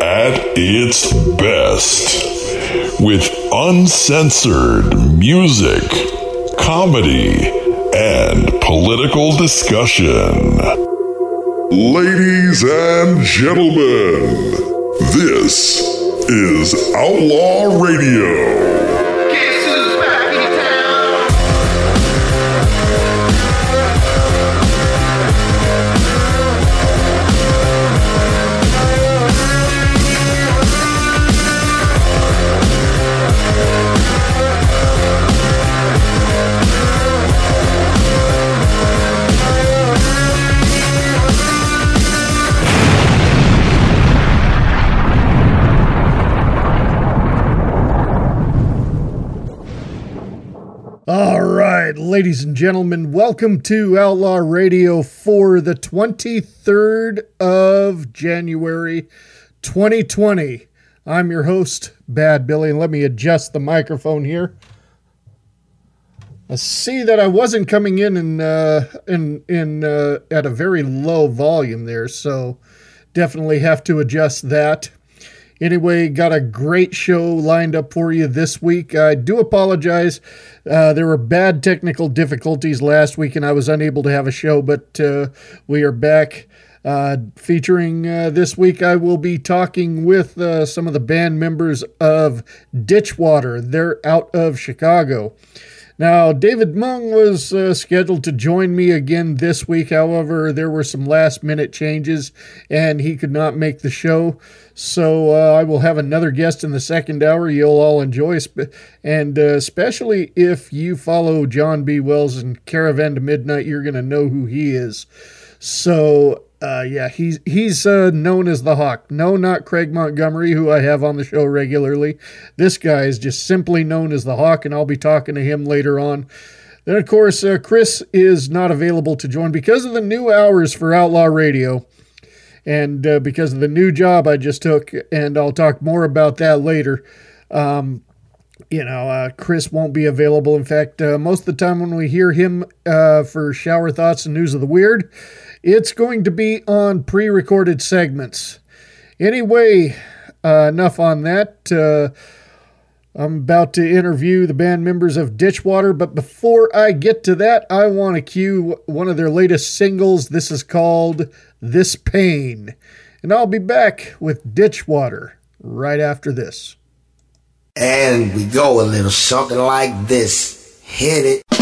at its best with uncensored music, comedy, and political discussion. Ladies and gentlemen, this is Outlaw Radio. Ladies and gentlemen, welcome to Outlaw Radio for the 23rd of January 2020. I'm your host, Bad Billy, and let me adjust the microphone here. I see that I wasn't coming in in uh, in in uh, at a very low volume there, so definitely have to adjust that. Anyway, got a great show lined up for you this week. I do apologize. Uh, there were bad technical difficulties last week and I was unable to have a show, but uh, we are back. Uh, featuring uh, this week, I will be talking with uh, some of the band members of Ditchwater. They're out of Chicago. Now, David Mung was uh, scheduled to join me again this week. However, there were some last minute changes and he could not make the show. So uh, I will have another guest in the second hour you'll all enjoy. And uh, especially if you follow John B. Wells and Caravan to Midnight, you're going to know who he is. So uh, yeah, he's he's uh, known as the Hawk. No, not Craig Montgomery, who I have on the show regularly. This guy is just simply known as the Hawk, and I'll be talking to him later on. Then, of course, uh, Chris is not available to join because of the new hours for Outlaw Radio, and uh, because of the new job I just took, and I'll talk more about that later. Um, you know, uh, Chris won't be available. In fact, uh, most of the time when we hear him uh, for shower thoughts and news of the weird, it's going to be on pre recorded segments. Anyway, uh, enough on that. Uh, I'm about to interview the band members of Ditchwater, but before I get to that, I want to cue one of their latest singles. This is called This Pain. And I'll be back with Ditchwater right after this. And we go a little something like this. Hit it.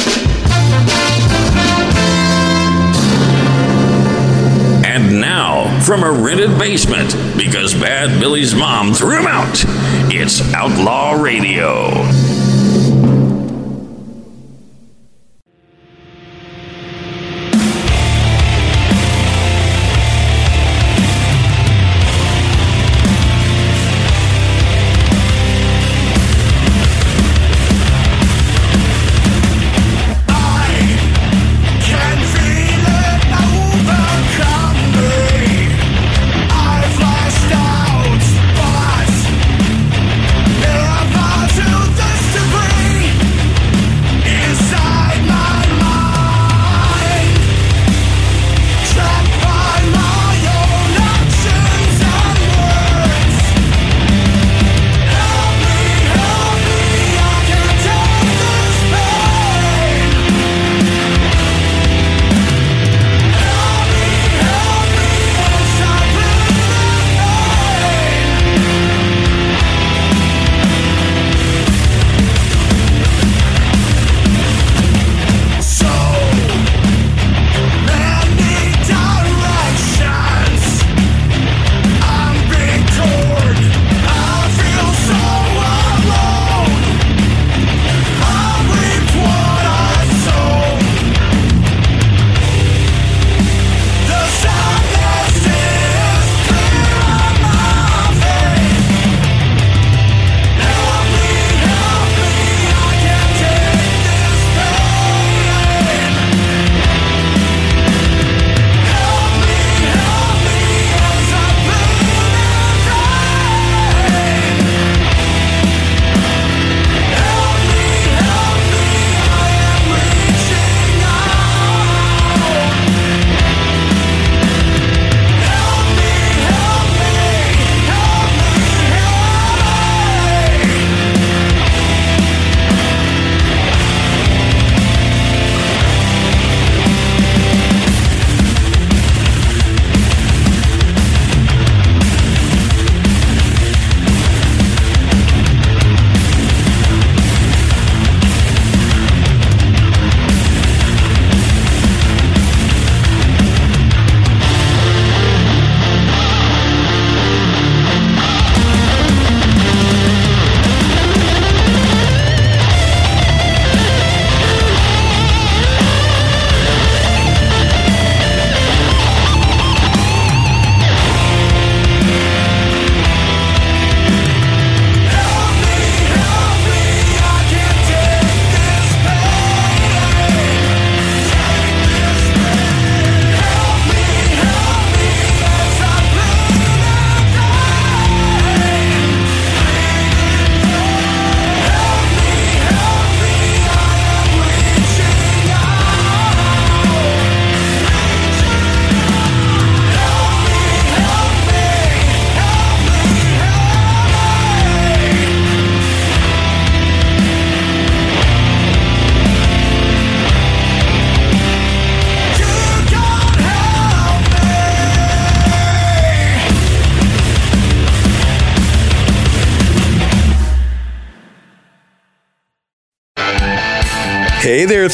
And now, from a rented basement, because Bad Billy's mom threw him out, it's Outlaw Radio.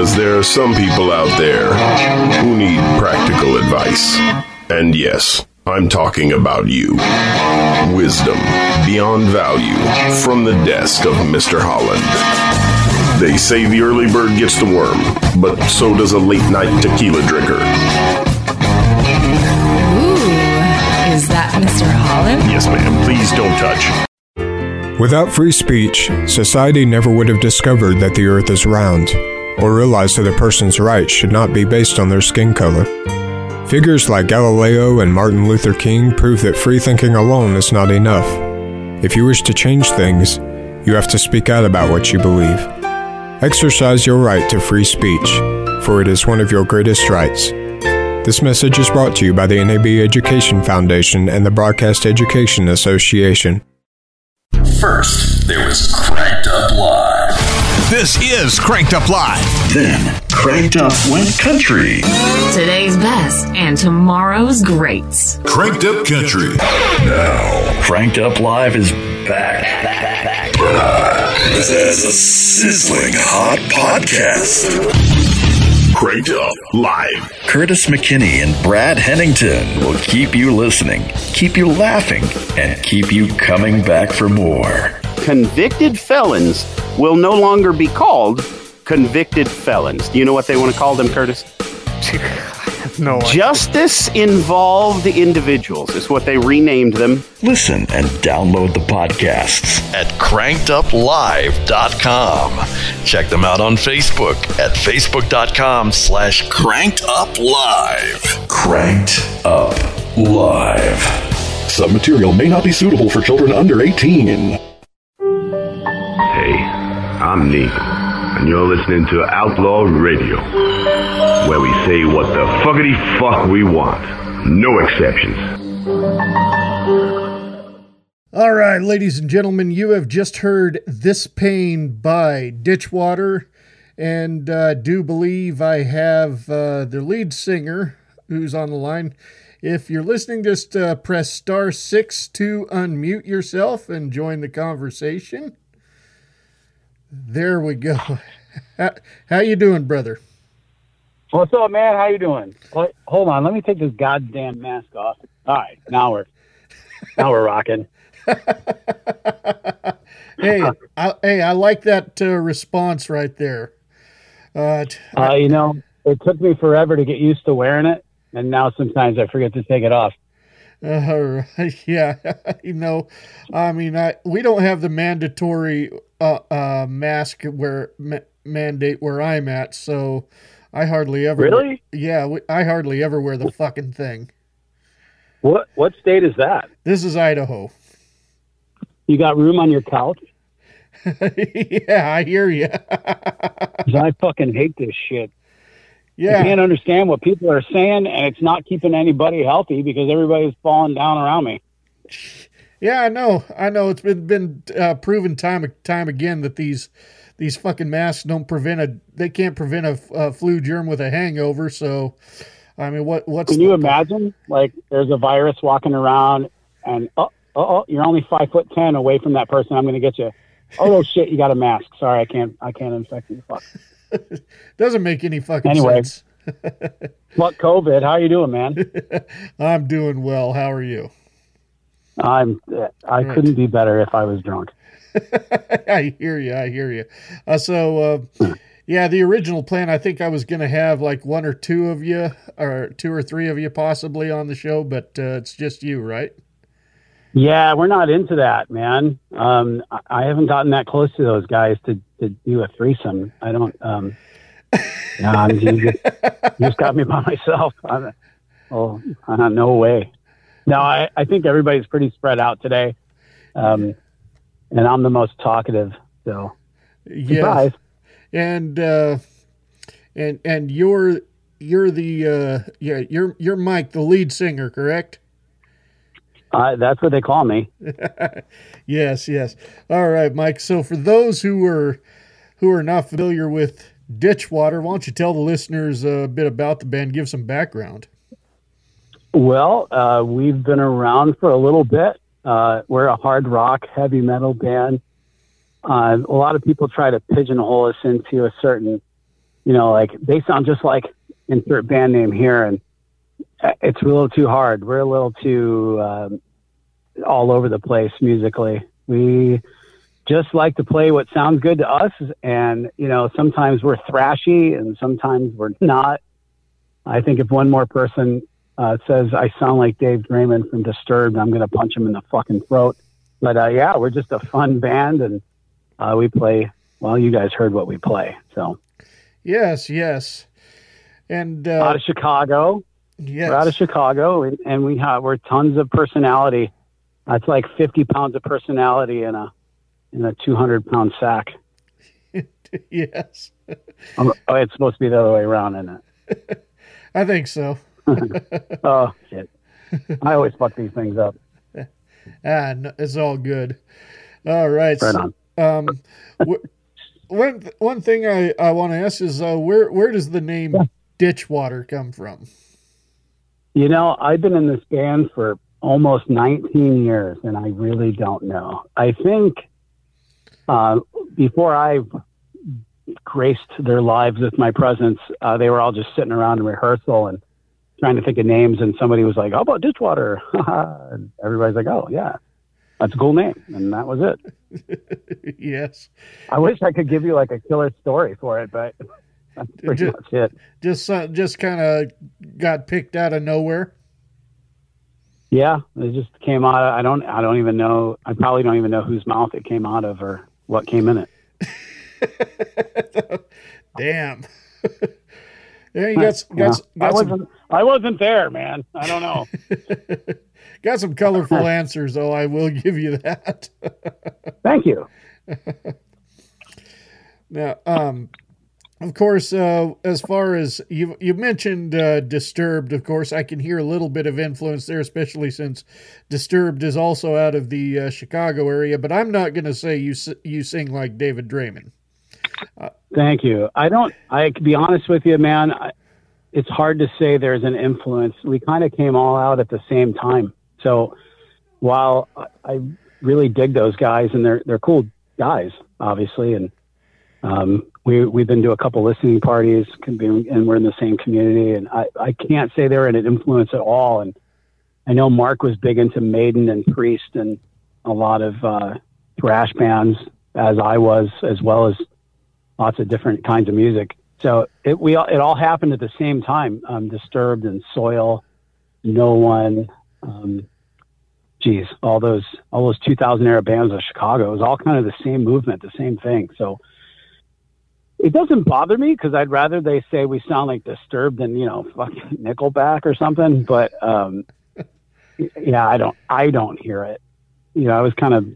Because there are some people out there who need practical advice. And yes, I'm talking about you. Wisdom beyond value from the desk of Mr. Holland. They say the early bird gets the worm, but so does a late night tequila drinker. Ooh, is that Mr. Holland? Yes, ma'am, please don't touch. Without free speech, society never would have discovered that the earth is round, or realize that a person's rights should not be based on their skin color. Figures like Galileo and Martin Luther King prove that free thinking alone is not enough. If you wish to change things, you have to speak out about what you believe. Exercise your right to free speech, for it is one of your greatest rights. This message is brought to you by the NAB Education Foundation and the Broadcast Education Association. First, there was Cranked Up Live. This is Cranked Up Live. Then, Cranked Up went country. Today's best and tomorrow's greats. Cranked Up Country. Now, Cranked Up Live is back. This is a sizzling hot podcast. Cranked Up Live. Curtis McKinney and Brad Hennington will keep you listening, keep you laughing, and keep you coming back for more. Convicted felons will no longer be called convicted felons. Do you know what they want to call them, Curtis? no. Justice involved individuals is what they renamed them. Listen and download the podcasts at crankeduplive.com. Check them out on Facebook at facebook.com slash crankeduplive. Cranked Up Live. Some material may not be suitable for children under 18. I'm Neek, and you're listening to Outlaw Radio, where we say what the fuckity fuck we want. No exceptions. All right, ladies and gentlemen, you have just heard This Pain by Ditchwater. And uh, do believe I have uh, the lead singer who's on the line. If you're listening, just uh, press star six to unmute yourself and join the conversation. There we go. How, how you doing, brother? What's up, man? How you doing? Hold on, let me take this goddamn mask off. All right, now we're now we're rocking. hey, I, hey, I like that uh, response right there. Uh, t- Uh, you know, it took me forever to get used to wearing it, and now sometimes I forget to take it off. Uh, yeah, you know, I mean, I we don't have the mandatory uh, uh, mask where ma- mandate where I'm at, so I hardly ever. Really? Yeah, we, I hardly ever wear the fucking thing. What what state is that? This is Idaho. You got room on your couch? yeah, I hear you. I fucking hate this shit. Yeah. I can't understand what people are saying, and it's not keeping anybody healthy because everybody's falling down around me. Yeah, I know. I know. It's been been uh, proven time time again that these these fucking masks don't prevent a they can't prevent a, a flu germ with a hangover. So, I mean, what what's Can you imagine? Like, there's a virus walking around, and oh, oh, oh you're only five foot ten away from that person. I'm going to get you. Oh shit, you got a mask. Sorry, I can't. I can't infect you. Fuck. doesn't make any fucking Anyway. sense. What COVID? How you doing, man? I'm doing well. How are you? I'm. I Right. couldn't be better if I was drunk. I hear you. I hear you. Uh, so, uh, Yeah, the original plan, I think I was going to have like one or two of you, or two or three of you possibly on the show, but uh, it's just you, right? Yeah, we're not into that, man. Um, I- haven't gotten that close to those guys to, to do a threesome. I don't. Um, no, I'm, you, just, you just got me by myself. I'm, oh, uh, no way. No, I, I think everybody's pretty spread out today, um, and I'm the most talkative. So, Yeah. surprise. And uh, and and you're you're the uh, yeah you're you're Mike, the lead singer, correct? Uh, that's what they call me. yes, yes. All right, Mike. So for those who are who are not familiar with Ditchwater, why don't you tell the listeners a bit about the band, give some background. Well, uh, we've been around for a little bit. Uh, we're a hard rock, heavy metal band. Uh, a lot of people try to pigeonhole us into a certain, you know, like they sound just like insert band name here, and it's a little too hard. We're a little too um, all over the place musically. We just like to play what sounds good to us, and you know, sometimes we're thrashy, and sometimes we're not. I think if one more person uh, says I sound like Dave Draiman from Disturbed, I'm going to punch him in the fucking throat. But uh, yeah, we're just a fun band, and uh, we play. Well, you guys heard what we play, so Yes, yes. And uh, out of Chicago. Yes. We're out of Chicago, and, and we have we're tons of personality. That's like 50 pounds of personality in a in a 200 pound sack. yes, Um, oh, it's supposed to be the other way around, isn't it? I think so. oh shit! I always fuck these things up. Ah, no, it's all good. All right. Right so, um, wh- one one thing I, I want to ask is uh, where where does the name Ditchwater come from? You know, I've been in this band for almost 19 years, and I really don't know. I think uh, before I graced their lives with my presence, uh, they were all just sitting around in rehearsal and trying to think of names, and somebody was like, "How about Ditchwater?" and everybody's like, "Oh yeah, that's a cool name," and that was it. yes. I wish I could give you like a killer story for it, but that's pretty Ju- much it. Just uh, just kind of got picked out of nowhere. Yeah, it just came out. I don't. I don't even know. I probably don't even know whose mouth it came out of or what came in it. Damn. yeah, you got, got, got, I some, wasn't. I wasn't there, man. I don't know. got some colorful answers, though. I will give you that. Thank you. Now, um, of course, uh, as far as you you mentioned uh, Disturbed, of course, I can hear a little bit of influence there, especially since Disturbed is also out of the uh, Chicago area. But I'm not going to say you you sing like David Draiman. Thank you. I don't. I to be honest with you, man. I, it's hard to say there's an influence. We kind of came all out at the same time. So while I- I really dig those guys, and they're they're cool guys, obviously, and um, we we've been to a couple listening parties, and we're in the same community. And I I can't say they're an influence at all. And I know Mark was big into Maiden and Priest and a lot of uh, thrash bands, as I was, as well as lots of different kinds of music. So it we all, it all happened at the same time. Um, Disturbed and Soil, No One, um, geez, all those all those 2000 era bands of Chicago. It was all kind of the same movement, the same thing. So it doesn't bother me because I'd rather they say we sound like Disturbed than you know fucking Nickelback or something. But um, yeah, I don't I don't hear it. You know, I was kind of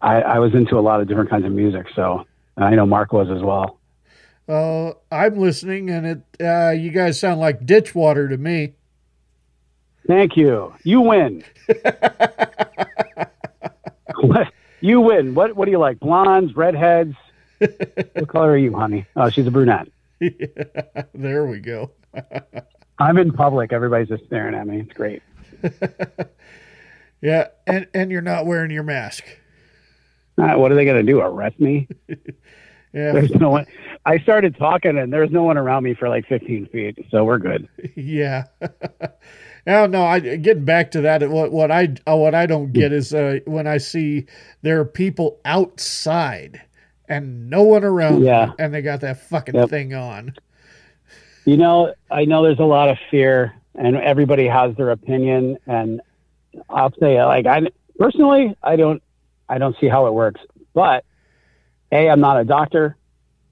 I, I was into a lot of different kinds of music, so I know Mark was as well. Uh, I'm listening, and it uh, you guys sound like Ditchwater to me. Thank you. You win. what? You win. What? What do you like? Blondes, redheads? What color are you, honey? Oh, she's a brunette. there we go. I'm in public. Everybody's just staring at me. It's great. Yeah, and and you're not wearing your mask. Uh, what are they going to do? Arrest me? Yeah. There's no one. I started talking, and there's no one around me for like 15 feet, so we're good. yeah. Now, no, I getting back to that. What what I uh, what I don't get is uh, when I see there are people outside and no one around. Yeah. and they got that fucking Yep. thing on. You know, I know there's a lot of fear, and everybody has their opinion. And I'll say, like, I personally, I don't, I don't see how it works. But a, I'm not a doctor,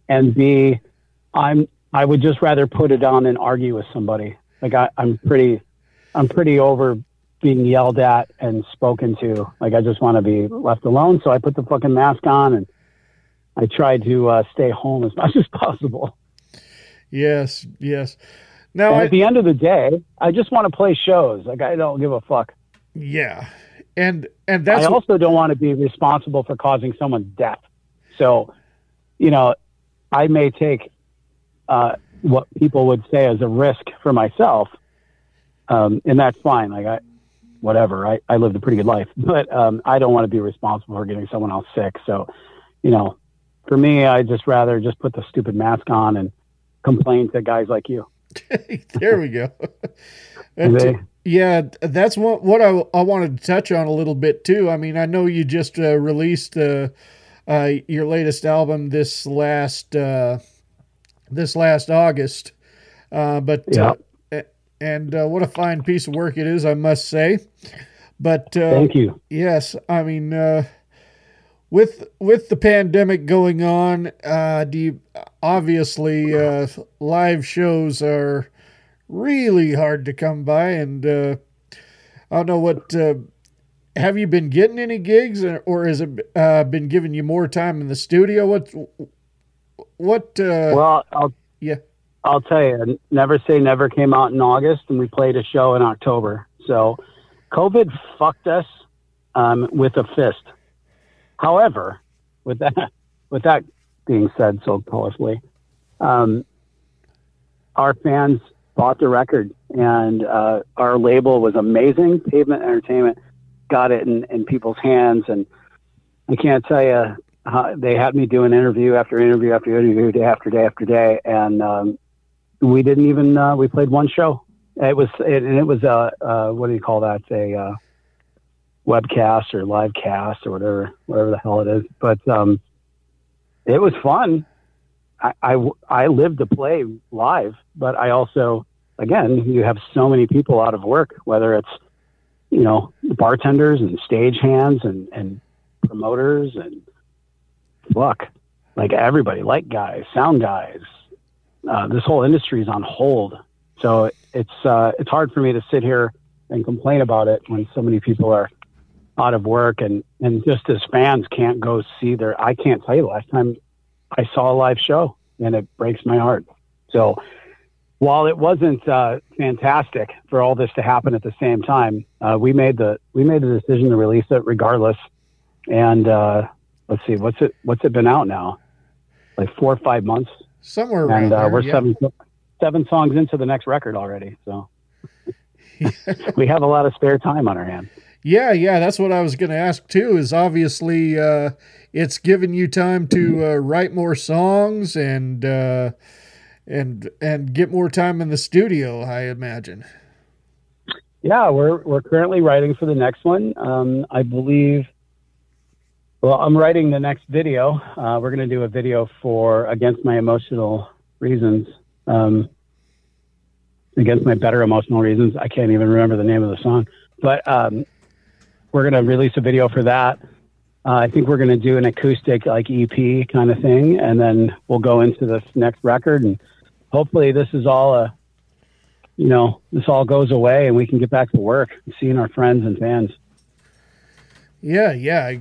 and b, I'm, I would just rather put it on and argue with somebody. Like, I, I'm pretty, I'm pretty over being yelled at and spoken to. Like, I just want to be left alone. So I put the fucking mask on and I try to uh, stay home as much as possible. Yes, yes. Now, I, at the end of the day, I just want to play shows. Like I don't give a fuck. yeah, and and that's I also don't want to be responsible for causing someone's death. So, you know, I may take uh, what people would say as a risk for myself, um, and that's fine. Like I, whatever. I, I lived a pretty good life, but um, I don't want to be responsible for getting someone else sick. So, you know, for me, I just rather just put the stupid mask on and complain to guys like you. there we go. And they- yeah, that's what what I, I wanted to touch on a little bit too. I mean, I know you just uh, released uh, uh, your latest album this last uh, this last August, uh, but uh, and uh, what a fine piece of work it is, I must say. But uh, Thank you. Yes, I mean, uh, with with the pandemic going on, uh, do you, obviously uh, live shows are really hard to come by, and uh, I don't know what. Uh, have you been getting any gigs, or- or has it uh, been giving you more time in the studio? What what? Uh, well, I'll yeah. I'll tell you, Never Say Never came out in August, and we played a show in October. So, COVID fucked us um, with a fist. However, with that with that being said so colorfully, um, our fans bought the record, and uh, our label was amazing. Pavement Entertainment got it in, in people's hands, and I can't tell you. They had me do an interview after interview after interview, day after day after day, and um, we didn't even uh, we played one show. It was it, and it was a uh, what do you call that? A uh, webcast or live cast or whatever whatever the hell it is. But um, it was fun. I, I I live to play live, but I also again you have so many people out of work, whether it's you know bartenders and stage hands and and promoters and fuck like everybody light guys sound guys uh, this whole industry is on hold. So it's uh, it's hard for me to sit here and complain about it when so many people are out of work and and just as fans can't go see their. I can't tell you the last time I saw a live show, and it breaks my heart. So while it wasn't uh, fantastic for all this to happen at the same time, uh, we made the we made the decision to release it regardless. And uh, let's see, what's it what's it been out now? Like four or five months somewhere around and uh, there, we're yeah. seven seven songs into the next record already. So we have a lot of spare time on our hands. Yeah, yeah, that's what I was going to ask too. Is obviously uh, it's given you time to uh, write more songs and uh, and and get more time in the studio. I imagine. Yeah, we're we're currently writing for the next one. Um, I believe. Well, I'm writing the next video. Uh, we're going to do a video for "Against My Emotional Reasons." Um, against my better emotional reasons. I can't even remember the name of the song, but um, we're going to release a video for that. Uh, I think we're going to do an acoustic like EP kind of thing, and then we'll go into this next record, and hopefully this is all a, you know, this all goes away, and we can get back to work, seeing our friends and fans. Yeah, yeah,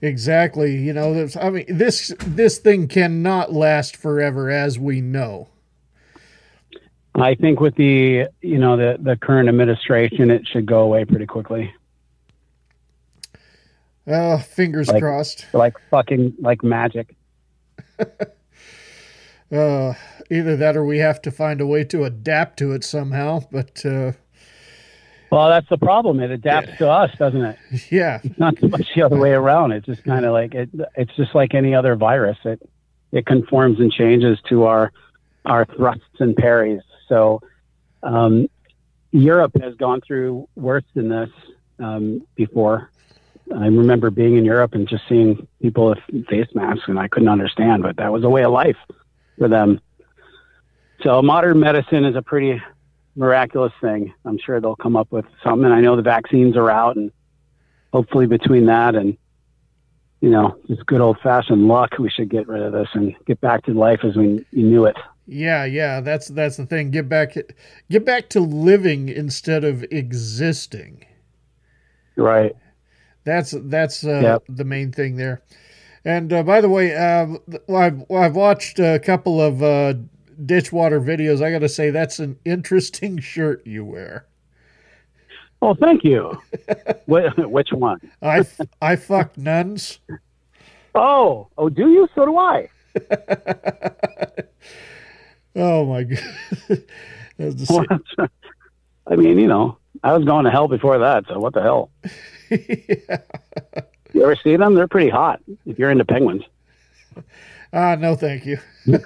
exactly. You know, I mean, this this thing cannot last forever, as we know. I think with the you know the the current administration, it should go away pretty quickly. Uh, fingers Like- crossed. Like fucking like magic. Uh, either that or we have to find a way to adapt to it somehow. But uh, Well, that's the problem. It adapts to us, doesn't it? yeah, It's not so much the other way around. It's just kind of like it. It's just like any other virus. It it conforms and changes to our our thrusts and parries. So um, Europe has gone through worse than this um, before. I remember being in Europe and just seeing people with face masks, and I couldn't understand, but that was a way of life for them. So modern medicine is a pretty miraculous thing. I'm sure they'll come up with something. And I know the vaccines are out, and hopefully between that and you know just good old fashioned luck, we should get rid of this and get back to life as we, we knew it. Yeah, yeah, that's that's the thing. Get back get back to living instead of existing. Right. That's that's uh, Yep. the main thing there. And uh, by the way, uh, I've I've watched a couple of uh, Ditchwater videos. I got to say that's an interesting shirt you wear. Oh, thank you. Wh- Which one? I I fuck nuns. Oh, oh, do you? So do I. Oh my god. That's the same- I mean, you know, I was going to hell before that, so what the hell? You ever see them? They're pretty hot if you're into penguins. Ah, no, thank you.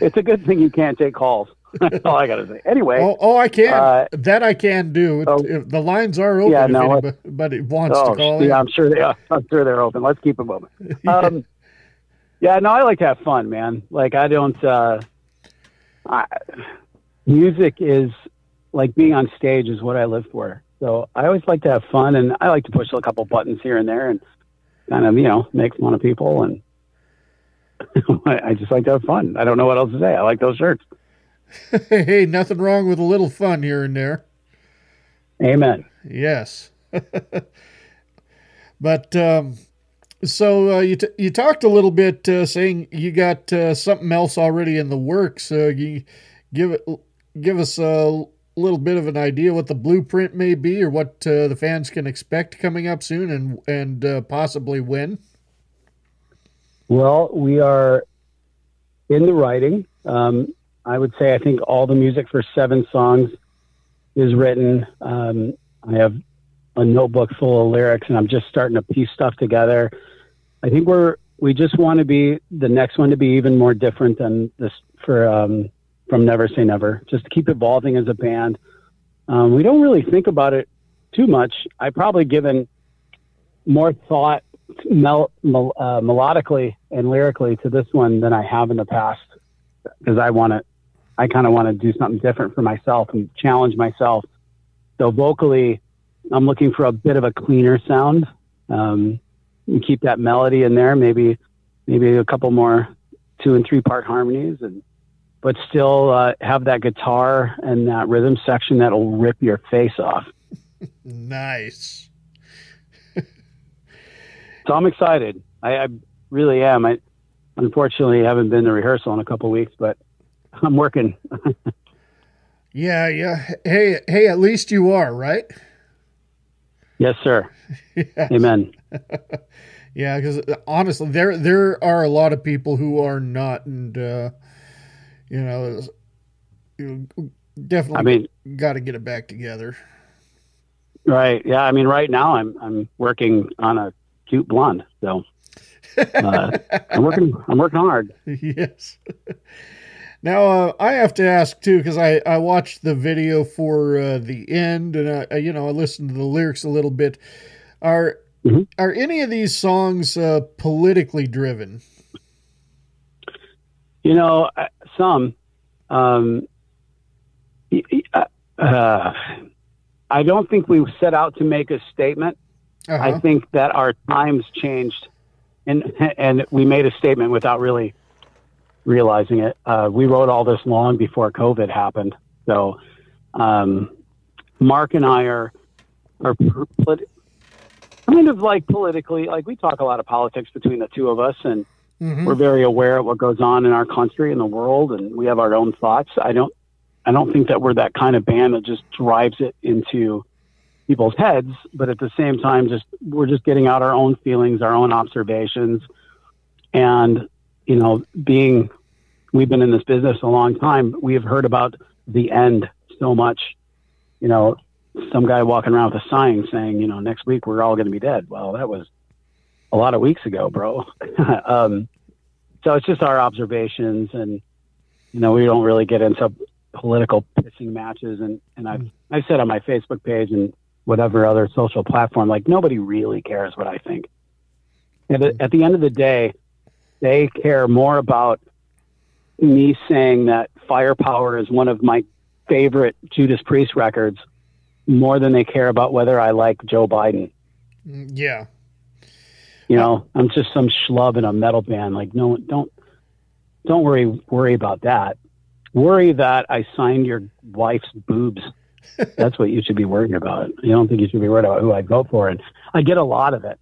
It's a good thing you can't take calls. That's all I got to say. Anyway. Oh, oh, I can. Uh, that I can do. oh. If the lines are open. Yeah, if no, anybody, but it wants oh, to call. yeah, in. I'm sure they are. I'm sure they're open. Let's keep them open. Um, yeah, no, I like to have fun, man. Like I don't. Uh, I, music is like being on stage is what I live for. So I always like to have fun, and I like to push a couple buttons here and there, and kind of you know make fun of people, and I just like to have fun. I don't know what else to say. I like those shirts. hey, nothing wrong with a little fun here and there. Amen. Yes. but um, so uh, you t- you talked a little bit uh, saying you got uh, something else already in the works. Uh, you give it give us a little bit of an idea what the blueprint may be, or what uh, the fans can expect coming up soon, and and uh, possibly when. Well, we are in the writing. Um, I would say I think all the music for seven songs is written. Um, I have a notebook full of lyrics, and I'm just starting to piece stuff together. I think we're we just want to be the next one to be even more different than this for um, from Never Say Never. Just to keep evolving as a band. Um, we don't really think about it too much. I probably given more thought mel- mel- uh, melodically and lyrically to this one than I have in the past because I want to, I kind of want to do something different for myself and challenge myself. So vocally, I'm looking for a bit of a cleaner sound. Um, and keep that melody in there, maybe, maybe a couple more two and three part harmonies and, but still uh, have that guitar and that rhythm section that'll rip your face off. Nice. So I'm excited. I, I really am. I unfortunately haven't been to rehearsal in a couple of weeks, but I'm working. Yeah, yeah. Hey, hey. At least you are right. yes, sir. Yes. Amen. Yeah, because honestly, there there are a lot of people who are not, and uh, you know, you definitely. I mean- got to get it back together. Right. Yeah. I mean, right now I'm I'm working on a cute blonde. So uh, I'm working. I'm working hard. yes. Now uh, I have to ask too because I I watched the video for uh, the end and I, you know I listened to the lyrics a little bit. Are Mhm. are any of these songs uh, politically driven? You know, some. Um, y- uh, I don't think we set out to make a statement. Uh-huh. I think that our times changed, and and we made a statement without really realizing it. Uh, we wrote all this long before COVID happened. So, um, Mark and I are are polit- kind of like politically like we talk a lot of politics between the two of us, and Mhm. we're very aware of what goes on in our country and the world, and we have our own thoughts. I don't I don't think that we're that kind of band that just drives it into people's heads, but at the same time, just we're just getting out our own feelings, our own observations, and you know, being we've been in this business a long time, we have heard about the end so much. You know, some guy walking around with a sign saying, you know, next week we're all going to be dead. Well, that was a lot of weeks ago, bro. um, so it's just our observations, and you know, we don't really get into political pissing matches. And and I've I said on my Facebook page, and whatever other social platform. Like nobody really cares what I think. The- at the end of the day, they care more about me saying that Firepower is one of my favorite Judas Priest records more than they care about whether I like Joe Biden. Mm, Yeah. You know, I'm just some schlub in a metal band. Like, no, don't, don't worry, worry about that. Worry that I signed your wife's boobs. That's what you should be worrying about. You don't think you should be worried about who I vote for. And I get a lot of it.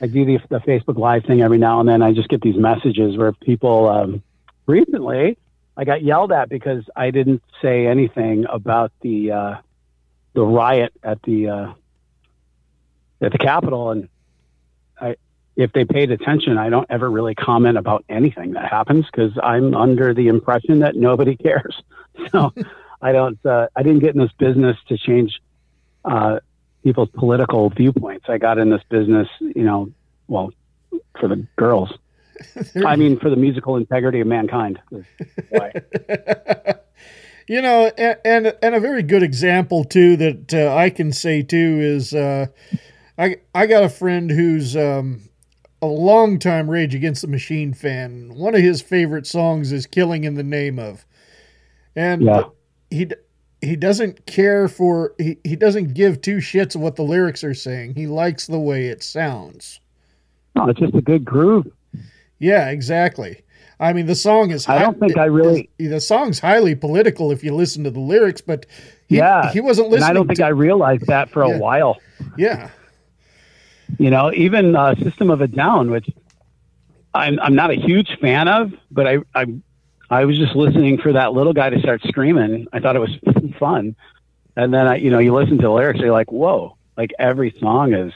I do the, the Facebook Live thing every now and then. I just get these messages where people, um, recently, I got yelled at because I didn't say anything about the, uh, the riot at the, uh, at the Capitol. And I, if they paid attention, I don't ever really comment about anything that happens because I'm under the impression that nobody cares. So I don't, uh, I didn't get in this business to change, uh, people's political viewpoints. I got in this business, you know, well, for the girls. I mean, for the musical integrity of mankind. Why? You know, and, and and a very good example too that uh, I can say too is uh, I I got a friend who's um, a longtime Rage Against the Machine fan. One of his favorite songs is "Killing in the Name of," and Yeah. he he doesn't care for he, he doesn't give two shits of what the lyrics are saying. He likes the way it sounds. No, it's just a good groove. Yeah, exactly. I mean, the song is. I don't think I really- The song's highly political if you listen to the lyrics, but he, yeah. he wasn't And listening. I don't think to, I realized that for Yeah. a while. Yeah, You know, even uh, System of a Down, which I'm I'm not a huge fan of, but I I I was just listening for that little guy to start screaming. I thought it was fun, and then I you know you listen to the lyrics, you're like, whoa! Like every song is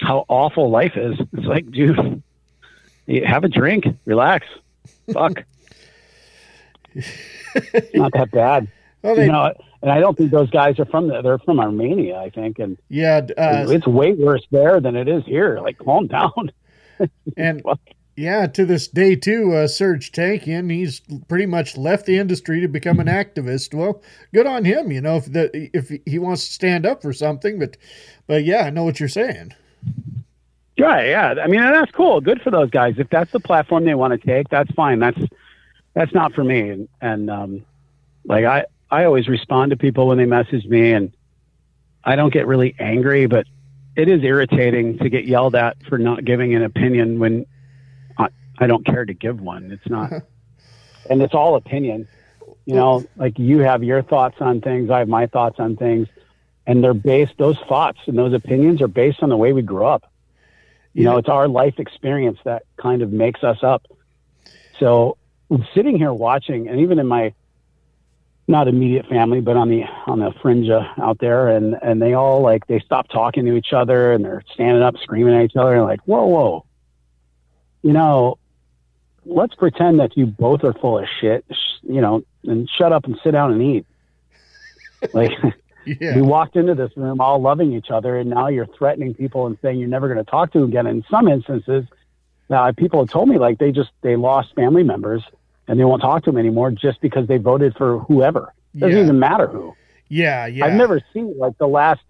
how awful life is. It's like, dude, have a drink, relax, fuck. It's not that bad. Well, they- you know, and I don't think those guys are from the, they're from Armenia, I think, and yeah. Uh, it's way worse there than it is here. Like, calm down. and yeah, to this day too, uh, Serj Tankian, he's pretty much left the industry to become an activist. Well, good on him. You know, if the if he wants to stand up for something, but but yeah, I know what you're saying. Right, yeah. I mean, that's cool. Good for those guys. If that's the platform they want to take, that's fine. That's that's not for me. And, and um, like I, I always respond to people when they message me, and I don't get really angry, but it is irritating to get yelled at for not giving an opinion when I, I don't care to give one. It's not, and it's all opinion. You know, like you have your thoughts on things, I have my thoughts on things, and they're based. Those thoughts and those opinions are based on the way we grew up. You know, it's our life experience that kind of makes us up. So sitting here watching, and even in my not immediate family, but on the on the fringe uh, out there, and and they all like they stop talking to each other, and they're standing up screaming at each other, and like, whoa, whoa, you know, let's pretend that you both are full of shit, sh- you know, and shut up and sit down and eat. Like. Yeah. We walked into this room all loving each other, and now you're threatening people and saying you're never going to talk to them again. In some instances, now people have told me like they just they lost family members and they won't talk to them anymore just because they voted for whoever. Doesn't Yeah. even matter who. Yeah, yeah. I've never seen like the last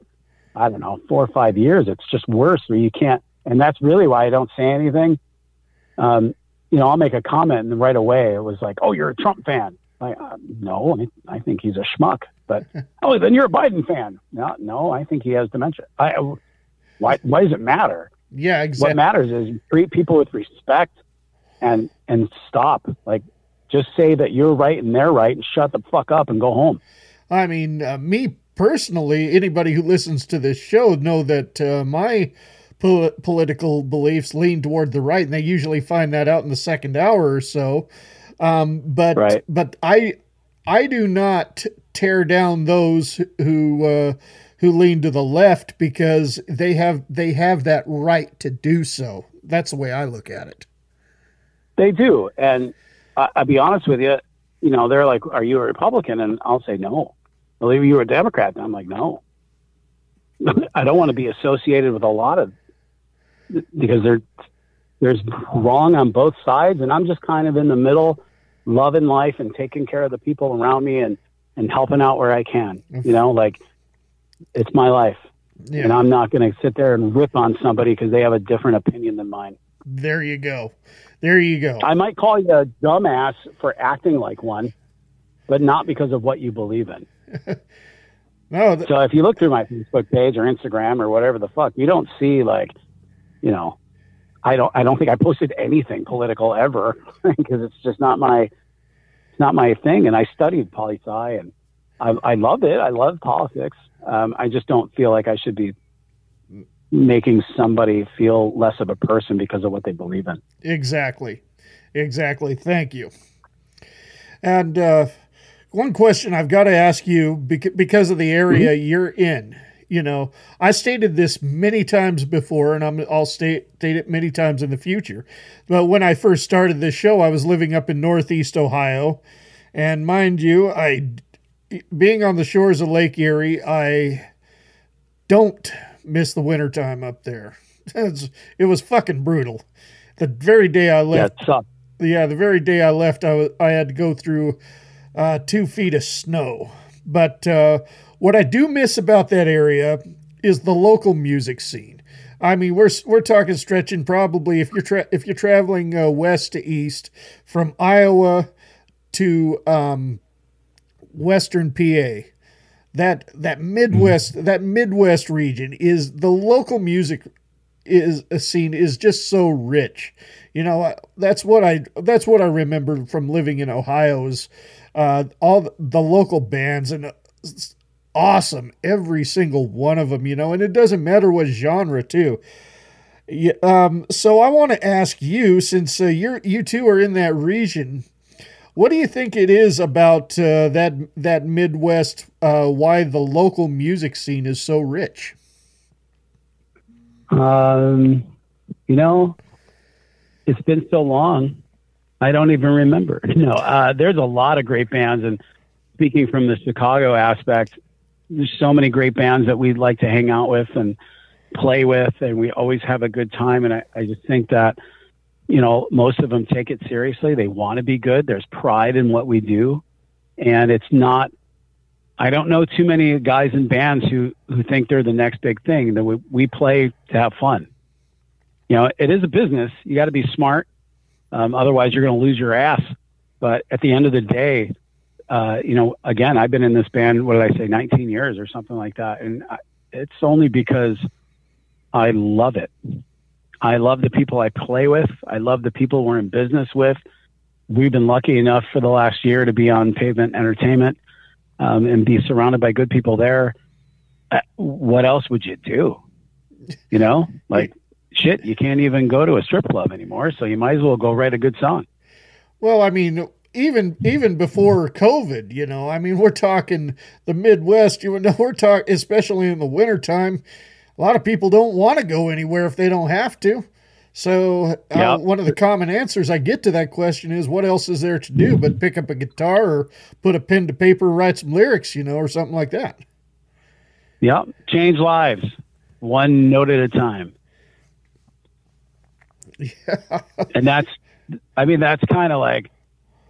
I don't know four or five years. It's just worse where you can't, and that's really why I don't say anything. Um, you know, I'll make a comment and right away it was like, "Oh, you're a Trump fan." Like, uh, no, I, I think he's a schmuck. But oh, then you're a Biden fan. No, no, I think he has dementia. I, why? Why does it matter? Yeah, exactly. What matters is treat people with respect and and stop. Like, just say that you're right and they're right, and shut the fuck up and go home. I mean, uh, me personally, anybody who listens to this show know that uh, my pol- political beliefs lean toward the right, and they usually find that out in the second hour or so. Um, but Right. but I I do not tear down those who uh, who lean to the left because they have they have that right to do so. That's the way I look at it. They do, and I, I'll be honest with you. You know, they're like, "Are you a Republican?" And I'll say no. Believe you were a Democrat, and I'm like, no. I don't want to be associated with a lot of because there there's wrong on both sides, and I'm just kind of in the middle, loving life and taking care of the people around me and and helping out where I can. You know, like It's my life, Yeah. and I'm not going to sit there and rip on somebody because they have a different opinion than mine. There you go. There you go. I might call you a dumbass for acting like one, but not because of what you believe in. No, th- So if you look through my Facebook page or Instagram or whatever the fuck, you don't see like, you know, I don't I don't think I posted anything political ever because it's just not my it's not my thing. And I studied poli sci and I, I love it. I love politics. Um, I just don't feel like I should be making somebody feel less of a person because of what they believe in. Exactly. Exactly. Thank you. And uh, one question I've got to ask you because of the area you're in. You know, I stated this many times before, and I'm, I'll state, state it many times in the future. But when I first started this show, I was living up in Northeast Ohio. And mind you, I, being on the shores of Lake Erie, I don't miss the wintertime up there. It's, it was fucking brutal. The very day I left, sucks. yeah, the very day I left, I, was, I had to go through uh, two feet of snow. But uh, what I do miss about that area is the local music scene. I mean, we're we're talking stretching probably if you're tra- if you're traveling uh, west to east from Iowa to um, western PA. That that Midwest that Midwest region is the local music is a scene is just so rich. You know, that's what I that's what I remember from living in Ohio is uh, all the, the local bands and uh, awesome every single one of them. You know, and it doesn't matter what genre too. Yeah, um, so I want to ask you, since uh, you're you two are in that region, what do you think it is about uh, that that Midwest? Uh, why the local music scene is so rich? Um, you know, it's been so long, I don't even remember. No, uh, there's a lot of great bands, and speaking from the Chicago aspect, there's so many great bands that we'd like to hang out with and play with, and we always have a good time. And I, I just think that, you know, most of them take it seriously. They want to be good. There's pride in what we do, and it's not. I don't know too many guys in bands who who think they're the next big thing. That we, we play to have fun. You know, it is a business. You got to be smart. Um, otherwise, you're going to lose your ass. But at the end of the day, uh, you know, again, I've been in this band. What did I say? 19 years or something like that, and I, it's only because I love it. I love the people I play with. I love the people we're in business with. We've been lucky enough for the last year to be on Pavement Entertainment um, and be surrounded by good people there. Uh, what else would you do? You know, like shit, you can't even go to a strip club anymore, so you might as well go write a good song. Well, I mean, even even before COVID, you know, I mean, we're talking the Midwest. You know, we're talking, especially in the wintertime, a lot of people don't want to go anywhere if they don't have to. So, uh, Yep. one of the common answers I get to that question is, what else is there to do but pick up a guitar or put a pen to paper, write some lyrics, you know, or something like that? Yep, change lives one note at a time. Yeah. and that's, I mean, that's kind of like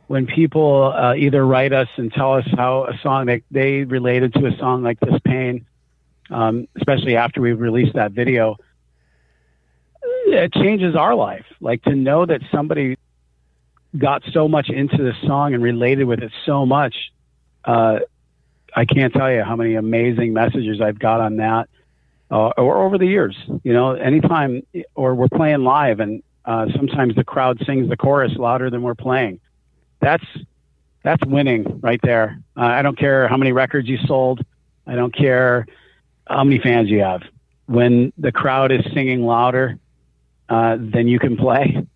when people uh, either write us and tell us how a song they related to a song like this pain, um, especially after we released that video, it changes our life. Like to know that somebody got so much into this song and related with it so much. Uh, I can't tell you how many amazing messages I've got on that, uh, or over the years. You know, anytime, or we're playing live, and uh, sometimes the crowd sings the chorus louder than we're playing. That's that's winning right there. Uh, I don't care how many records you sold. I don't care how many fans you have. When the crowd is singing louder uh, than you can play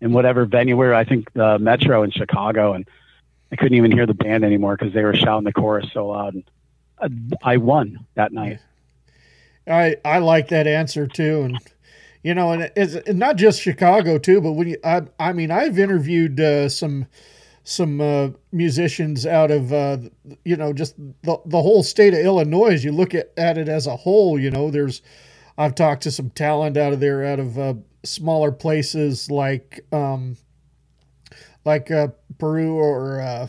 in whatever venue we're, I think the Metro in Chicago, and I couldn't even hear the band anymore because they were shouting the chorus so loud. And I won that night. I I like that answer too, and you know, and it's not just Chicago too, but when you, I I mean, I've interviewed uh, some some uh, musicians out of uh, you know just the the whole state of Illinois. You look at, at it as a whole, you know, there's I've talked to some talent out of there, out of uh, smaller places like um, like uh, Peru or uh,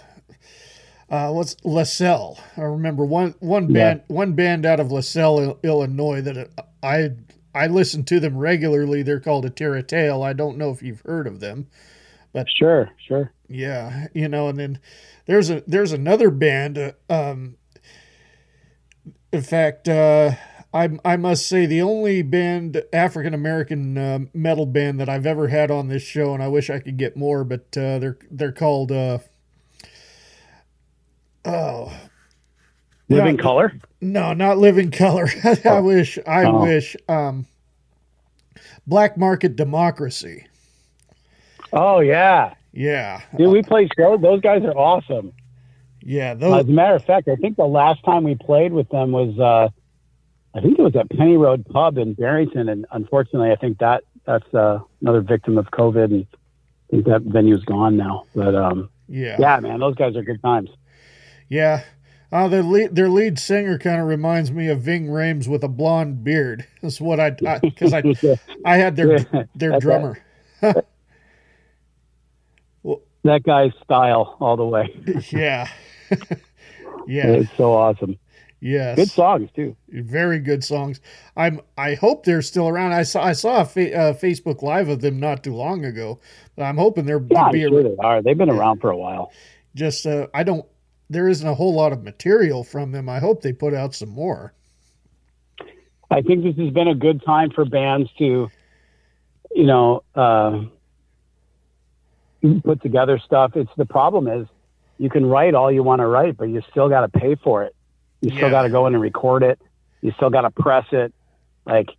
uh, what's LaSalle? I remember one one Yeah. band one band out of LaSalle, Il- Illinois that I I listen to them regularly. They're called a Terra Tale. I don't know if you've heard of them, but sure, sure. Yeah, you know, and then there's a there's another band. Uh, um, in fact, uh, I I must say the only band African American uh, metal band that I've ever had on this show, and I wish I could get more, but uh, they're they're called. Uh, oh, Living Not- Color? No, not Living Color. I wish. I Oh. wish. Um, Black Market Democracy. Oh yeah, Yeah, dude. We played shows. Those guys are awesome. yeah. Uh, Those. as a matter of fact, I think the last time we played with them was, uh, I think it was at Penny Road Pub in Barrington, and unfortunately, I think that that's uh, another victim of COVID, and I think that venue's gone now. But um, Yeah. yeah, man, those guys are good times. Yeah. Uh, their lead, their lead singer kind of reminds me of Ving Rhames with a blonde beard. That's what I because I, I had their their drummer. That guy's style all the way. yeah, yeah, It's so awesome. yes. Good songs too. Very good songs. I'm. I hope they're still around. I saw I saw a fa- uh, Facebook live of them not too long ago. But I'm hoping they're Yeah, be sure they are. They've been around for a while. just. Uh, I don't. There isn't a whole lot of material from them. I hope they put out some more. I think this has been a good time for bands to, you know, uh, put together stuff. It's the problem is you can write all you want to write, but you still got to pay for it. You still Yeah. got to go in and record it. You still got to press it. Like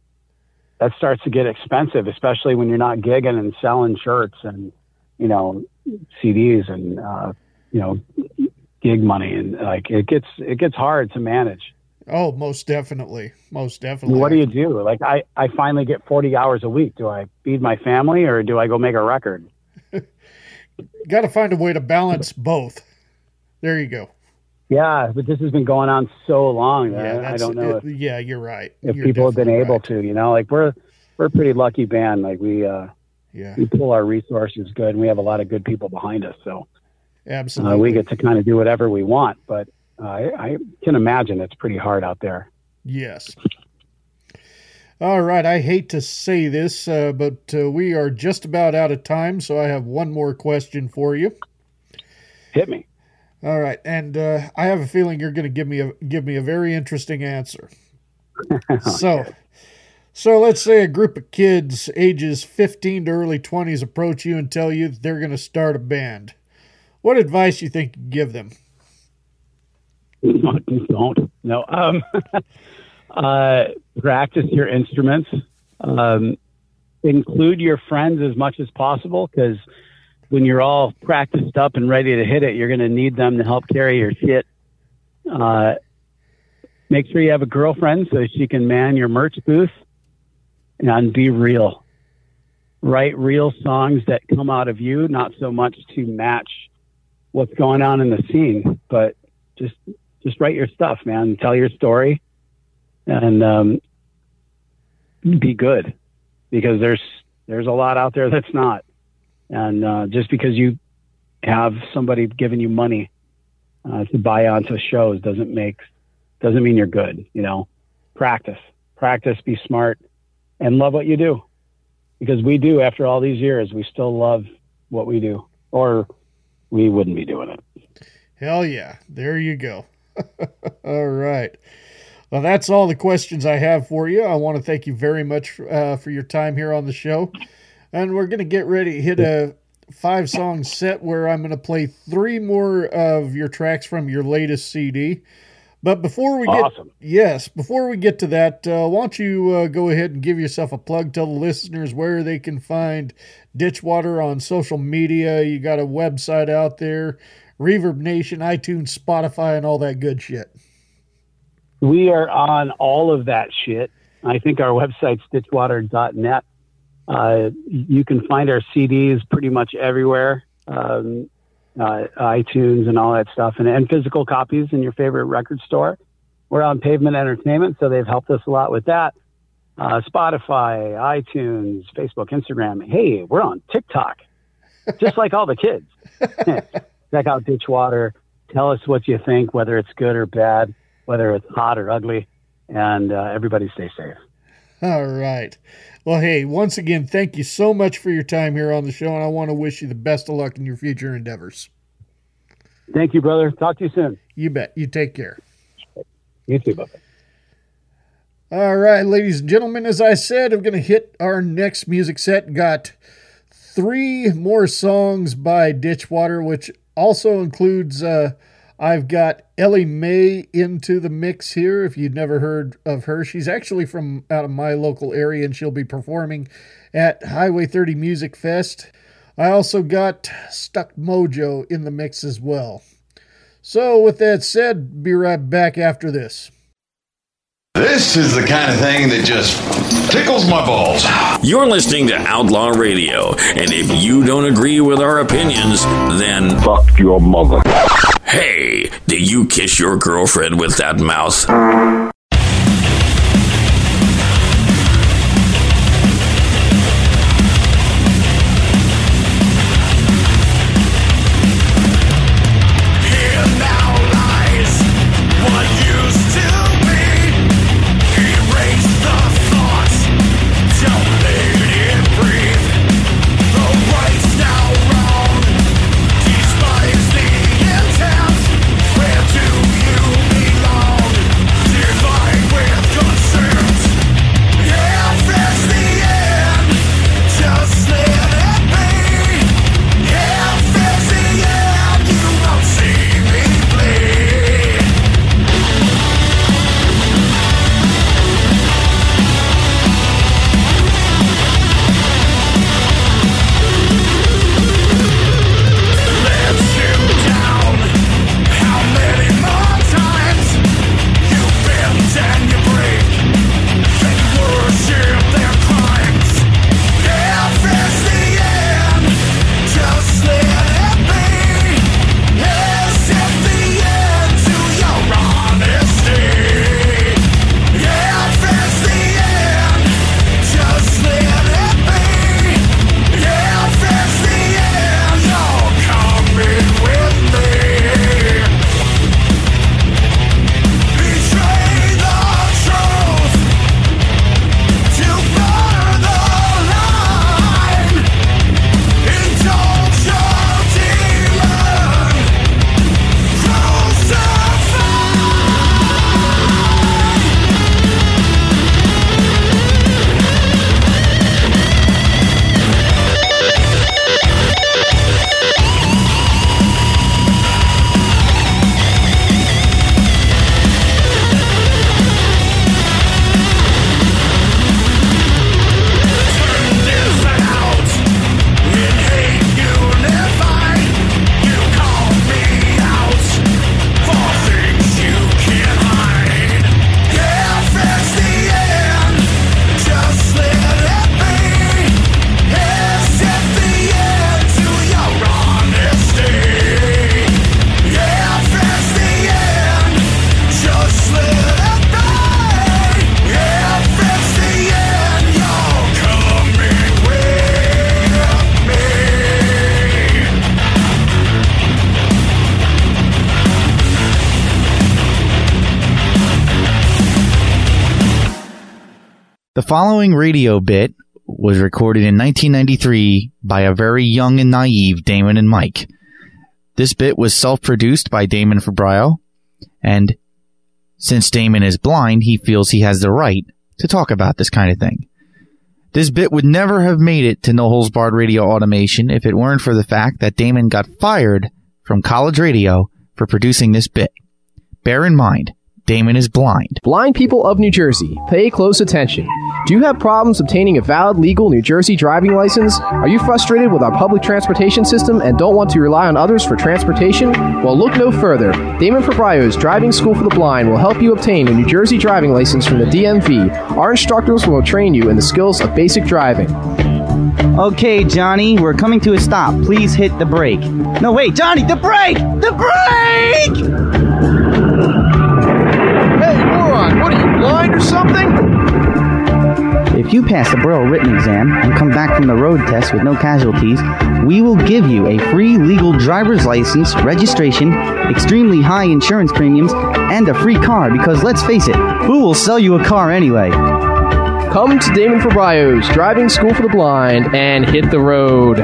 that starts to get expensive, especially when you're not gigging and selling shirts and you know CDs and uh, you know gig money and like it gets it gets hard to manage. Oh, most definitely, most definitely. What do you do? Like I, I finally get 40 hours a week. Do I feed my family or do I go make a record? Got to find a way to balance both. There you go. Yeah, but this has been going on so long Yeah, I don't know it- if, yeah, you're right. if You're people have been able to, you know, like we're, we're a pretty lucky band. Like we, uh, Yeah. we pull our resources good and we have a lot of good people behind us. So Absolutely. uh, we get to kind of do whatever we want, but uh, I, I can imagine it's pretty hard out there. Yes. All right. I hate to say this, uh, but uh, we are just about out of time, so I have one more question for you. Hit me. All right, and uh, I have a feeling you're going to give me a give me a very interesting answer. so, so let's say a group of kids, ages 15 to early 20s, approach you and tell you that they're going to start a band. What advice you think you give them? don't no um uh practice your instruments. Um include your friends as much as possible because when you're all practiced up and ready to hit it you're going to need them to help carry your shit. Uh make sure you have a girlfriend so she can man your merch booth and be real. Write real songs that come out of you not so much to match what's going on in the scene but just just write your stuff, man. Tell your story, and um, be good, because there's there's a lot out there that's not, and uh, just because you have somebody giving you money uh, to buy onto shows doesn't make doesn't mean you're good. You know, practice, practice, be smart, and love what you do, because we do. After all these years, we still love what we do, or we wouldn't be doing it. Hell yeah. There you go. all right. Well, that's all the questions I have for you. I want to thank you very much uh, for your time here on the show. And we're going to get ready to hit a five song set where I'm going to play three more of your tracks from your latest CD. But before we get Awesome. yes, before we get to that, uh, why don't you uh, go ahead and give yourself a plug? Tell the listeners where they can find Ditchwater on social media. You got a website out there, Reverb Nation, iTunes, Spotify, and all that good shit. We are on all of that shit. I think our website's ditchwater.net. Uh, you can find our CDs pretty much everywhere, um, uh, iTunes and all that stuff, and, and physical copies in your favorite record store. We're on Pavement Entertainment, so they've helped us a lot with that. Uh, Spotify, iTunes, Facebook, Instagram. Hey, we're on TikTok, just like all the kids. Check out Ditchwater tell us what you think, whether it's good or bad, whether it's hot or ugly, and uh, everybody stay safe. All right. Well, hey, once again, thank you so much for your time here on the show, and I want to wish you the best of luck in your future endeavors. Thank you, brother. Talk to you soon. You bet. You take care. You too, bye. All right, ladies and gentlemen, as I said, I'm going to hit our next music set. Got three more songs by Ditchwater, which also includes uh, I've got Ellie Mae into the mix here. If you'd never heard of her, she's actually from out of my local area and she'll be performing at Highway 30 Music Fest. I also got Stuck Mojo in the mix as well. So, with that said, be right back after this. This is the kind of thing that just tickles my balls. You're listening to Outlaw Radio, and if you don't agree with our opinions, then fuck your mother. Hey, did you kiss your girlfriend with that mouth? Following radio bit was recorded in 1993 by a very young and naive Damon and Mike. This bit was self-produced by Damon Fabrio, and since Damon is blind, he feels he has the right to talk about this kind of thing. This bit would never have made it to No Holes Barred Radio Automation if it weren't for the fact that Damon got fired from college radio for producing this bit. Bear in mind, Damon is blind. Blind people of New Jersey, pay close attention. Do you have problems obtaining a valid legal New Jersey driving license? Are you frustrated with our public transportation system and don't want to rely on others for transportation? Well, look no further. Damon Fabrio's Driving School for the Blind will help you obtain a New Jersey driving license from the DMV. Our instructors will train you in the skills of basic driving. Okay, Johnny, we're coming to a stop. Please hit the brake. No, wait, Johnny, the brake! The brake! Hey, moron, what are you, blind or something? If you pass the Braille written exam and come back from the road test with no casualties, we will give you a free legal driver's license, registration, extremely high insurance premiums, and a free car because let's face it, who will sell you a car anyway? Come to Damon Fabrio's Driving School for the Blind and hit the road.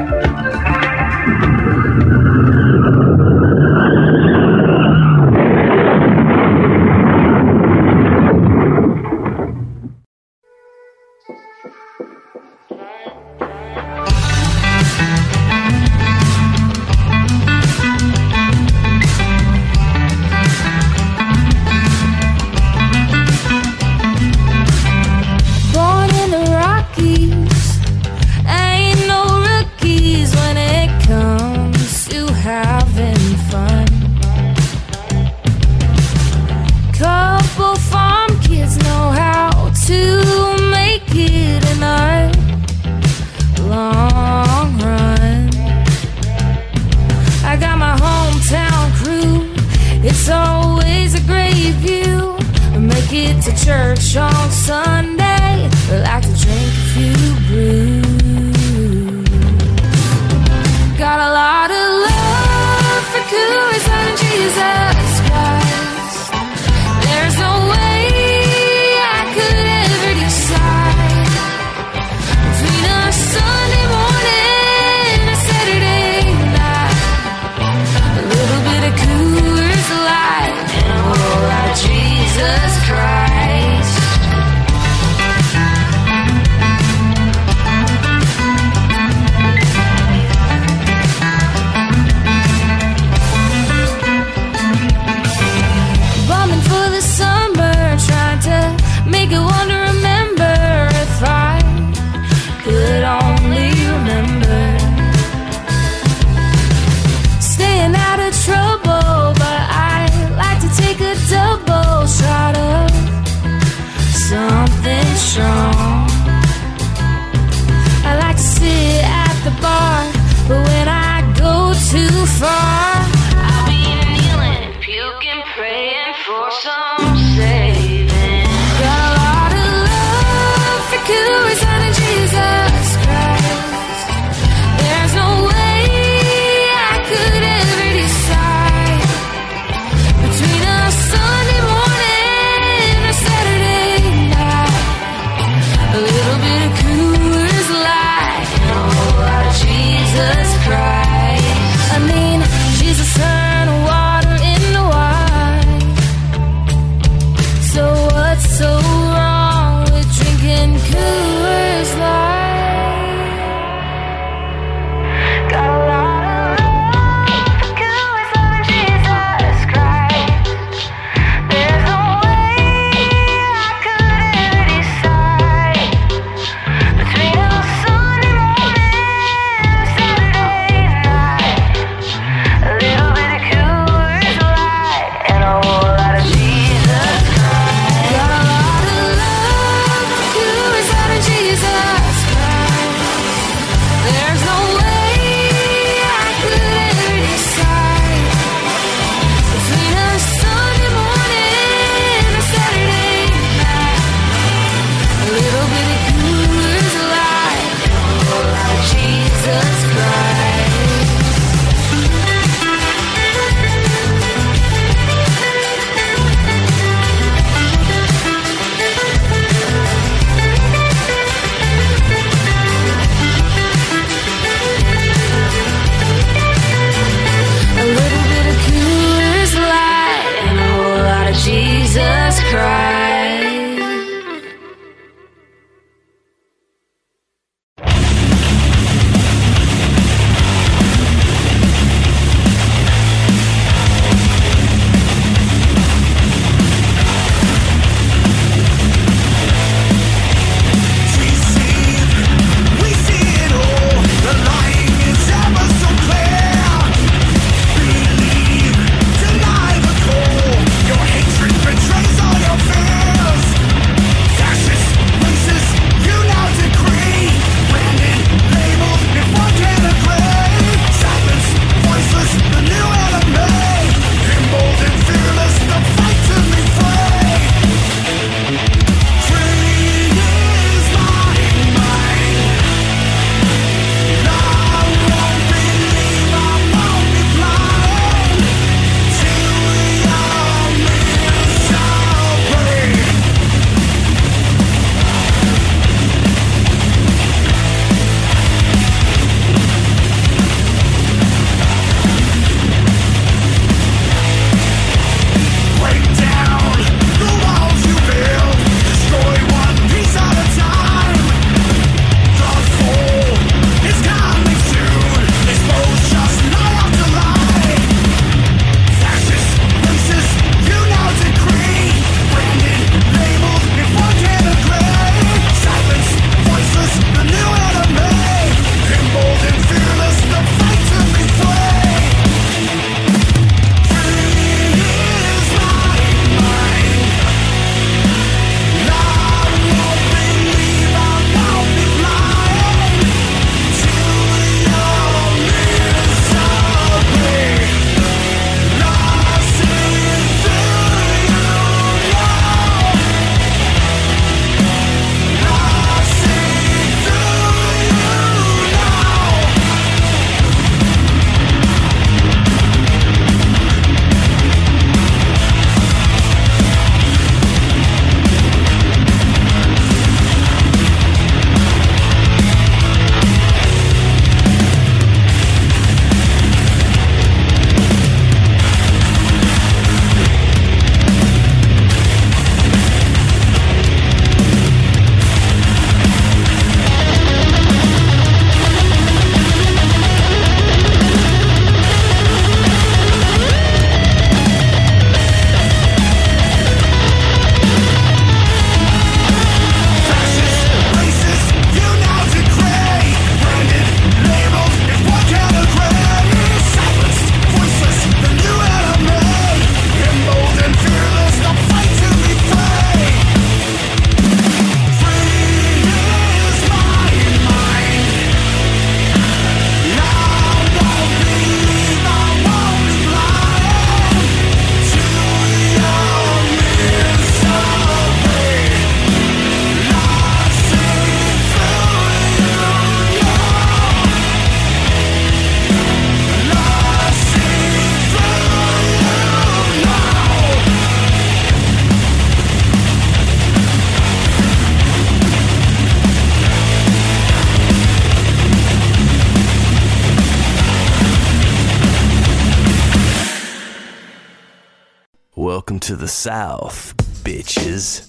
South, bitches.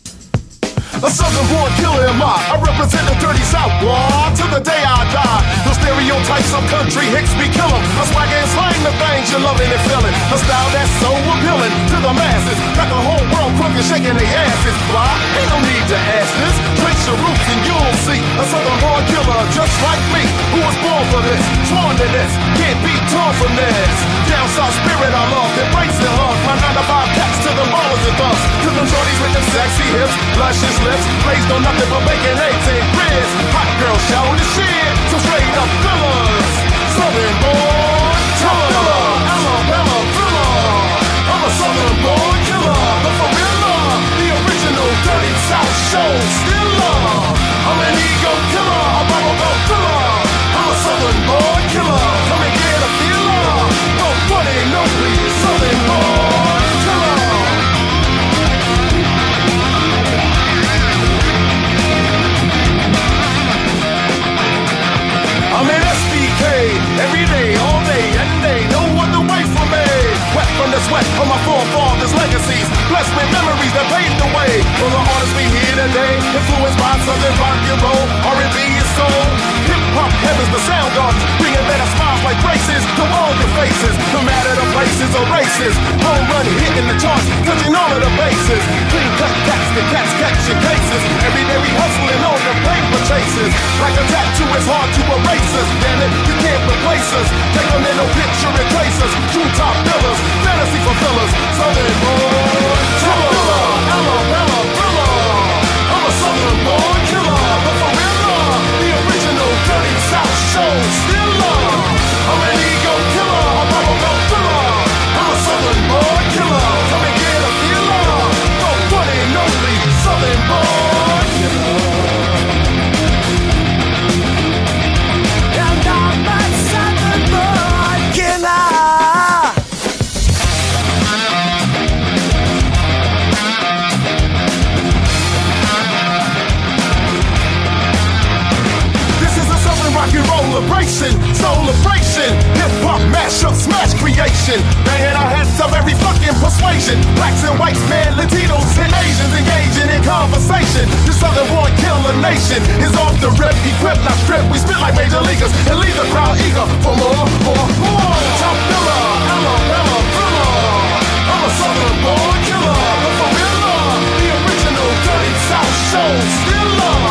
A southern born killer am I. I represent the dirty south, boy, till the day I die. The stereotypes of country hicks be killing. A swag and slang the things you're loving and feeling. A style that's so appealing to the masses. Got the whole world crunk and shaking their asses. Why? Ain't no need to ask this. Trace your roots and you'll see a southern born killer just like me. Who was born for this, sworn to this. Can't be torn from this. Down south spirit I love, embrace and hug. My 9 to 5 cats to the ballers and thugs. To them shorties with them sexy hips, luscious lips, raised on nothing but bacon, eggs, and grits. Hot girl show the shit, so straight up killer, come and get a feeler. The one and only every day, all day, and day. No other way for me. Wet from the sweat of my forefathers' legacies. Blessed with memories that paved the way for the artists we hear today. Influenced by Southern rock and roll, R&B and soul. Hop heavens, the sound gardens, bringing better smiles like braces to all your faces. No matter the places or races, home run hitting the charts, touching all of the bases. Clean cut cats, the cats catching cases. Every day we hustling on the paper chases. Like a tattoo, it's hard to erase us. Damn it, you can't replace us. Take in no picture and trace us. True top billers, fantasy fulfillers. Southern born Alabama thriller. I'm a southern born Show stiller. I'm an celebration, celebration, hip hop mashup, smash creation. Banging our heads of every fucking persuasion. Blacks and whites, man, Latinos and Asians engaging in conversation. The southern born killer nation is off the rip, equipped, not stripped. We spit like major leaguers and leave the crowd eager for more, more, more. Top filler, Alabama thriller. I'm a southern born killer, but for real, uh, the original dirty South show stiller. I'm uh.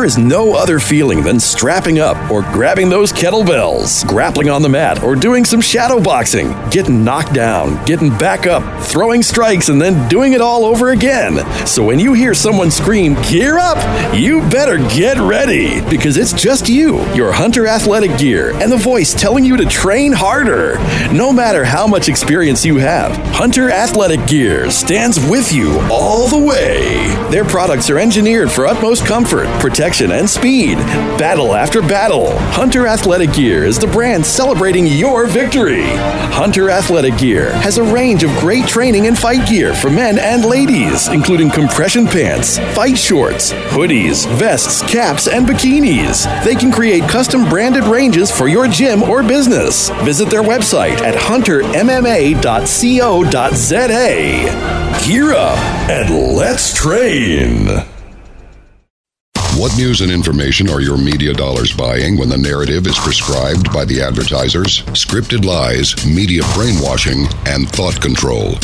There is no other feeling than strapping up or grabbing those kettlebells, grappling on the mat, or doing some shadow boxing, getting knocked down, getting back up, throwing strikes, and then doing it all over again. So when you hear someone scream, Gear up! You better get ready because it's just you, your Hunter athletic gear, and the voice telling you to train harder. No matter how much experience you have, Hunter Athletic Gear stands with you all the way. Their products are engineered for utmost comfort, protection, and speed. Battle after battle, Hunter Athletic Gear is the brand celebrating your victory. Hunter Athletic Gear has a range of great training and fight gear for men and ladies, including compression pants, fight shorts, hoodies, vests, caps, and bikinis. They can create custom branded ranges for your gym or business. Visit their website at huntermma.co.za. Gear up and let's train. What news and information are your media dollars buying when the narrative is prescribed by the advertisers? Scripted lies, media brainwashing, and thought control.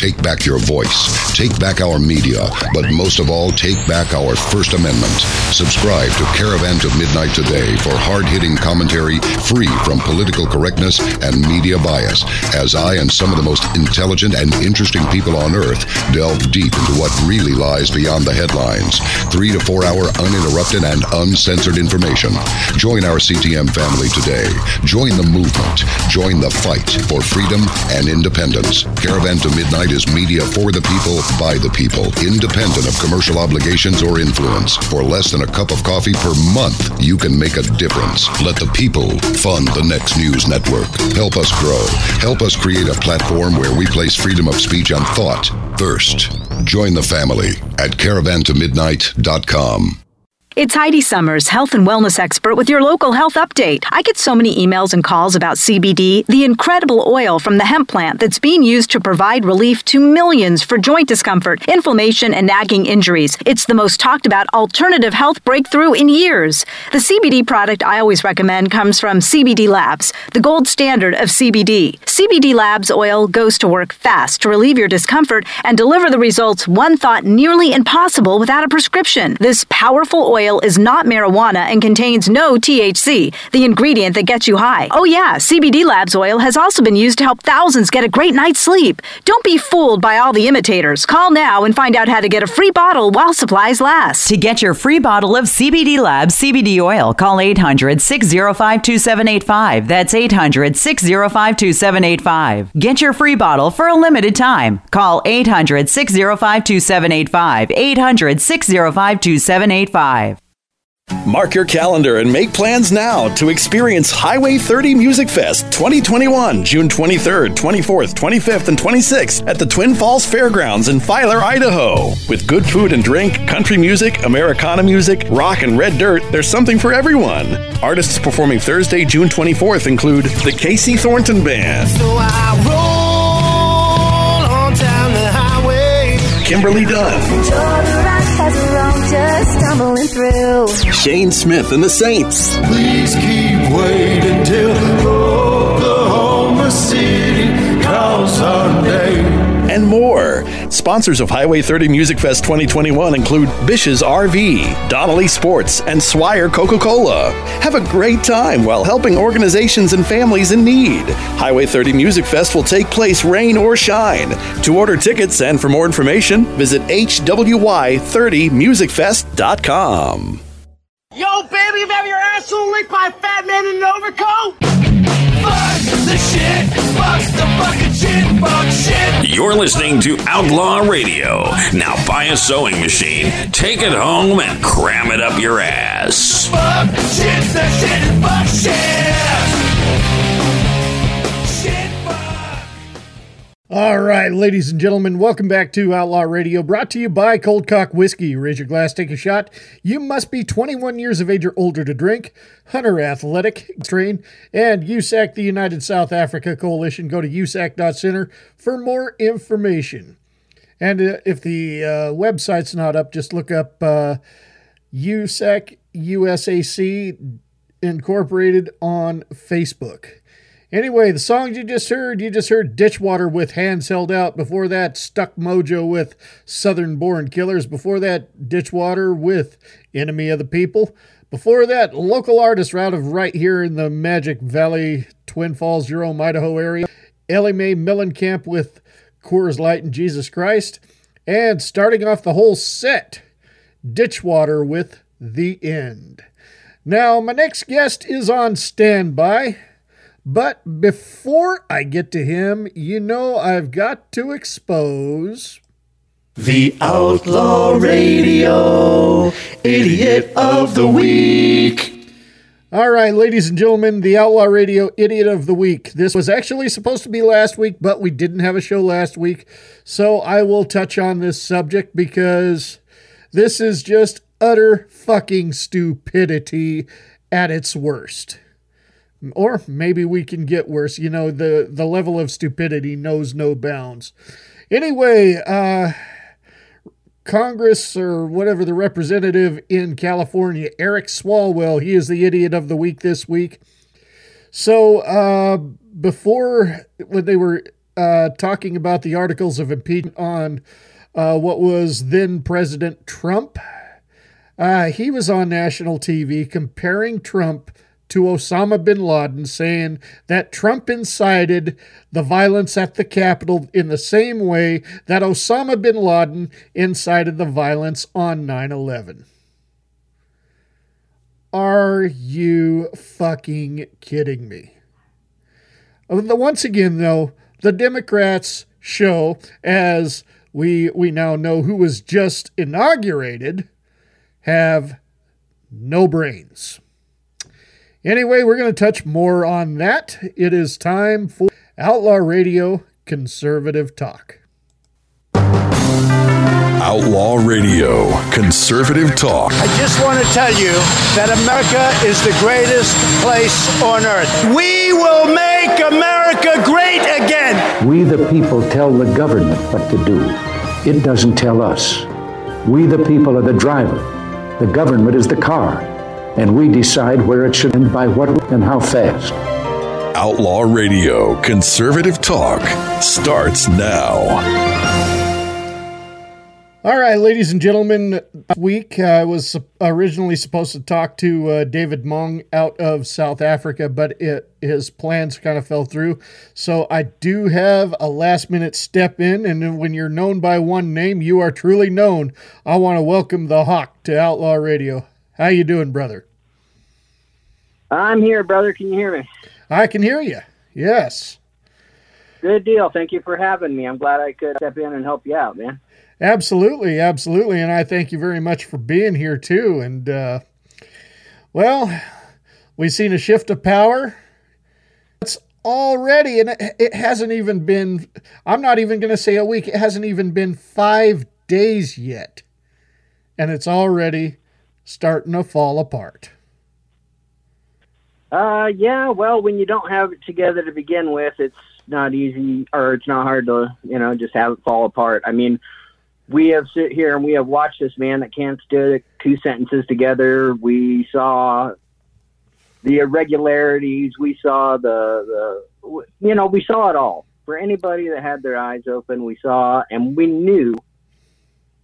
Take back your voice. Take back our media. But most of all, take back our First Amendment. Subscribe to Caravan to Midnight today for hard hitting commentary free from political correctness and media bias, as I and some of the most intelligent and interesting people on earth delve deep into what really lies beyond the headlines. Three to four hour uninterrupted and uncensored information. Join our CTM family today. Join the movement. Join the fight for freedom and independence. Caravan to Midnight is media for the people, by the people, independent of commercial obligations or influence. For less than a cup of coffee per month, you can make a difference. Let the people fund the next news network. Help us grow. Help us create a platform where we place freedom of speech and thought first. Join the family at caravantomidnight.com. It's Heidi Summers, health and wellness expert with your local health update. I get so many emails and calls about CBD, the incredible oil from the hemp plant that's being used to provide relief to millions for joint discomfort, inflammation, and nagging injuries. It's the most talked about alternative health breakthrough in years. The CBD product I always recommend comes from CBD Labs, the gold standard of CBD. CBD Labs oil goes to work fast to relieve your discomfort and deliver the results one thought nearly impossible without a prescription. This powerful oil is not marijuana and contains no THC, the ingredient that gets you high. Oh, yeah, CBD Labs oil has also been used to help thousands get a great night's sleep. Don't be fooled by all the imitators. Call now and find out how to get a free bottle while supplies last. To get your free bottle of CBD Labs CBD oil, call 800 605 2785. That's 800 605 2785. Get your free bottle for a limited time. Call 800 605 2785. 800 605 2785. Mark your calendar and make plans now to experience Highway 30 Music Fest 2021, June 23rd, 24th, 25th, and 26th at the Twin Falls Fairgrounds in Filer, Idaho. With good food and drink, country music, Americana music, rock, and red dirt, there's something for everyone. Artists performing Thursday, June 24th include the Casey Thornton Band. So I roll on down the highway. Kimberly Dunn. Just stumbling through. Shane Smith and the Saints. Please keep waiting till Oklahoma City calls our name. And more. Sponsors of Highway 30 Music Fest 2021 include Bish's RV, Donnelly Sports, and Swire Coca Cola. Have a great time while helping organizations and families in need. Highway 30 Music Fest will take place rain or shine. To order tickets and for more information, visit hwy30musicfest.com. Yo, baby, you've had your asshole licked by a fat man in an overcoat? Fuck the shit, fuck the fucking shit. You're listening to Outlaw Radio. Now buy a sewing machine, take it home, and cram it up your ass. Fuck shit, the shit, and fuck shit. All right, ladies and gentlemen, welcome back to Outlaw Radio, brought to you by Cold Cock Whiskey. Raise your glass, take a shot. You must be 21 years of age or older to drink. Hunter Athletic Strain and USAC, the United South Africa Coalition. Go to usac.center for more information. And uh, if the uh, website's not up, just look up uh, USAC USAC Incorporated on Facebook. Anyway, the songs you just heard, you just heard Ditchwater with Hands Held Out. Before that, Stuck Mojo with Southern Born Killers. Before that, Ditchwater with Enemy of the People. Before that, local artist out of right here in the Magic Valley, Twin Falls, Jerome, Idaho area. Ellie Mae Millenkamp with Coors Light and Jesus Christ. And starting off the whole set, Ditchwater with The End. Now, my next guest is on standby. But before I get to him, you know I've got to expose. The Outlaw Radio Idiot of the Week. All right, ladies and gentlemen, the Outlaw Radio Idiot of the Week. This was actually supposed to be last week, but we didn't have a show last week. So I will touch on this subject because this is just utter fucking stupidity at its worst or maybe we can get worse. You know, the the level of stupidity knows no bounds. Anyway, uh, Congress or whatever the representative in California, Eric Swalwell, he is the idiot of the week this week. So uh, before when they were uh, talking about the articles of impeachment on uh, what was then President Trump, uh, he was on national TV comparing Trump to Osama bin Laden, saying that Trump incited the violence at the Capitol in the same way that Osama bin Laden incited the violence on 9 11. Are you fucking kidding me? Once again, though, the Democrats show, as we, we now know who was just inaugurated, have no brains. Anyway, we're going to touch more on that. It is time for Outlaw Radio Conservative Talk. Outlaw Radio Conservative Talk. I just want to tell you that America is the greatest place on earth. We will make America great again. We, the people, tell the government what to do. It doesn't tell us. We, the people, are the driver. The government is the car and we decide where it should end by what and how fast. Outlaw Radio Conservative Talk starts now. All right, ladies and gentlemen, this week I was originally supposed to talk to uh, David Mong out of South Africa, but it, his plans kind of fell through. So I do have a last minute step in, and when you're known by one name, you are truly known. I want to welcome the Hawk to Outlaw Radio. How you doing, brother? I'm here, brother. Can you hear me? I can hear you. Yes. Good deal. Thank you for having me. I'm glad I could step in and help you out, man. Absolutely, absolutely, and I thank you very much for being here too. And uh, well, we've seen a shift of power. It's already, and it hasn't even been. I'm not even going to say a week. It hasn't even been five days yet, and it's already starting to fall apart? Uh, yeah. Well, when you don't have it together to begin with, it's not easy, or it's not hard to, you know, just have it fall apart. I mean, we have sit here and we have watched this man that can't stick two sentences together. We saw the irregularities. We saw the the, you know, we saw it all. For anybody that had their eyes open, we saw, and we knew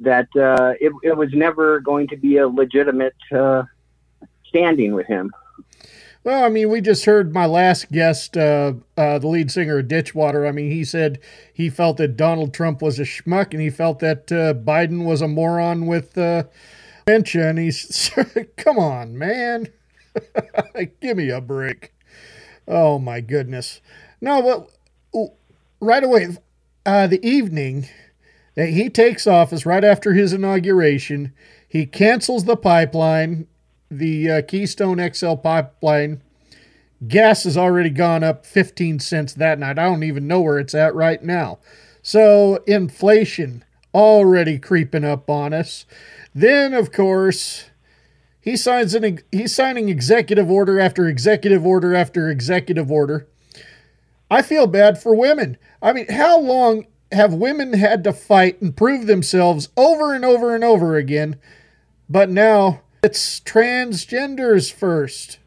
that uh, it, it was never going to be a legitimate uh, standing with him. Well, I mean, we just heard my last guest, uh, uh, the lead singer of Ditchwater. I mean, he said he felt that Donald Trump was a schmuck, and he felt that uh, Biden was a moron with uh, dementia. And he's, come on, man, give me a break. Oh my goodness. No, but right away, uh, the evening that he takes office right after his inauguration. He cancels the pipeline, the uh, Keystone XL pipeline. Gas has already gone up 15 cents that night. I don't even know where it's at right now. So, inflation already creeping up on us. Then, of course, he signs an he's signing executive order after executive order after executive order. I feel bad for women. I mean, how long have women had to fight and prove themselves over and over and over again, but now it's transgenders first.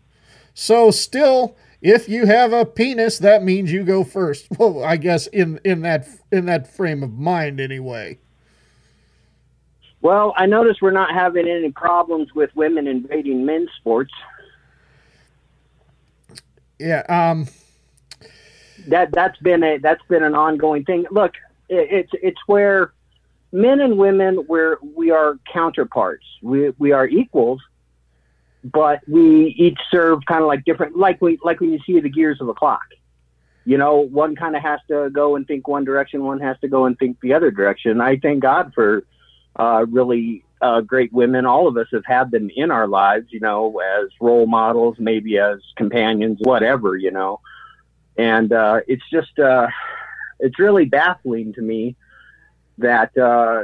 So, still, if you have a penis, that means you go first. Well, I guess in in that in that frame of mind, anyway. Well, I notice we're not having any problems with women invading men's sports. Yeah. Um. That that's been a that's been an ongoing thing. Look, it's it's where men and women we're we are counterparts. We we are equals, but we each serve kind of like different. Like we like when you see the gears of a clock. You know, one kind of has to go and think one direction, one has to go and think the other direction. I thank God for uh, really uh, great women. All of us have had them in our lives, you know, as role models, maybe as companions, whatever, you know. And uh, it's just, uh, it's really baffling to me that uh,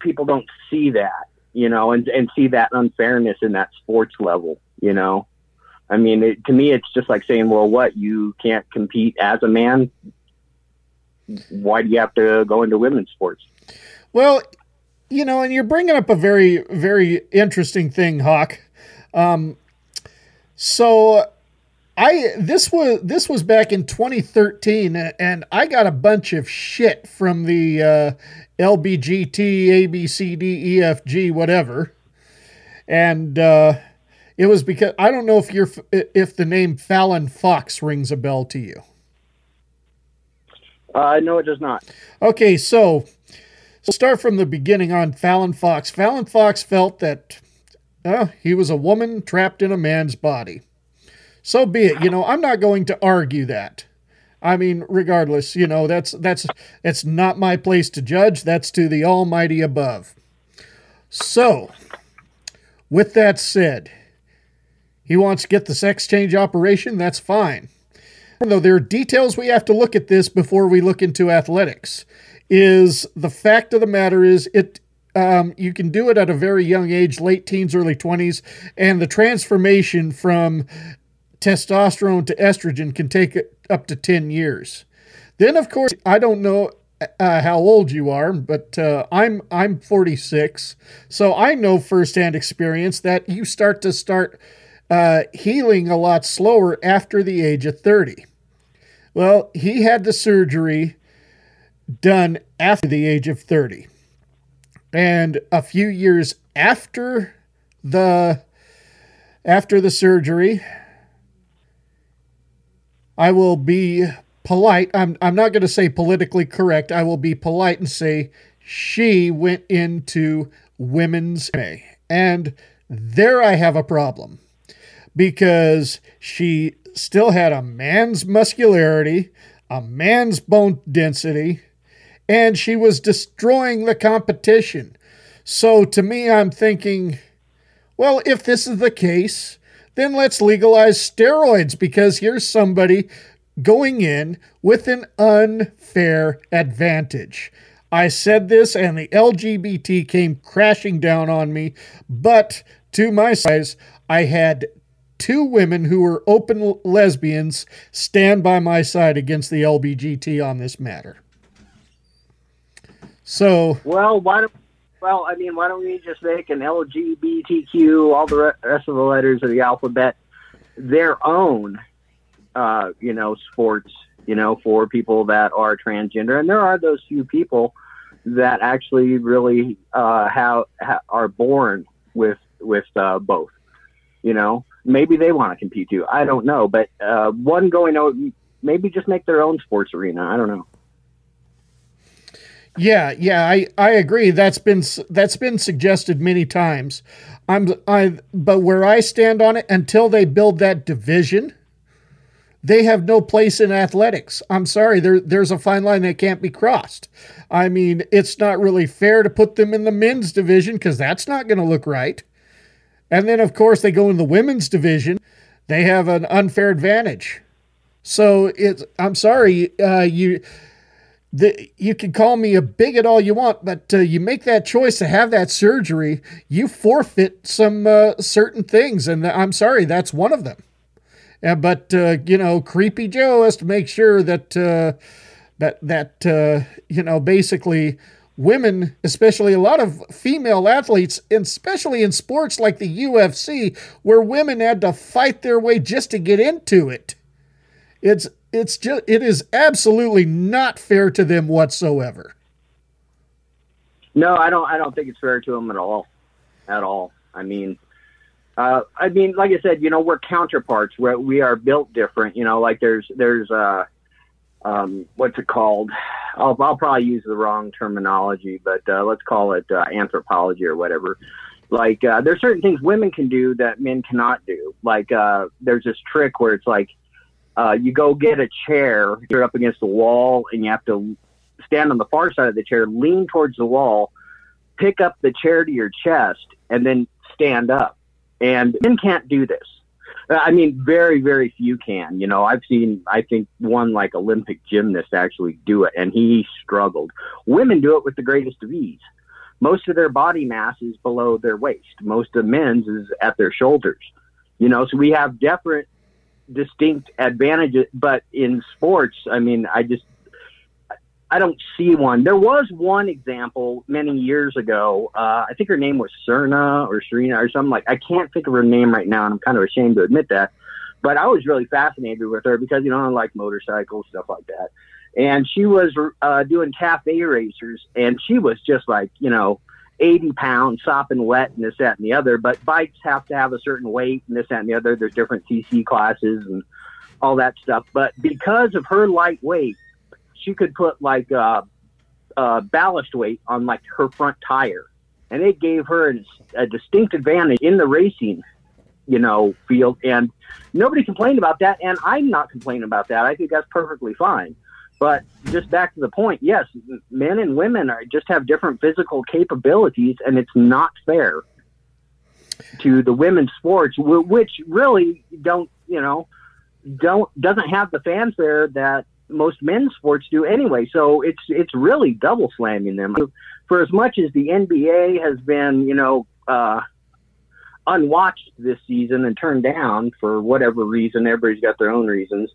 people don't see that, you know, and, and see that unfairness in that sports level, you know. I mean, it, to me, it's just like saying, well, what, you can't compete as a man? Why do you have to go into women's sports? Well, you know, and you're bringing up a very, very interesting thing, Hawk. Um, so I this was this was back in 2013, and I got a bunch of shit from the uh, LBGT, ABCD, EFG, whatever, and uh, it was because I don't know if you're if the name Fallon Fox rings a bell to you. Uh, no, it does not. Okay, so start from the beginning on Fallon Fox. Fallon Fox felt that uh, he was a woman trapped in a man's body. So be it. You know, I'm not going to argue that. I mean, regardless, you know, that's that's it's not my place to judge. That's to the Almighty above. So, with that said, he wants to get the sex change operation. That's fine. Though there are details we have to look at this before we look into athletics is the fact of the matter is it um, you can do it at a very young age, late teens, early 20s, and the transformation from testosterone to estrogen can take up to 10 years. Then, of course, I don't know uh, how old you are, but uh, I'm I'm 46, so I know firsthand experience that you start to start uh, healing a lot slower after the age of 30. Well, he had the surgery done after the age of 30. And a few years after the after the surgery, I will be polite. I'm I'm not going to say politically correct. I will be polite and say she went into women's MMA. And there I have a problem because she still had a man's muscularity, a man's bone density, and she was destroying the competition. So to me, I'm thinking, well, if this is the case, then let's legalize steroids because here's somebody going in with an unfair advantage. I said this and the LGBT came crashing down on me, but to my size, I had two women who were open lesbians stand by my side against the LBGT on this matter. So well, why don't well, I mean, why don't we just make an LGBTQ, all the rest of the letters of the alphabet, their own, uh, you know, sports, you know, for people that are transgender, and there are those few people that actually really uh, have, ha- are born with with uh, both. You know, maybe they want to compete too. I don't know, but uh, one going out, maybe just make their own sports arena. I don't know. Yeah, yeah, I, I agree. That's been that's been suggested many times. I'm I but where I stand on it until they build that division, they have no place in athletics. I'm sorry, there there's a fine line that can't be crossed. I mean, it's not really fair to put them in the men's division cuz that's not going to look right. And then of course they go in the women's division, they have an unfair advantage. So it's I'm sorry, uh, you the, you can call me a bigot all you want, but uh, you make that choice to have that surgery, you forfeit some uh, certain things, and I'm sorry, that's one of them. Uh, but uh, you know, Creepy Joe has to make sure that uh, that that uh, you know basically women, especially a lot of female athletes, especially in sports like the UFC, where women had to fight their way just to get into it. It's it's just it is absolutely not fair to them whatsoever. No, I don't. I don't think it's fair to them at all. At all. I mean, uh, I mean, like I said, you know, we're counterparts. We're, we are built different. You know, like there's there's uh, um, what's it called? I'll, I'll probably use the wrong terminology, but uh, let's call it uh, anthropology or whatever. Like uh, there's certain things women can do that men cannot do. Like uh, there's this trick where it's like uh, you go get a chair, you're up against the wall, and you have to stand on the far side of the chair, lean towards the wall, pick up the chair to your chest, and then stand up. And men can't do this. I mean, very, very few can. You know, I've seen, I think, one like Olympic gymnast actually do it, and he struggled. Women do it with the greatest of ease. Most of their body mass is below their waist. Most of men's is at their shoulders. You know, so we have different, distinct advantages. But in sports, I mean, I just, I don't see one. There was one example many years ago. Uh, I think her name was Serena or Serena or something like. I can't think of her name right now, and I'm kind of ashamed to admit that. But I was really fascinated with her because you know I like motorcycles stuff like that. And she was uh, doing cafe racers, and she was just like you know 80 pounds, sopping wet, and this, that, and the other. But bikes have to have a certain weight, and this, that, and the other. There's different CC classes and all that stuff. But because of her light weight, she could put like uh, uh, ballast weight on like her front tire, and it gave her a distinct advantage in the racing, you know, field. And nobody complained about that, and I'm not complaining about that. I think that's perfectly fine. But just back to the point, yes, men and women are just have different physical capabilities, and it's not fair to the women's sports, which really don't, you know, don't doesn't have the fanfare that most men's sports do anyway. So it's it's really double slamming them. For as much as the NBA has been, you know, uh, unwatched this season and turned down for whatever reason, everybody's got their own reasons.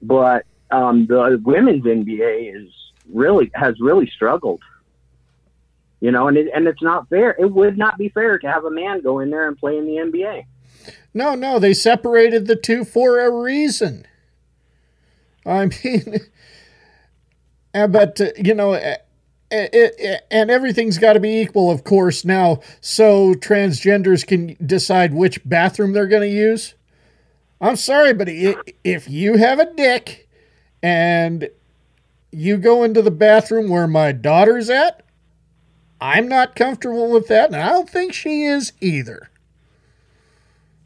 But um, the women's NBA is really has really struggled. You know, and it, and it's not fair. It would not be fair to have a man go in there and play in the NBA. No, no, they separated the two for a reason. I mean, but uh, you know, it, it, and everything's got to be equal, of course. Now, so transgenders can decide which bathroom they're going to use. I'm sorry, but if you have a dick and you go into the bathroom where my daughter's at, I'm not comfortable with that, and I don't think she is either.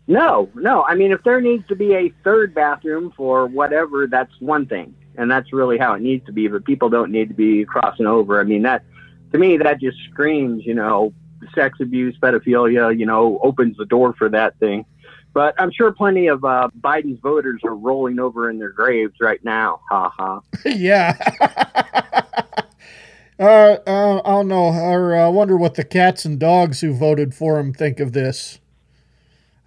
No, no. I mean, if there needs to be a third bathroom for whatever, that's one thing, and that's really how it needs to be. But people don't need to be crossing over. I mean, that to me, that just screams, you know, sex abuse, pedophilia. You know, opens the door for that thing. But I'm sure plenty of uh, Biden's voters are rolling over in their graves right now. Ha ha. yeah. uh, uh, I don't know. Or I uh, wonder what the cats and dogs who voted for him think of this.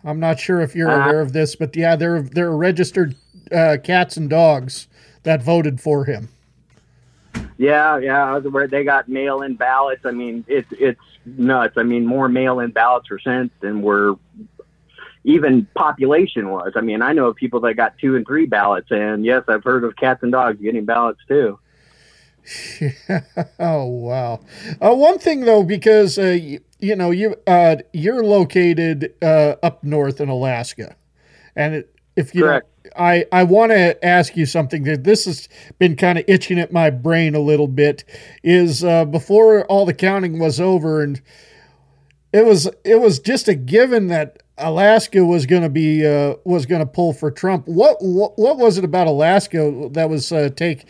I'm not sure if you're uh, aware of this, but yeah, there there are registered uh, cats and dogs that voted for him. Yeah, yeah, I was aware they got mail-in ballots. I mean, it's it's nuts. I mean, more mail-in ballots were sent than were even population was. I mean, I know of people that got two and three ballots, and yes, I've heard of cats and dogs getting ballots too. oh wow! Uh, one thing though, because uh, you know you uh, you're located uh, up north in Alaska, and it, if you Correct. I I want to ask you something that this has been kind of itching at my brain a little bit. Is uh, before all the counting was over, and it was it was just a given that Alaska was going to be uh, was going to pull for Trump. What, what what was it about Alaska that was uh, take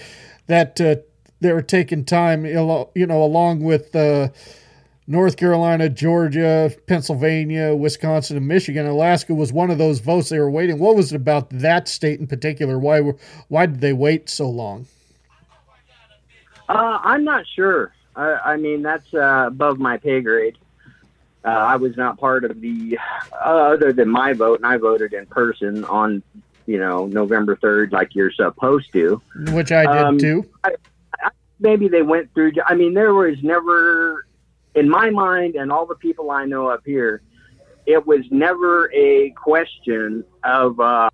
that uh, they were taking time, you know, along with uh, North Carolina, Georgia, Pennsylvania, Wisconsin, and Michigan. Alaska was one of those votes they were waiting. What was it about that state in particular? Why were why did they wait so long? Uh, I'm not sure. I, I mean, that's uh, above my pay grade. Uh, I was not part of the uh, other than my vote, and I voted in person on you know November third, like you're supposed to, which I did um, too. I, maybe they went through. I mean, there was never, in my mind, and all the people I know up here, it was never a question of. Uh,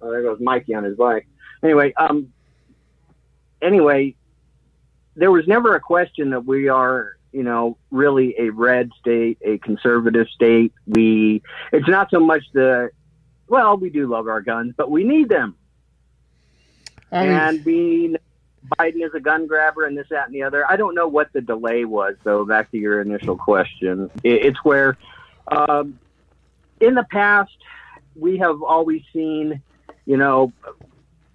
oh, there goes Mikey on his bike. Anyway, um, anyway, there was never a question that we are, you know, really a red state, a conservative state. We, it's not so much the, well, we do love our guns, but we need them. And being Biden is a gun grabber and this, that, and the other. I don't know what the delay was, though. Back to your initial question, it's where, um, in the past, we have always seen, you know,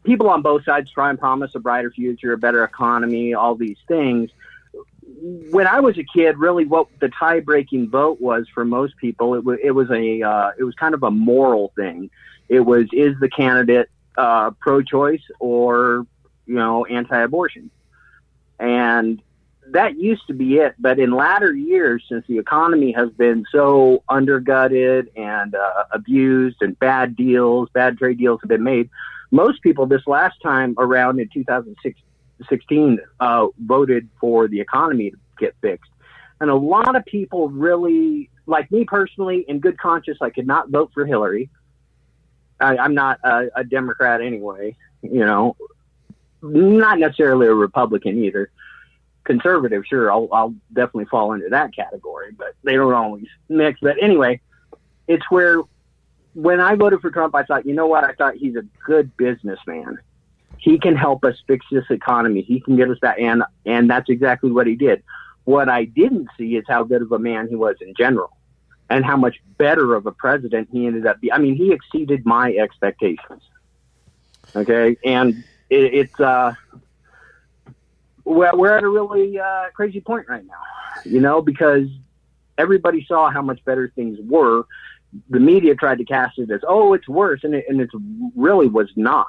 people on both sides try and promise a brighter future, a better economy, all these things. When I was a kid, really, what the tie-breaking vote was for most people, it was it was a uh, it was kind of a moral thing. It was is the candidate uh, pro-choice or you know anti-abortion, and that used to be it. But in latter years, since the economy has been so undergutted and uh, abused, and bad deals, bad trade deals have been made, most people this last time around in 2016 uh, voted for the economy to get fixed. And a lot of people really, like me personally, in good conscience, I could not vote for Hillary. I, I'm not a, a Democrat anyway, you know, not necessarily a Republican either. Conservative, sure, I'll, I'll definitely fall into that category, but they don't always mix. But anyway, it's where when I voted for Trump, I thought, you know what? I thought he's a good businessman. He can help us fix this economy. He can get us that, and and that's exactly what he did. What I didn't see is how good of a man he was in general, and how much better of a president he ended up being. I mean, he exceeded my expectations. Okay, and it, it's uh, we're, we're at a really uh, crazy point right now, you know, because everybody saw how much better things were the media tried to cast it as oh it's worse and it, and it really was not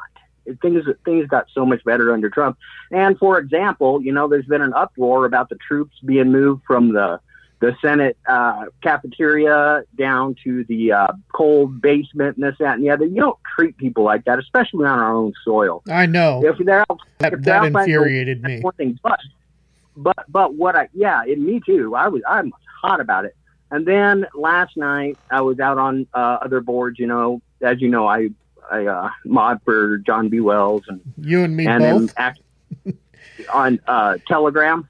things things got so much better under Trump and for example you know there's been an uproar about the troops being moved from the the Senate uh, cafeteria down to the uh, cold basement and this that and the other you don't treat people like that especially on our own soil I know. if they're out, That- if they're that infuriated me. One thing, but but but what I yeah, it, me too. I was I'm hot about it. And then last night I was out on uh, other boards. You know, as you know, I I uh, mod for John B. Wells and You and me and both. act- on uh, Telegram.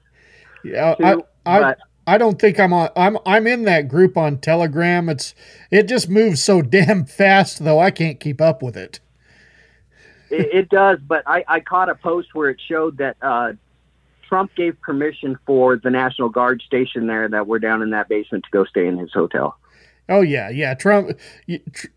Yeah, too, I, I, but- I don't think I'm on. I'm I'm in that group on Telegram. It's it just moves so damn fast, though. I can't keep up with it. it, it does, but I, I caught a post where it showed that uh, Trump gave permission for the National Guard station there that we're down in that basement to go stay in his hotel. Oh yeah, yeah. Trump, tr-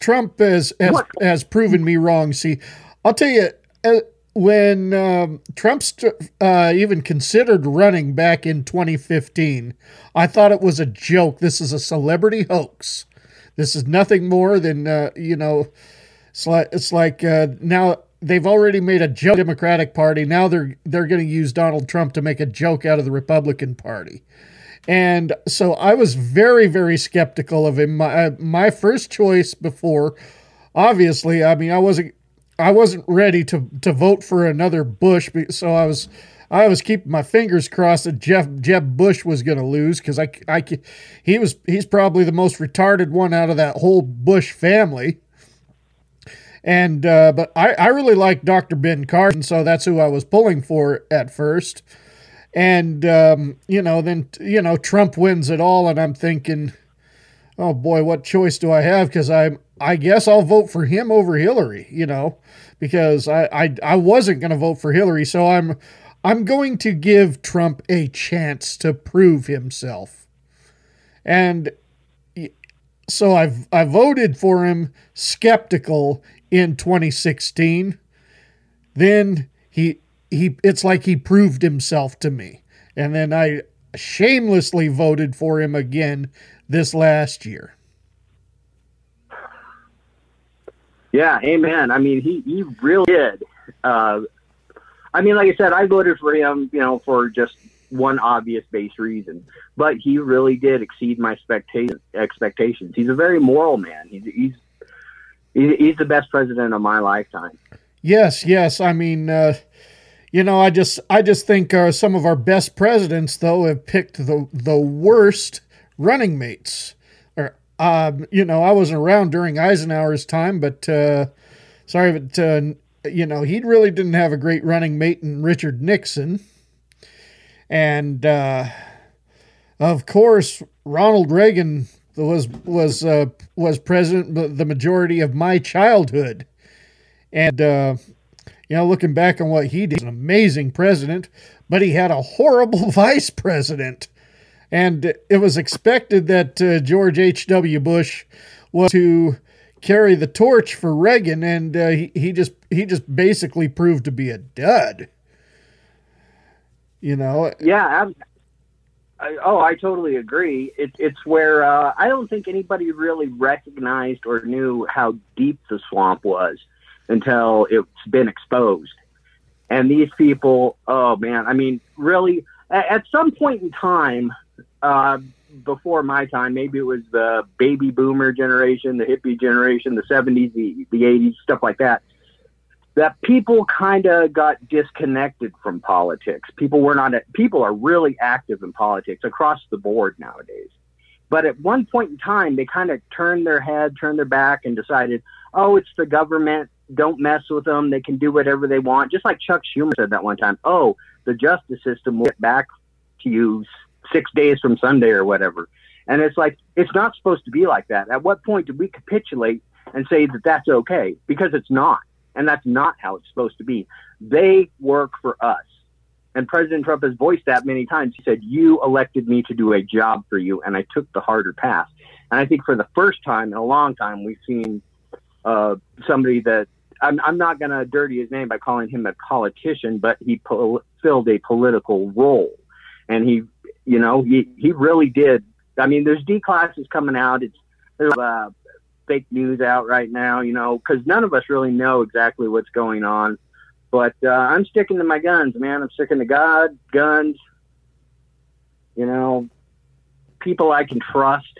Trump has has, has proven me wrong. See, I'll tell you, uh, when um, Trump st- uh, even considered running back in 2015, I thought it was a joke. This is a celebrity hoax. This is nothing more than uh, you know. It's like it's like uh, now they've already made a joke Democratic Party. Now they're they're going to use Donald Trump to make a joke out of the Republican Party. And so I was very, very skeptical of him. My, uh, my first choice before, obviously, I mean, I wasn't, I wasn't ready to to vote for another Bush. So I was, I was keeping my fingers crossed that Jeff Jeb Bush was going to lose because I, I, he was, he's probably the most retarded one out of that whole Bush family. And uh, but I, I really like Dr. Ben Carson, so that's who I was pulling for at first. And um, you know, then you know Trump wins it all, and I'm thinking, oh boy, what choice do I have? Because I I guess I'll vote for him over Hillary. You know, because I I, I wasn't going to vote for Hillary, so I'm I'm going to give Trump a chance to prove himself. And so I've I voted for him skeptical in 2016. Then he he it's like he proved himself to me. And then I shamelessly voted for him again this last year. Yeah, amen. I mean, he, he really did. Uh, I mean, like I said, I voted for him, you know, for just one obvious base reason, but he really did exceed my expecta- expectations. He's a very moral man. He's, he's, he's the best president of my lifetime. Yes, yes. I mean, uh, you know, I just I just think uh, some of our best presidents though have picked the the worst running mates. Or um, you know, I wasn't around during Eisenhower's time, but uh, sorry, but uh, you know, he really didn't have a great running mate in Richard Nixon, and uh, of course Ronald Reagan was was uh, was president the majority of my childhood, and uh, you know, looking back on what he did, an amazing president, but he had a horrible vice president, and it was expected that uh, George H. W. Bush was to carry the torch for Reagan, and uh, he, he just he just basically proved to be a dud. You know. Yeah. I, oh, I totally agree. It, it's where uh, I don't think anybody really recognized or knew how deep the swamp was until it's been exposed. And these people, oh man, I mean, really, at, some point in time, uh, before my time, maybe it was the baby boomer generation, the hippie generation, the 70s, the, the 80s, stuff like that, that people kind of got disconnected from politics. People were not, people are really active in politics across the board nowadays. But at one point in time, they kind of turned their head, turned their back, and decided, oh, it's the government. Don't mess with them. They can do whatever they want. Just like Chuck Schumer said that one time. Oh, the justice system will get back to you six days from Sunday or whatever. And it's like, it's not supposed to be like that. At what point did we capitulate and say that that's okay? Because it's not. And that's not how it's supposed to be. They work for us. And President Trump has voiced that many times. He said, You elected me to do a job for you, and I took the harder path. And I think for the first time in a long time, we've seen uh, somebody that I'm, I'm not going to dirty his name by calling him a politician, but he filled a political role. And he, you know, he, he really did. I mean, there's D classes coming out. It's there's uh, fake news out right now, you know, because none of us really know exactly what's going on. But uh, I'm sticking to my guns, man. I'm sticking to God, guns, you know, people I can trust,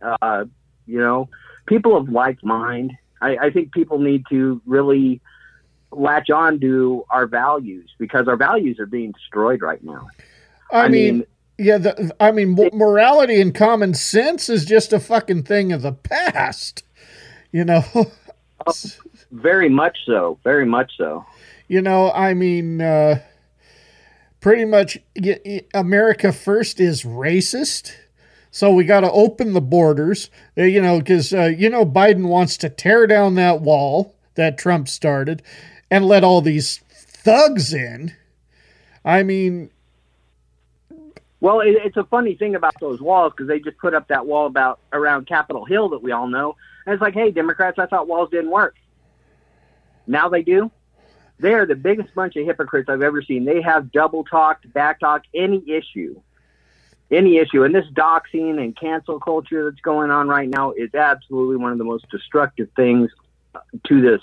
uh, you know, people of like mind. I, I think people need to really latch on to our values because our values are being destroyed right now. I, I mean, mean, yeah, the, I mean, morality and common sense is just a fucking thing of the past, you know. oh, very much so. Very much so. You know, I mean, uh, pretty much America First is racist. So we got to open the borders, uh, you know, because, uh, you know, Biden wants to tear down that wall that Trump started and let all these thugs in. I mean, well, it, it's a funny thing about those walls because they just put up that wall about around Capitol Hill that we all know, and it's like, hey, Democrats, I thought walls didn't work. Now they do. They are the biggest bunch of hypocrites I've ever seen. They have double talked, back talked any issue, any issue, and this doxing and cancel culture that's going on right now is absolutely one of the most destructive things to this,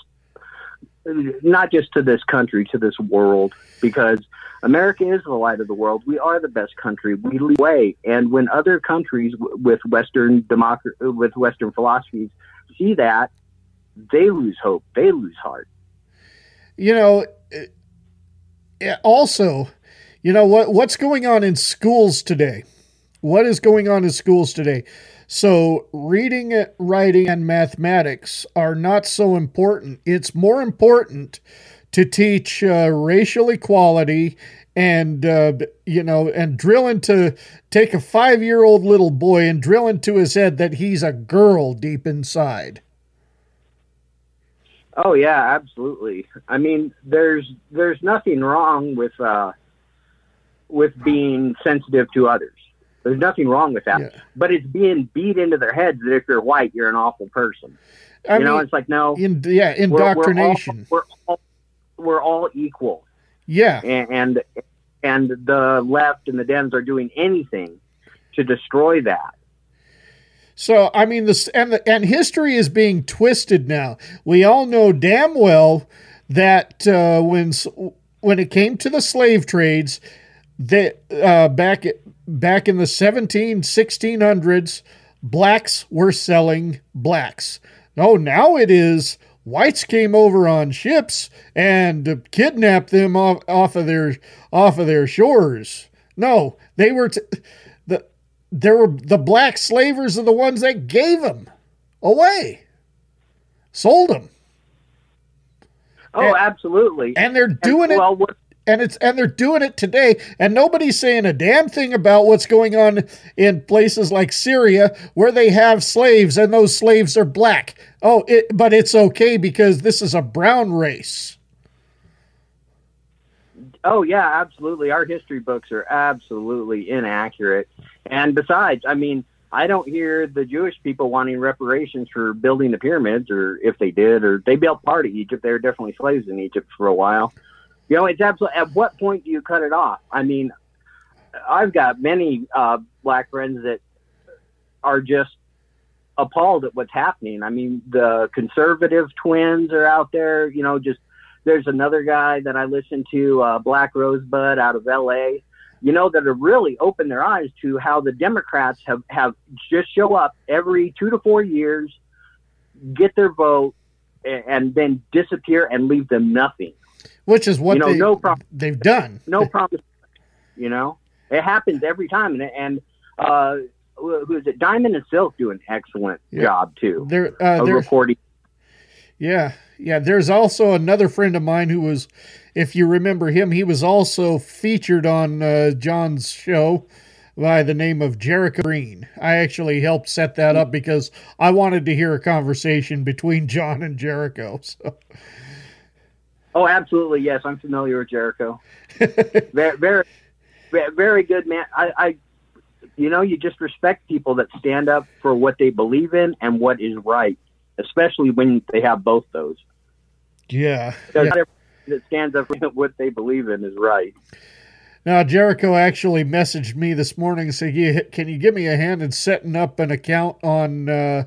not just to this country, to this world, because America is the light of the world. We are the best country. We lead the way, and when other countries with Western democracy, with Western philosophies see that, they lose hope. They lose heart you know, eh, eh, also, you know what what's going on in schools today? What is going on in schools today? So, reading, writing, and mathematics are not so important. It's more important to teach uh, racial equality and uh, you know and drill into take a five year old little boy and drill into his head that he's a girl deep inside Oh yeah, absolutely. I mean, there's there's nothing wrong with uh, with being sensitive to others. There's nothing wrong with that. Yeah. But it's being beat into their heads that if you're white, you're an awful person. I you mean, know, it's like no, in, yeah, indoctrination. We're, we're, all, we're all equal. Yeah, and, and and the left and the Dems are doing anything to destroy that. So I mean this and the, and history is being twisted now. We all know damn well that uh, when when it came to the slave trades, that uh, back back in the 17 1600s, blacks were selling blacks. No, now it is whites came over on ships and kidnapped them off, off of their off of their shores. No, they were t- the there were the black slavers are the ones that gave them away, sold them. Oh, And- absolutely. and they're doing it well, what- and it's and they're doing it today and nobody's saying a damn thing about what's going on in places like Syria where they have slaves and those slaves are black oh it, but it's okay because this is a brown race Oh yeah, absolutely. Our history books are absolutely inaccurate. And besides, I mean, I don't hear the Jewish people wanting reparations for building the pyramids, or if they did, or they built part of Egypt. They were definitely slaves in Egypt for a while. You know, it's absolutely. At what point do you cut it off? I mean, I've got many uh, black friends that are just appalled at what's happening. I mean, the conservative twins are out there. You know, just there's another guy that I listen to, uh, Black Rosebud out of L.A. You know, that have really opened their eyes to how the Democrats have have just show up every two to four years, get their vote, a- and then disappear and leave them nothing. Which is what You know, they, no problem. they've done No promise. You know, it happens every time, and and uh, who is it? Diamond and Silk do an excellent Yeah. job too. They're, uh, they're- reporting. Yeah, yeah. There's also another friend of mine who was, if you remember him, he was also featured on uh, John's show by the name of Jericho Green. I actually helped set that up because I wanted to hear a conversation between John and Jericho. So Oh, absolutely. Yes, I'm familiar with Jericho. very, very, very good man. I, I, you know, you just respect people that stand up for what they believe in and what is right, especially when they have both those. yeah. Yeah. not everybody that stands up for what they believe in is right. Now Jericho actually messaged me this morning and said, "Can you give me a hand in setting up an account on uh,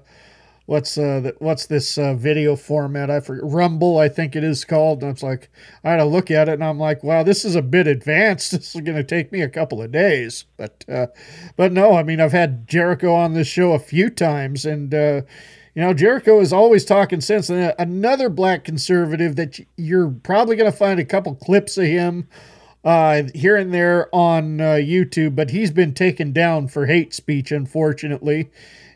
what's uh, the, what's this uh, video format? I forget Rumble, I think it is called." And I was like, I had to look at it, and I'm like, "Wow, this is a bit advanced. This is going to take me a couple of days." But uh, but no, I mean, I've had Jericho on this show a few times, and uh, you know, Jericho is always talking sense. And uh, another black conservative that you're probably going to find a couple clips of him uh, here and there on uh, YouTube, but he's been taken down for hate speech, unfortunately.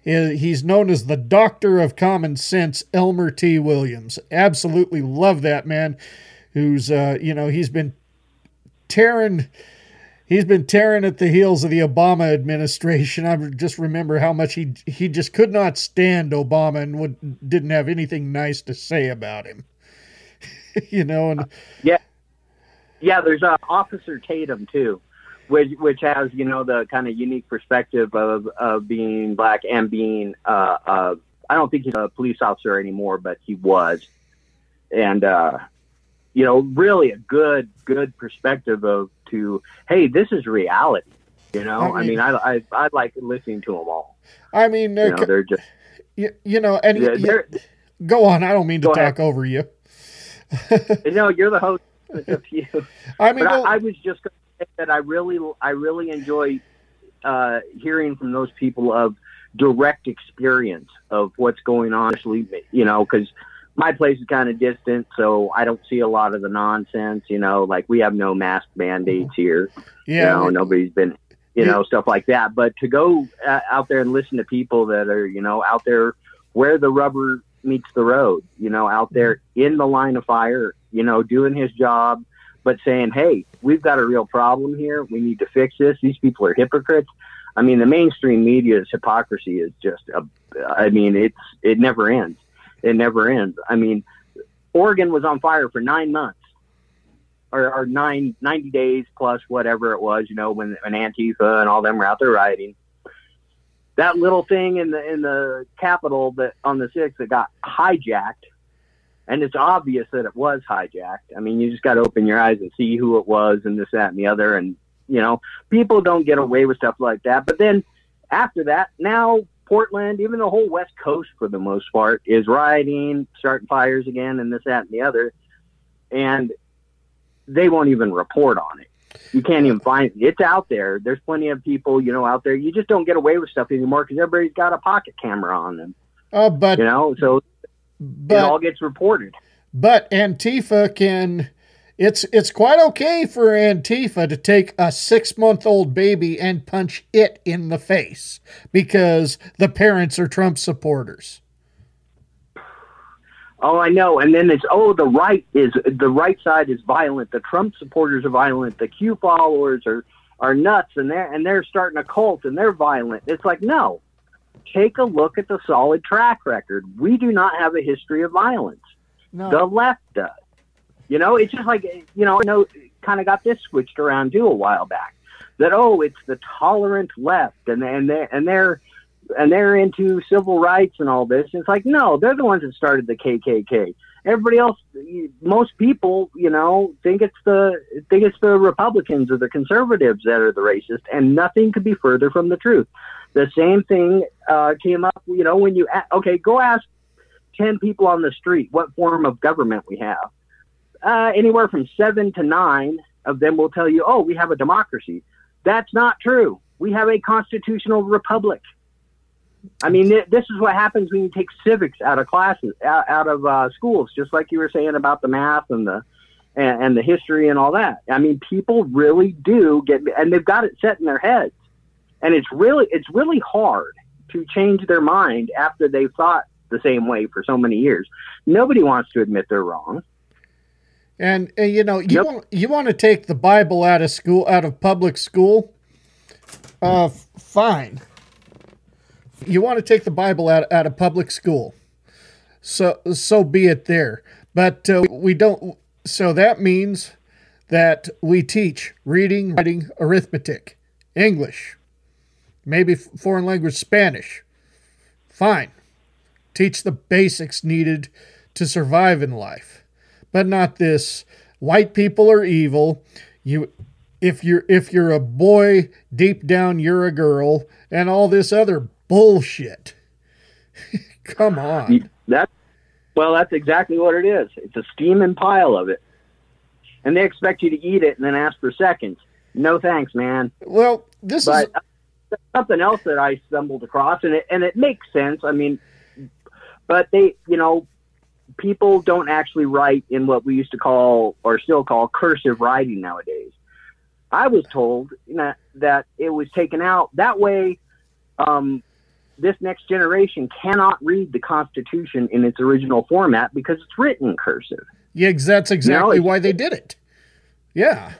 He's known as the Doctor of Common Sense, Elmer T. Williams. Absolutely love that man. Who's, uh, you know, he's been tearing. He's been tearing at the heels of the Obama administration. I just remember how much he he just could not stand Obama and would, didn't have anything nice to say about him. you know, and Yeah, yeah. There's uh, Officer Tatum too, which which has you know the kind of unique perspective of of being black and being uh, uh, I don't think he's a police officer anymore, but he was, and uh, you know really a good good perspective of to hey this is reality. You know, I I mean- mean, I I, I like listening to them all. I mean, You uh, know, they're just you, you know, and Yeah, you- they're- go on. I don't mean to talk ahead. over you. no, you're the host of you. I mean, well- I, I was just say that I really, I really enjoy uh, hearing from those people of direct experience of what's going on. Actually, you know, because my place is kind of distant, so I don't see a lot of the nonsense. You know, like we have no mask mandates here. Yeah, you know, nobody's been, you know, stuff like that. But to go uh, out there and listen to people that are, you know, out there where the rubber meets the road, you know, out there in the line of fire, you know, doing his job, but saying, hey, we've got a real problem here. We need to fix this. These people are hypocrites. I mean, the mainstream media's hypocrisy is just, a, I mean, it's, it never ends. It never ends. I mean, Oregon was on fire for nine months or, or nine, 90 days plus whatever it was, you know, when, when Antifa and all them were out there rioting. That little thing in the in the Capitol that on the sixth that got hijacked, and it's obvious that it was hijacked. I mean, you just got to open your eyes and see who it was, and this, that, and the other. And you know, people don't get away with stuff like that. But then after that, now Portland, even the whole West Coast for the most part, is rioting, starting fires again, and this, that, and the other. And they won't even report on it. You can't even find it. it's out there. There's plenty of people, you know, out there. You just don't get away with stuff anymore because everybody's got a pocket camera on them. Oh, but You know, so it all gets reported. But Antifa can it's it's quite okay for Antifa to take a 6-month-old baby and punch it in the face because the parents are Trump supporters. Oh, I know. And then it's oh, the right is the right side is violent. The Trump supporters are violent. The Q followers are are nuts, and they're and they're starting a cult and they're violent. It's like no. Take a look at the solid track record. We do not have a history of violence. No. The left does. You know, it's just like you know, I know kind of got this switched around too a while back. That oh, it's the tolerant left, and and they and they're and they're into civil rights and all this. It's like no, they're the ones that started the KKK. Everybody else, most people, you know, think it's the think it's the Republicans or the conservatives that are the racist, and nothing could be further from the truth. The same thing uh, came up, you know, when you okay, go ask ten people on the street what form of government we have. Uh, anywhere from seven to nine of them will tell you, "Oh, we have a democracy." That's not true. We have a constitutional republic. I mean, th- this is what happens when you take civics out of classes, out, out of uh, schools, just like you were saying about the math and the and, and the history and all that. I mean, people really do get, and they've got it set in their heads, and it's really it's really hard to change their mind after they've thought the same way for so many years. Nobody wants to admit they're wrong. And, and you know, you want you want to take the Bible out of school, out of public school. Uh, fine. You want to take the Bible out out of public school. So so be it there. But uh, we don't. So that means that we teach reading, writing, arithmetic, English, maybe foreign language Spanish. Fine. Teach the basics needed to survive in life but not this white people are evil you if you're if you're a boy deep down you're a girl and all this other bullshit come on That well, that's exactly what it is. It's a steaming pile of it, and they expect you to eat it and then ask for seconds. No thanks, man. Well, this but is uh, something else that I stumbled across, and it and it makes sense. I mean, but they, you know, people don't actually write in what we used to call or still call cursive writing nowadays. I was told you know, that it was taken out that way. Um, this next generation cannot read the Constitution in its original format because it's written cursive. yeah that's exactly why they did it. Yeah.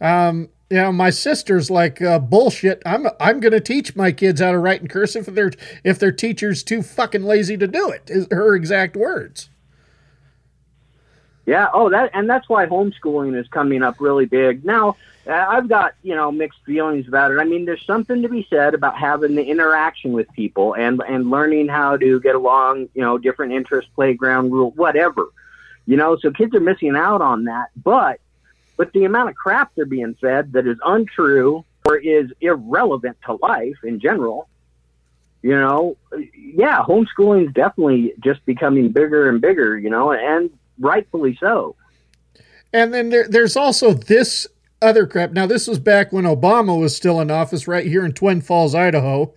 Um you know my sister's like uh, bullshit. I'm i'm gonna teach my kids how to write in cursive if their if their teacher's too fucking lazy to do it is her exact words Yeah. Oh, that and that's why homeschooling is coming up really big now. uh, I've got you know mixed feelings about it. I mean, there's something to be said about having the interaction with people and and learning how to get along. You know, different interests, playground rule, whatever. You know, so kids are missing out on that. But but the amount of crap they're being fed that is untrue or is irrelevant to life in general. You know, yeah, homeschooling is definitely just becoming bigger and bigger. You know, and rightfully so. And then there, there's also this other crap. Now, this was back when Obama was still in office, right here in Twin Falls, Idaho.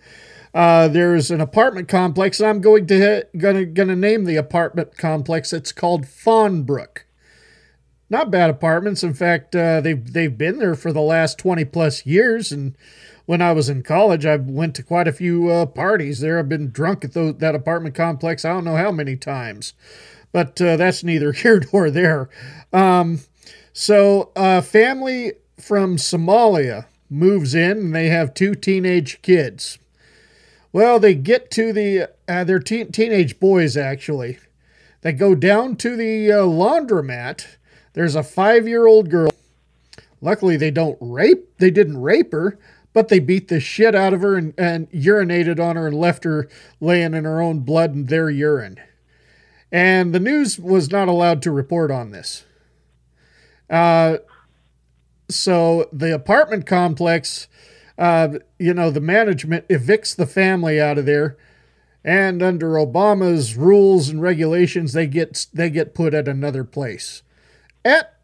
Uh, there's an apartment complex. and I'm going to gonna gonna name the apartment complex. It's called Fawnbrook. Not bad apartments. In fact, uh, they've they've been there for the last 20 plus years. And when I was in college, I went to quite a few uh, parties there. I've been drunk at that apartment complex. I don't know how many times but uh, that's neither here nor there. Um, so, a family from Somalia moves in and they have two teenage kids. Well, they get to the, uh, they're teen teenage boys actually. They go down to the uh, laundromat. There's a five year old girl. Luckily, they don't rape, they didn't rape her, but they beat the shit out of her and, and urinated on her and left her laying in her own blood and their urine and the news was not allowed to report on this. Uh, so the apartment complex, uh, you know, the management evicts the family out of there, and under Obama's rules and regulations, they get they get put at another place. At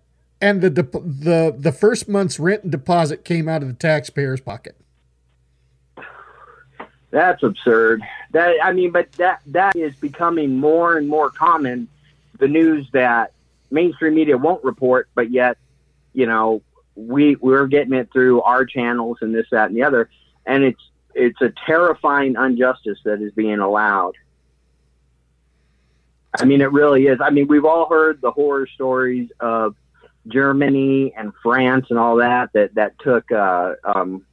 and the dep- the the first month's rent and deposit came out of the taxpayer's pocket. That's absurd. That I mean, but that that is becoming more and more common. The news that mainstream media won't report, but yet, you know, we we're getting it through our channels and this, that, and the other, and it's it's a terrifying injustice that is being allowed. I mean, it really is. I mean, we've all heard the horror stories of Germany and France and all that that that took uh, um,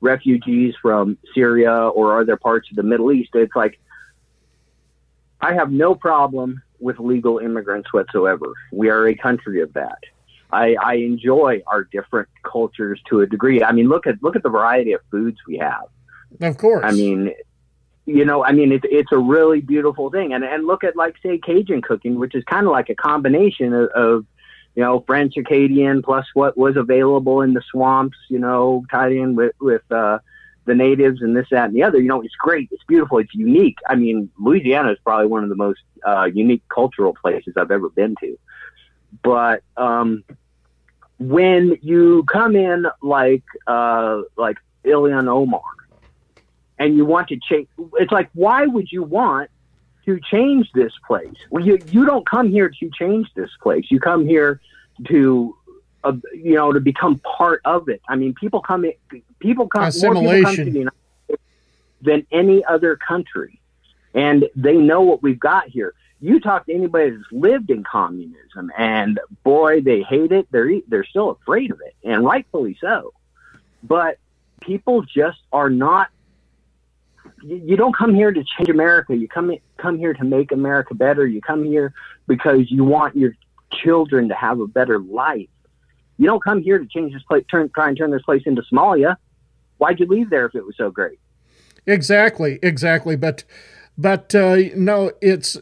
refugees from Syria or other parts of the Middle East. It's like I have no problem with legal immigrants whatsoever. We are a country of that. I, I enjoy our different cultures to a degree. I mean, look at look at the variety of foods we have. Of course. I mean, you know, I mean, it's it's a really beautiful thing. And and look at like say Cajun cooking, which is kind of like a combination of, of you know French Acadian plus what was available in the swamps. You know, tied in with with uh, the natives and this, that, and the other. You know, it's great. It's beautiful. It's unique. I mean, Louisiana is probably one of the most uh, unique cultural places I've ever been to. But um, when you come in like uh, like Ilhan Omar, and you want to change, it's like why would you want to change this place? Well, you you don't come here to change this place. You come here to uh, you know to become part of it. I mean, people come in, people come more people come to the United States than any other country, and they know what we've got here. You talk to anybody that's lived in communism, and boy, they hate it. They're they're still afraid of it, and rightfully so. But people just are not. You, don't come here to change America. You come come here to make America better. You come here because you want your children to have a better life. You don't come here to change this place, turn try and turn this place into Somalia. Why'd you leave there if it was so great? Exactly, exactly. But, but uh, no, it's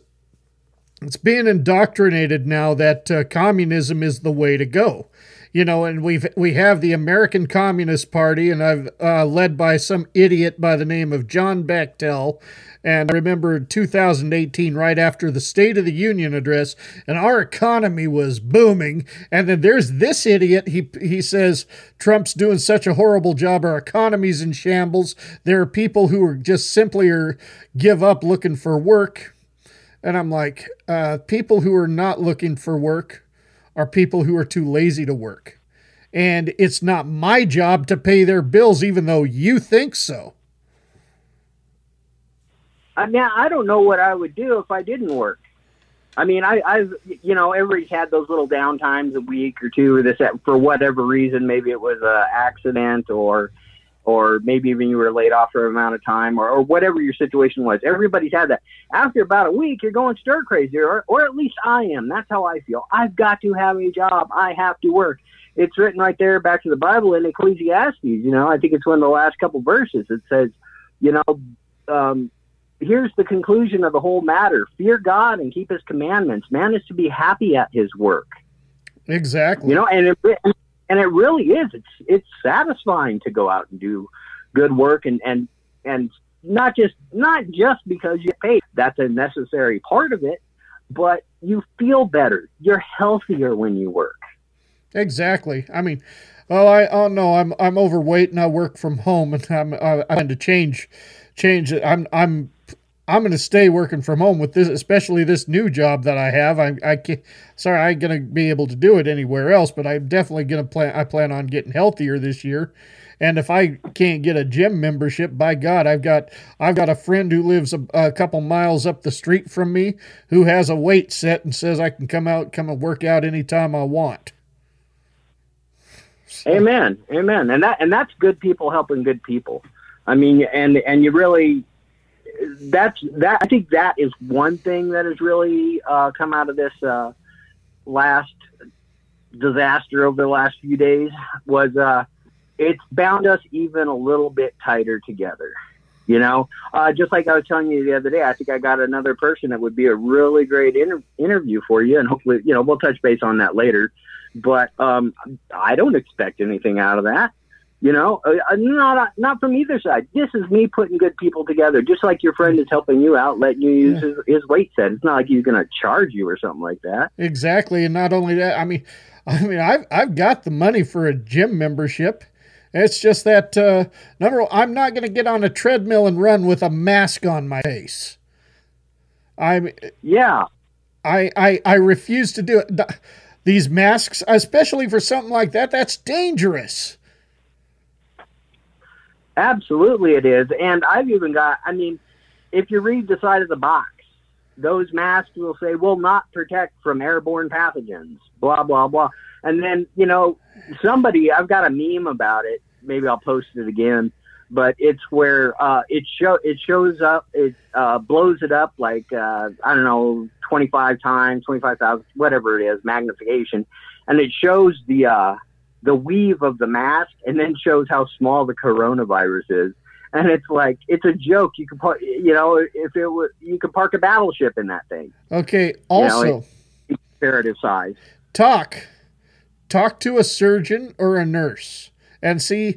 it's being indoctrinated now that uh, communism is the way to go. You know, and we've we have the American Communist Party, and I've uh, led by some idiot by the name of John Bachtell. And I remember 2018, right after the State of the Union address, and our economy was booming. And then there's this idiot. He he says Trump's doing such a horrible job. Our economy's in shambles. There are people who are just simply are give up looking for work. And I'm like, uh, people who are not looking for work are people who are too lazy to work. And it's not my job to pay their bills, even though you think so. Uh, I mean, I don't know what I would do if I didn't work. I mean, I, I've, you know, everybody's had those little downtimes a week or two or this, for whatever reason. Maybe it was a accident or, or maybe even you were laid off for an amount of time or, or whatever your situation was. Everybody's had that. After about a week, you're going stir crazy, or, or at least I am. That's how I feel. I've got to have a job. I have to work. It's written right there back to the Bible in Ecclesiastes. You know, I think it's one of the last couple verses. It says, you know, um, here's the conclusion of the whole matter fear God and keep his commandments. Man is to be happy at his work. Exactly. You know, and it, re- and it really is. It's it's satisfying to go out and do good work and and and not just not just because you paid. That's a necessary part of it, but you feel better. You're healthier when you work. Exactly. I mean, oh, I oh no, I'm I'm overweight and I work from home, and I'm I, I had to change change it. I'm I'm I'm going to stay working from home with this, especially this new job that I have. I I can't, sorry, I ain't going to be able to do it anywhere else, but I'm definitely going to plan. I plan on getting healthier this year. And if I can't get a gym membership, by God, I've got I've got a friend who lives a, a couple miles up the street from me who has a weight set and says I can come out, come and work out anytime I want. Amen. Amen. And that and that's good people helping good people. I mean, and and you really that's that. I think that is one thing that has really uh, come out of this uh, last disaster over the last few days was uh, it's bound us even a little bit tighter together. You know, uh, just like I was telling you the other day, I think I got another person that would be a really great inter- interview for you, and hopefully, you know, we'll touch base on that later. But um, I don't expect anything out of that. You know, uh, not not from either side. This is me putting good people together, just like your friend is helping you out, letting you use his, his weight set. It's not like he's going to charge you or something like that. Exactly, and not only that, I mean, I mean, I've I've got the money for a gym membership, It's just that uh, number. One, I'm not going to get on a treadmill and run with a mask on my face. I'm yeah. I I I refuse to do it. These masks, especially for something like that, that's dangerous. Absolutely, it is. And I've even got, I mean, if you read the side of the box, those masks will say, will not protect from airborne pathogens, blah, blah, blah. And then, you know, somebody, I've got a meme about it. Maybe I'll post it again. But it's where uh, it show it shows up, it uh, blows it up like uh, I don't know, twenty five times, twenty five thousand, whatever it is, magnification, and it shows the uh, the weave of the mask and then shows how small the coronavirus is. And it's like it's a joke. You could put, you know, if it was, you could park a battleship in that thing. Okay. You know, Also, it- it's comparative size. talk talk to a surgeon or a nurse and see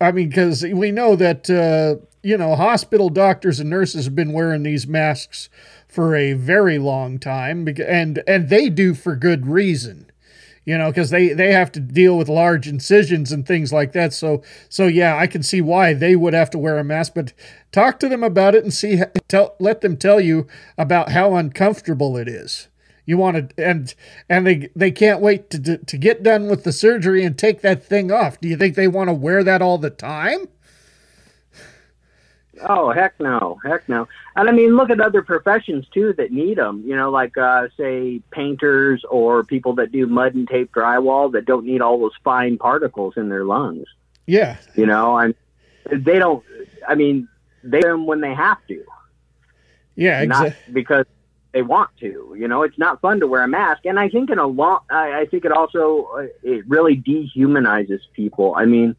i mean because we know that uh, you know hospital doctors and nurses have been wearing these masks for a very long time and and they do for good reason you know because they they have to deal with large incisions and things like that. So so yeah i can see why they would have to wear a mask but talk to them about it and see tell let them tell you about how uncomfortable it is. You want to and and they they can't wait to to to get done with the surgery and take that thing off. Do you think they want to wear that all the time Oh heck no, heck no. And I mean, look at other professions too that need them. You know, like uh, say painters or people that do mud and tape drywall that don't need all those fine particles in their lungs. yeah You know, and they don't. I mean, they them when they have to, yeah not exactly because they want to. You know, it's not fun to wear a mask, and I think in a long, I, I think it also uh, it really dehumanizes people. I mean,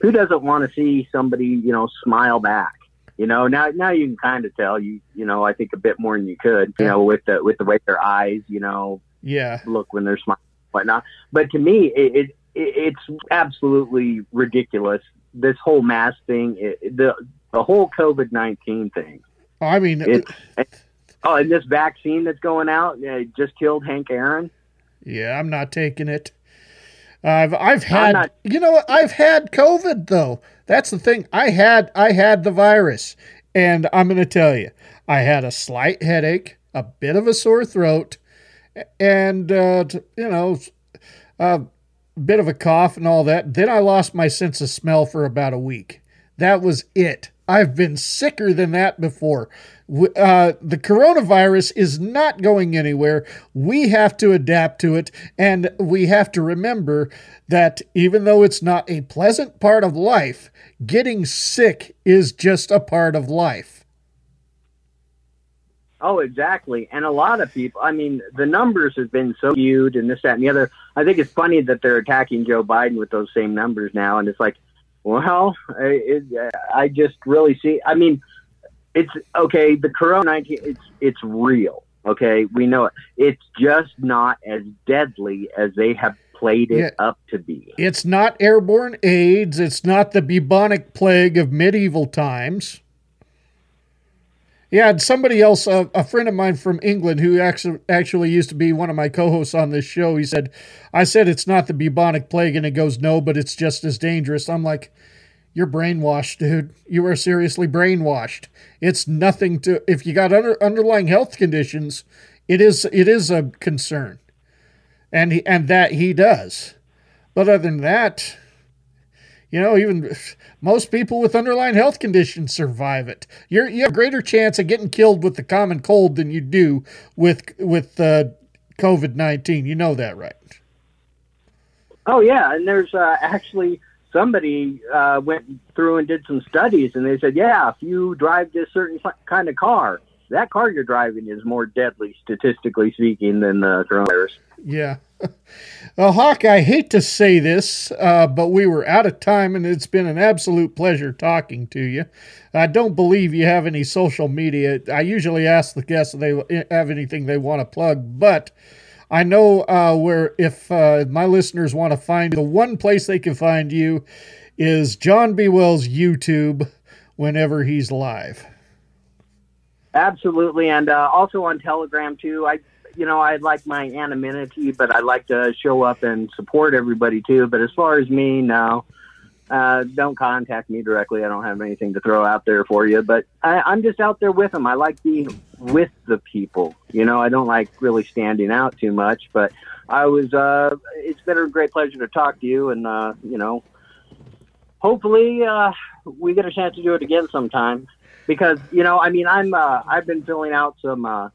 who doesn't want to see somebody you know smile back? You know, now now you can kind of tell you you know I think a bit more than you could. You know, with the with the way their eyes you know yeah look when they're smiling and whatnot. But to me, it, it, it it's absolutely ridiculous. This whole mask thing, it, the the whole COVID nineteen thing. i mean It's, oh, and this vaccine that's going out uh, just killed Hank Aaron. Yeah, I'm not taking it. I've I've had not- you know what I've had COVID though. That's the thing. I had I had the virus, and I'm going to tell you, I had a slight headache, a bit of a sore throat, and uh, you know, a bit of a cough and all that. Then I lost my sense of smell for about a week. That was it. I've been sicker than that before. Uh, the coronavirus is not going anywhere. We have to adapt to it, and we have to remember that even though it's not a pleasant part of life, getting sick is just a part of life. Oh, exactly. And a lot of people, I mean, the numbers have been so skewed and this, that, and the other. I think it's funny that they're attacking Joe Biden with those same numbers now. And it's like, well, I, it, I just really see, I mean, it's okay. The Corona 19, it's, it's real. Okay. We know it. It's just not as deadly as they have played it Yeah. up to be. It's not airborne AIDS. It's not the bubonic plague of medieval times. Yeah, and somebody else, uh, a friend of mine from England who actually actually used to be one of my co-hosts on this show, he said, "I said it's not the bubonic plague," and he goes, "No, but it's just as dangerous." I'm like, "You're brainwashed, dude. You are seriously brainwashed. It's nothing to if you got under, underlying health conditions, it is it is a concern, and he, and that he does. But other than that." You know, even most people with underlying health conditions survive it. You're, you have a greater chance of getting killed with the common cold than you do with with uh, COVID nineteen. You know that, right? Oh yeah, and there's uh, actually somebody uh, went through and did some studies, and they said, yeah, if you drive this certain kind of car, that car you're driving is more deadly, statistically speaking, than the coronavirus. Yeah. Well, Hawk, I hate to say this, uh, but we were out of time, and it's been an absolute pleasure talking to you. I don't believe you have any social media. I usually ask the guests if they have anything they want to plug, but I know uh, where if uh, my listeners want to find the one place they can find you is John B. Wells YouTube whenever he's live. Absolutely, and uh, also on Telegram too. I, you know, I like my anonymity, but I like to show up and support everybody too. But as far as me, no. Uh, don't contact me directly. I don't have anything to throw out there for you, but I, I'm just out there with them. I like being with the people. You know, I don't like really standing out too much, but I was, uh, it's been a great pleasure to talk to you and, uh, you know, hopefully, uh, we get a chance to do it again sometime because, you know, I mean, I'm, uh, I've been filling out some, uh,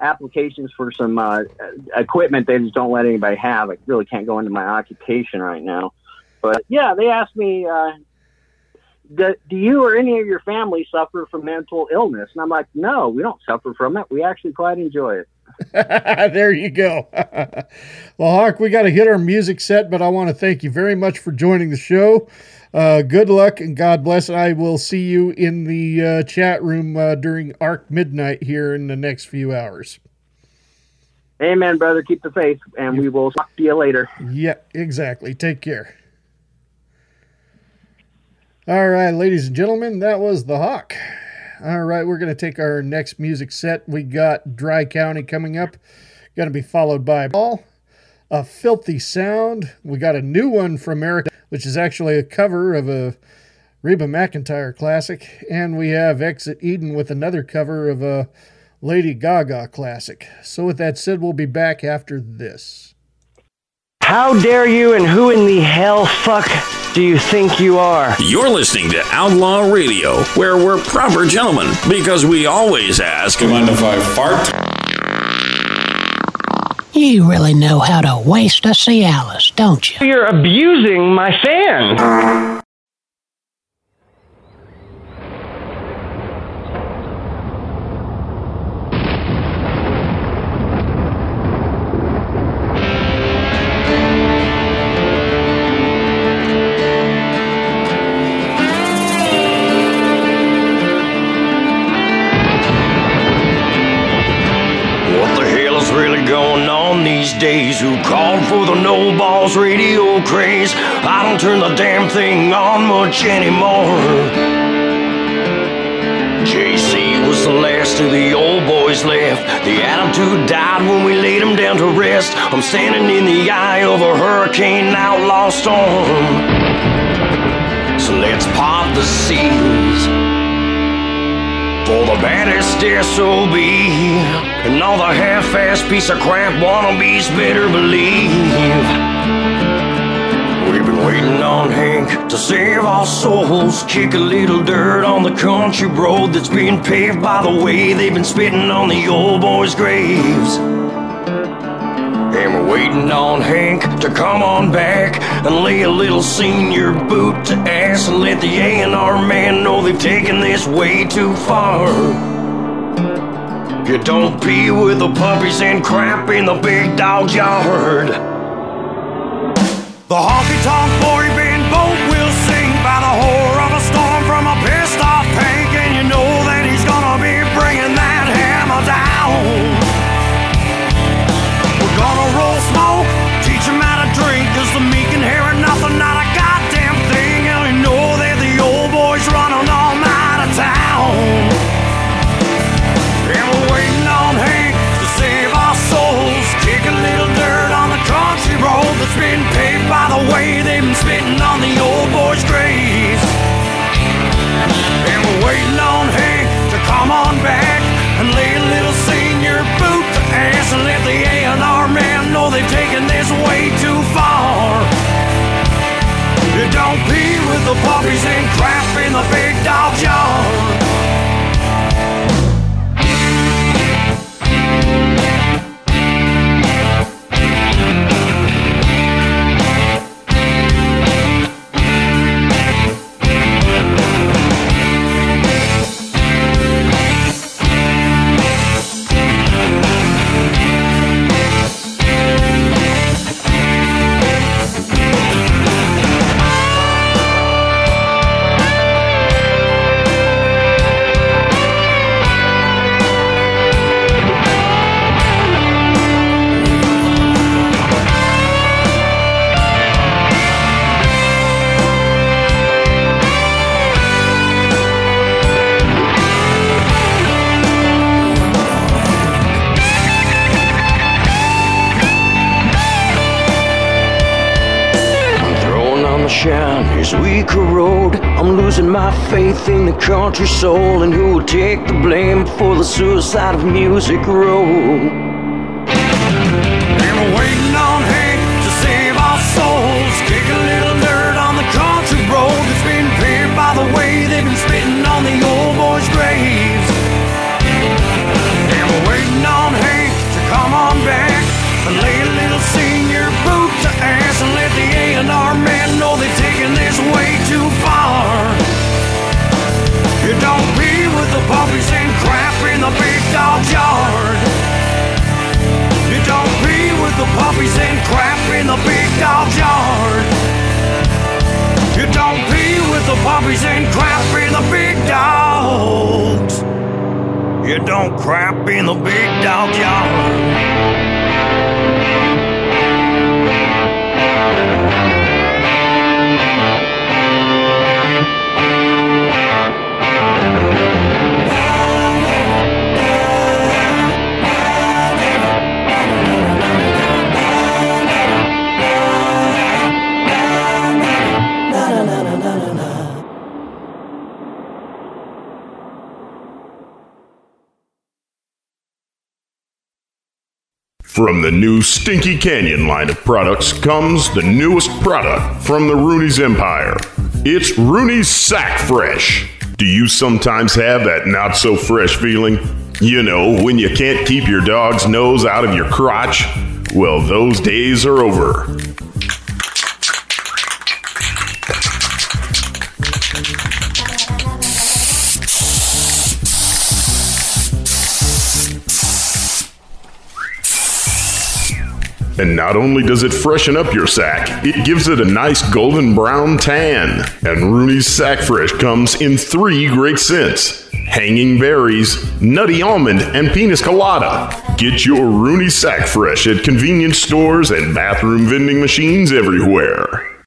applications for some, uh, equipment they just don't let anybody have. I really can't go into my occupation right now. But yeah, they asked me, uh, do, do you or any of your family suffer from mental illness? And I'm like, no, we don't suffer from it. We actually quite enjoy it. there you go. well, Hawk, we got to hit our music set, but I want to thank you very much for joining the show. Uh, good luck and God bless. And I will see you in the uh, chat room uh, during Arc Midnight here in the next few hours. Amen, brother. Keep the faith, and we will talk to you later. Yeah, exactly. Take care. All right, ladies and gentlemen, that was the Hawk. All right, we're going to take our next music set. We got Dry County coming up. Going to be followed by Ball, a Filthy Sound. We got a new one from America, which is actually a cover of a Reba McEntire classic. And we have Exit Eden with another cover of a Lady Gaga classic. So, with that said, we'll be back after this. How dare you and who in the hell fuck do you think you are? You're listening to Outlaw Radio, where we're proper gentlemen because we always ask. Mind if I fart? You really know how to waste a Cialis, don't you? You're abusing my fans. Days? Who called for the no balls radio craze? I don't turn the damn thing on much anymore. JC was the last of the old boys left. The attitude died when we laid him down to rest. I'm standing in the eye of a hurricane outlaw storm. So let's pop the seas for the baddest SOB and all the half-assed piece of crap wannabes better believe. We've been waiting on Hank to save our souls, kick a little dirt on the country road that's being paved by the way they've been spitting on the old boys' graves. And we're waiting on Hank to come on back and lay a little senior boot to ass and let the A&R man know they've taken this way too far. You don't pee with the puppies and crap in the big dog yard. The honky tonk boy puppies and crap in the big as we corrode. I'm losing my faith in the country soul and who will take the blame for the suicide of Music road? the puppies and crap in the big dogs. You don't crap in the big dog, y'all. From the new Stinky Canyon line of products comes the newest product from the Rooney's Empire. It's Rooney's Sack Fresh. Do you sometimes have that not so fresh feeling? You know, when you can't keep your dog's nose out of your crotch? Well, those days are over. And not only does it freshen up your sack, it gives it a nice golden brown tan. And Rooney's Sack Fresh comes in three great scents hanging berries, nutty almond, and penis colada. Get your Rooney Sack Fresh at convenience stores and bathroom vending machines everywhere.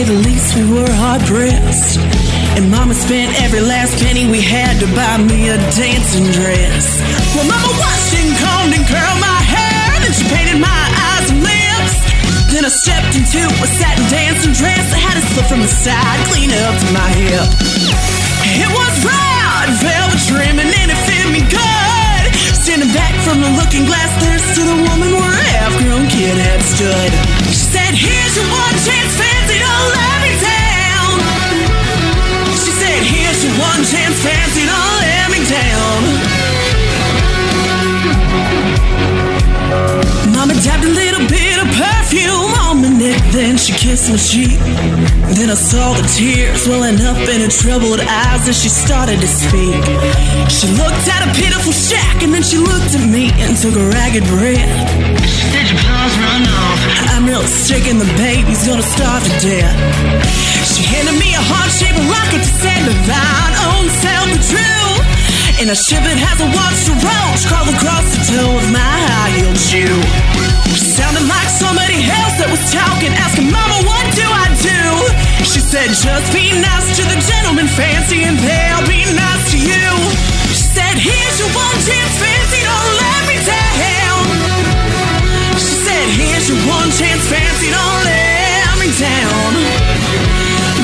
Say the least, we were hard pressed. And Mama spent every last penny we had to buy me a dancing dress. Well, Mama washed and combed and curled my hair, then she painted my eyes and lips. Then I stepped into a satin dancing dress that had a slip from the side, clean up to my hip. It was red velvet trimming and it fit me good. Standing back from the looking glass, there stood a woman where a half-grown kid had stood. Said, "Here's your one chance, fancy, don't let me down." She said, "Here's your one chance, fancy, don't let me down." Mama dabbed a little bit of perfume neck, then she kissed my cheek. Then I saw the tears welling up in her troubled eyes as she started to speak. She looked at a pitiful shack and then she looked at me and took a ragged breath. She did your paws run off? I'm real sick and the baby's gonna starve to death. She handed me a heart-shaped rocket to send to thine own self the truth. And I shivered as I watched a roach crawl across the toe of my high heeled shoe. Sounded like somebody else that was talking, asking, Mama, what do I do? She said, Just be nice to the gentleman, fancy, and they'll be nice to you. She said, Here's your one chance, fancy, don't let me down. She said, Here's your one chance, fancy, don't let me down.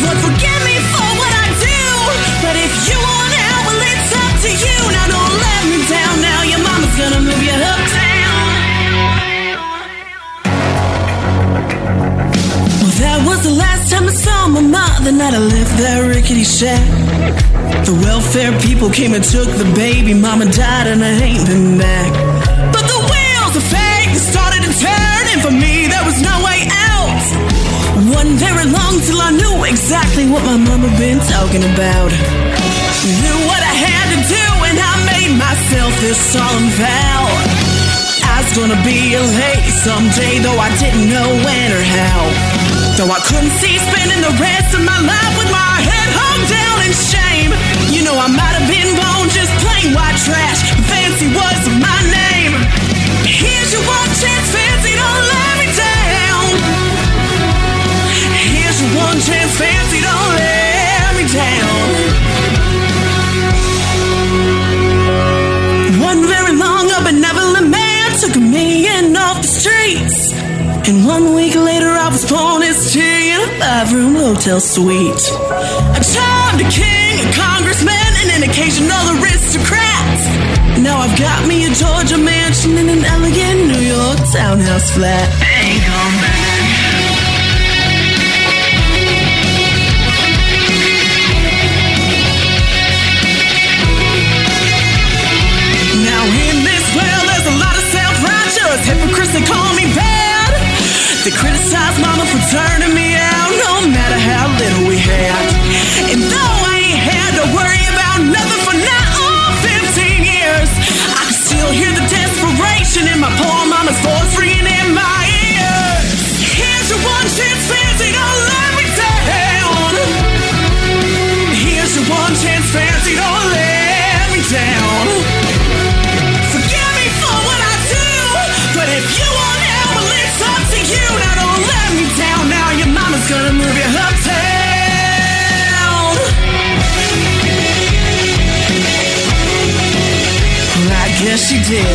Lord, forgive me for what I do, but if you want out, well, it's up to you. Now, don't let me down. Now, your mama's gonna move you uptown. That was the last time I saw my mother. Night I left that rickety shack. The welfare people came and took the baby. Mama died and I ain't been back. But the wheels of fate started to turn, and for me there was no way out. Wasn't very long till I knew exactly what my mama been talking about. Knew what I had to do, and I made myself this solemn vow. I was gonna be a lady someday, though I didn't know when or how. Though I couldn't see spending the rest of my life with my head hung down in shame. You know, I might have been born just plain white trash. Fancy was my name. Here's your one chance, fancy, don't let me down. Here's your one chance, fancy, don't let me down. One week later, I was pouring his tea in a five room hotel suite. I charmed a king, a congressman, and an occasional aristocrat. Now I've got me a Georgia mansion and an elegant New York townhouse flat. For turning me out, no matter how little we had. And though I ain't had to worry about nothing for now or 15 years, I can still hear the desperation in my poor mama's voice mama's gonna move you uptown. Well, I guess she did.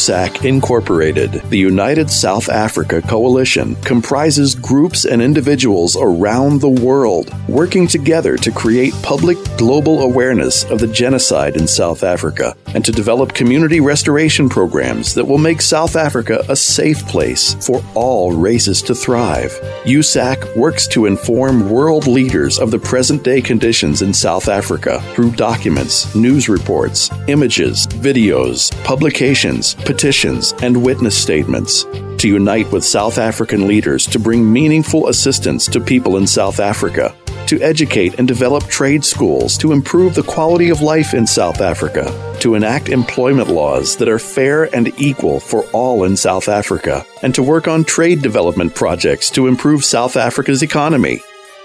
USAC Incorporated, the United South Africa Coalition, comprises groups and individuals around the world working together to create public global awareness of the genocide in South Africa and to develop community restoration programs that will make South Africa a safe place for all races to thrive. USAC works to inform world leaders of the present day conditions in South Africa through documents, news reports, images, videos, publications, petitions, and witness statements. To unite with South African leaders to bring meaningful assistance to people in South Africa. To educate and develop trade schools to improve the quality of life in South Africa. To enact employment laws that are fair and equal for all in South Africa. And to work on trade development projects to improve South Africa's economy.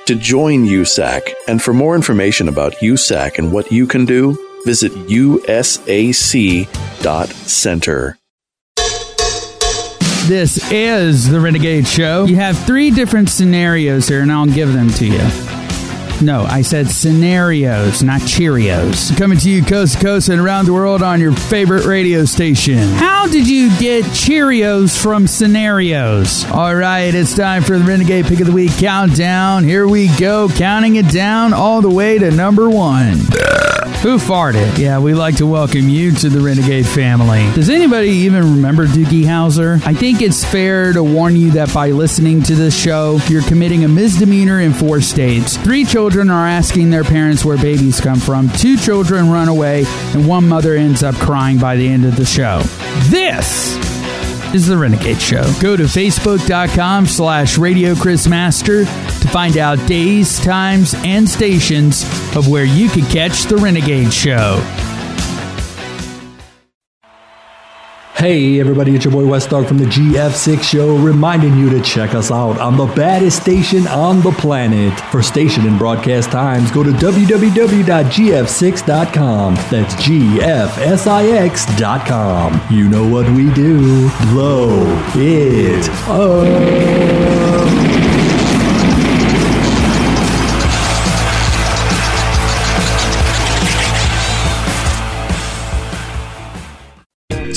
To join USAC and for more information about USAC and what you can do, visit usac.center. This is the Renegade Show. You have three different scenarios here, and I'll give them to you. No, I said scenarios, not Cheerios. Coming to you coast to coast and around the world on your favorite radio station. How did you get Cheerios from scenarios? All right, it's time for the Renegade Pick of the Week countdown. Here we go, counting it down all the way to number one. Who farted? Yeah, we like to welcome you to the Renegade family. Does anybody even remember Doogie Howser? I think it's fair to warn you that by listening to this show, you're committing a misdemeanor in four states. Three children are asking their parents where babies come from, two children run away, and one mother ends up crying by the end of the show. This is the Renegade Show. Go to facebook.com slash Radio Chris Master to find out days, times, and stations of where you can catch the Renegade Show. Hey everybody, it's your boy West Dog from the GF6 Show, reminding you to check us out on the baddest station on the planet. For station and broadcast times, go to www.gf6.com. That's G-F-S-I-X.com. You know what we do. Blow it up.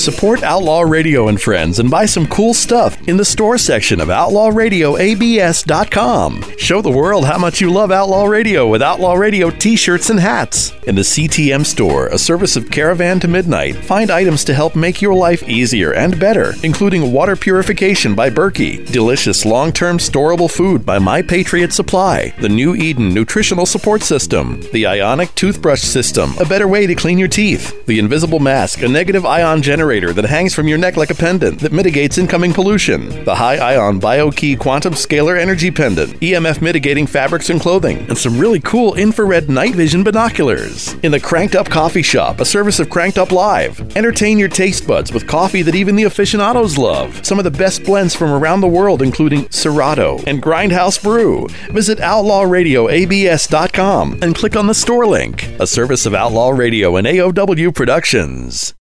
Support Outlaw Radio and Friends and buy some cool stuff in the store section of OutlawRadioABS.com. Show the world how much you love Outlaw Radio with Outlaw Radio t shirts and hats. In the CTM store, a service of Caravan to Midnight, find items to help make your life easier and better, including water purification by Berkey, delicious long term storable food by My Patriot Supply, the New Eden Nutritional Support System, the Ionic Toothbrush System, a better way to clean your teeth, the Invisible Mask, a negative ion generator that hangs from your neck like a pendant that mitigates incoming pollution, the High Ion BioKey Quantum Scalar Energy Pendant, EMF mitigating fabrics and clothing, and some really cool infrared night vision binoculars. In the Cranked Up Coffee Shop, a service of Cranked Up Live. Entertain your taste buds with coffee that even the aficionados love. Some of the best blends from around the world, including Serato and Grindhouse Brew. Visit OutlawRadioABS.com and click on the store link, a service of Outlaw Radio and AOW Productions.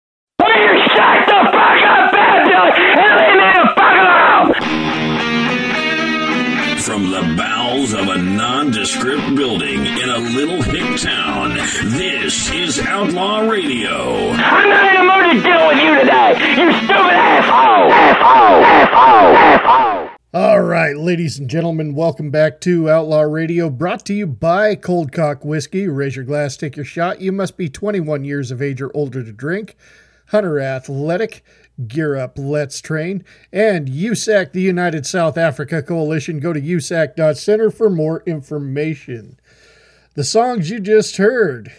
This is Outlaw Radio. I'm not in the mood to deal with you today, you stupid asshole! Asshole! Asshole! Asshole! All right, ladies and gentlemen, welcome back to Outlaw Radio, brought to you by Cold Cock Whiskey. Raise your glass, take your shot. You must be 21 years of age or older to drink. Hunter Athletic, Gear Up, Let's Train, and USAC, the United South Africa Coalition. Go to usac.center for more information. The songs you just heard.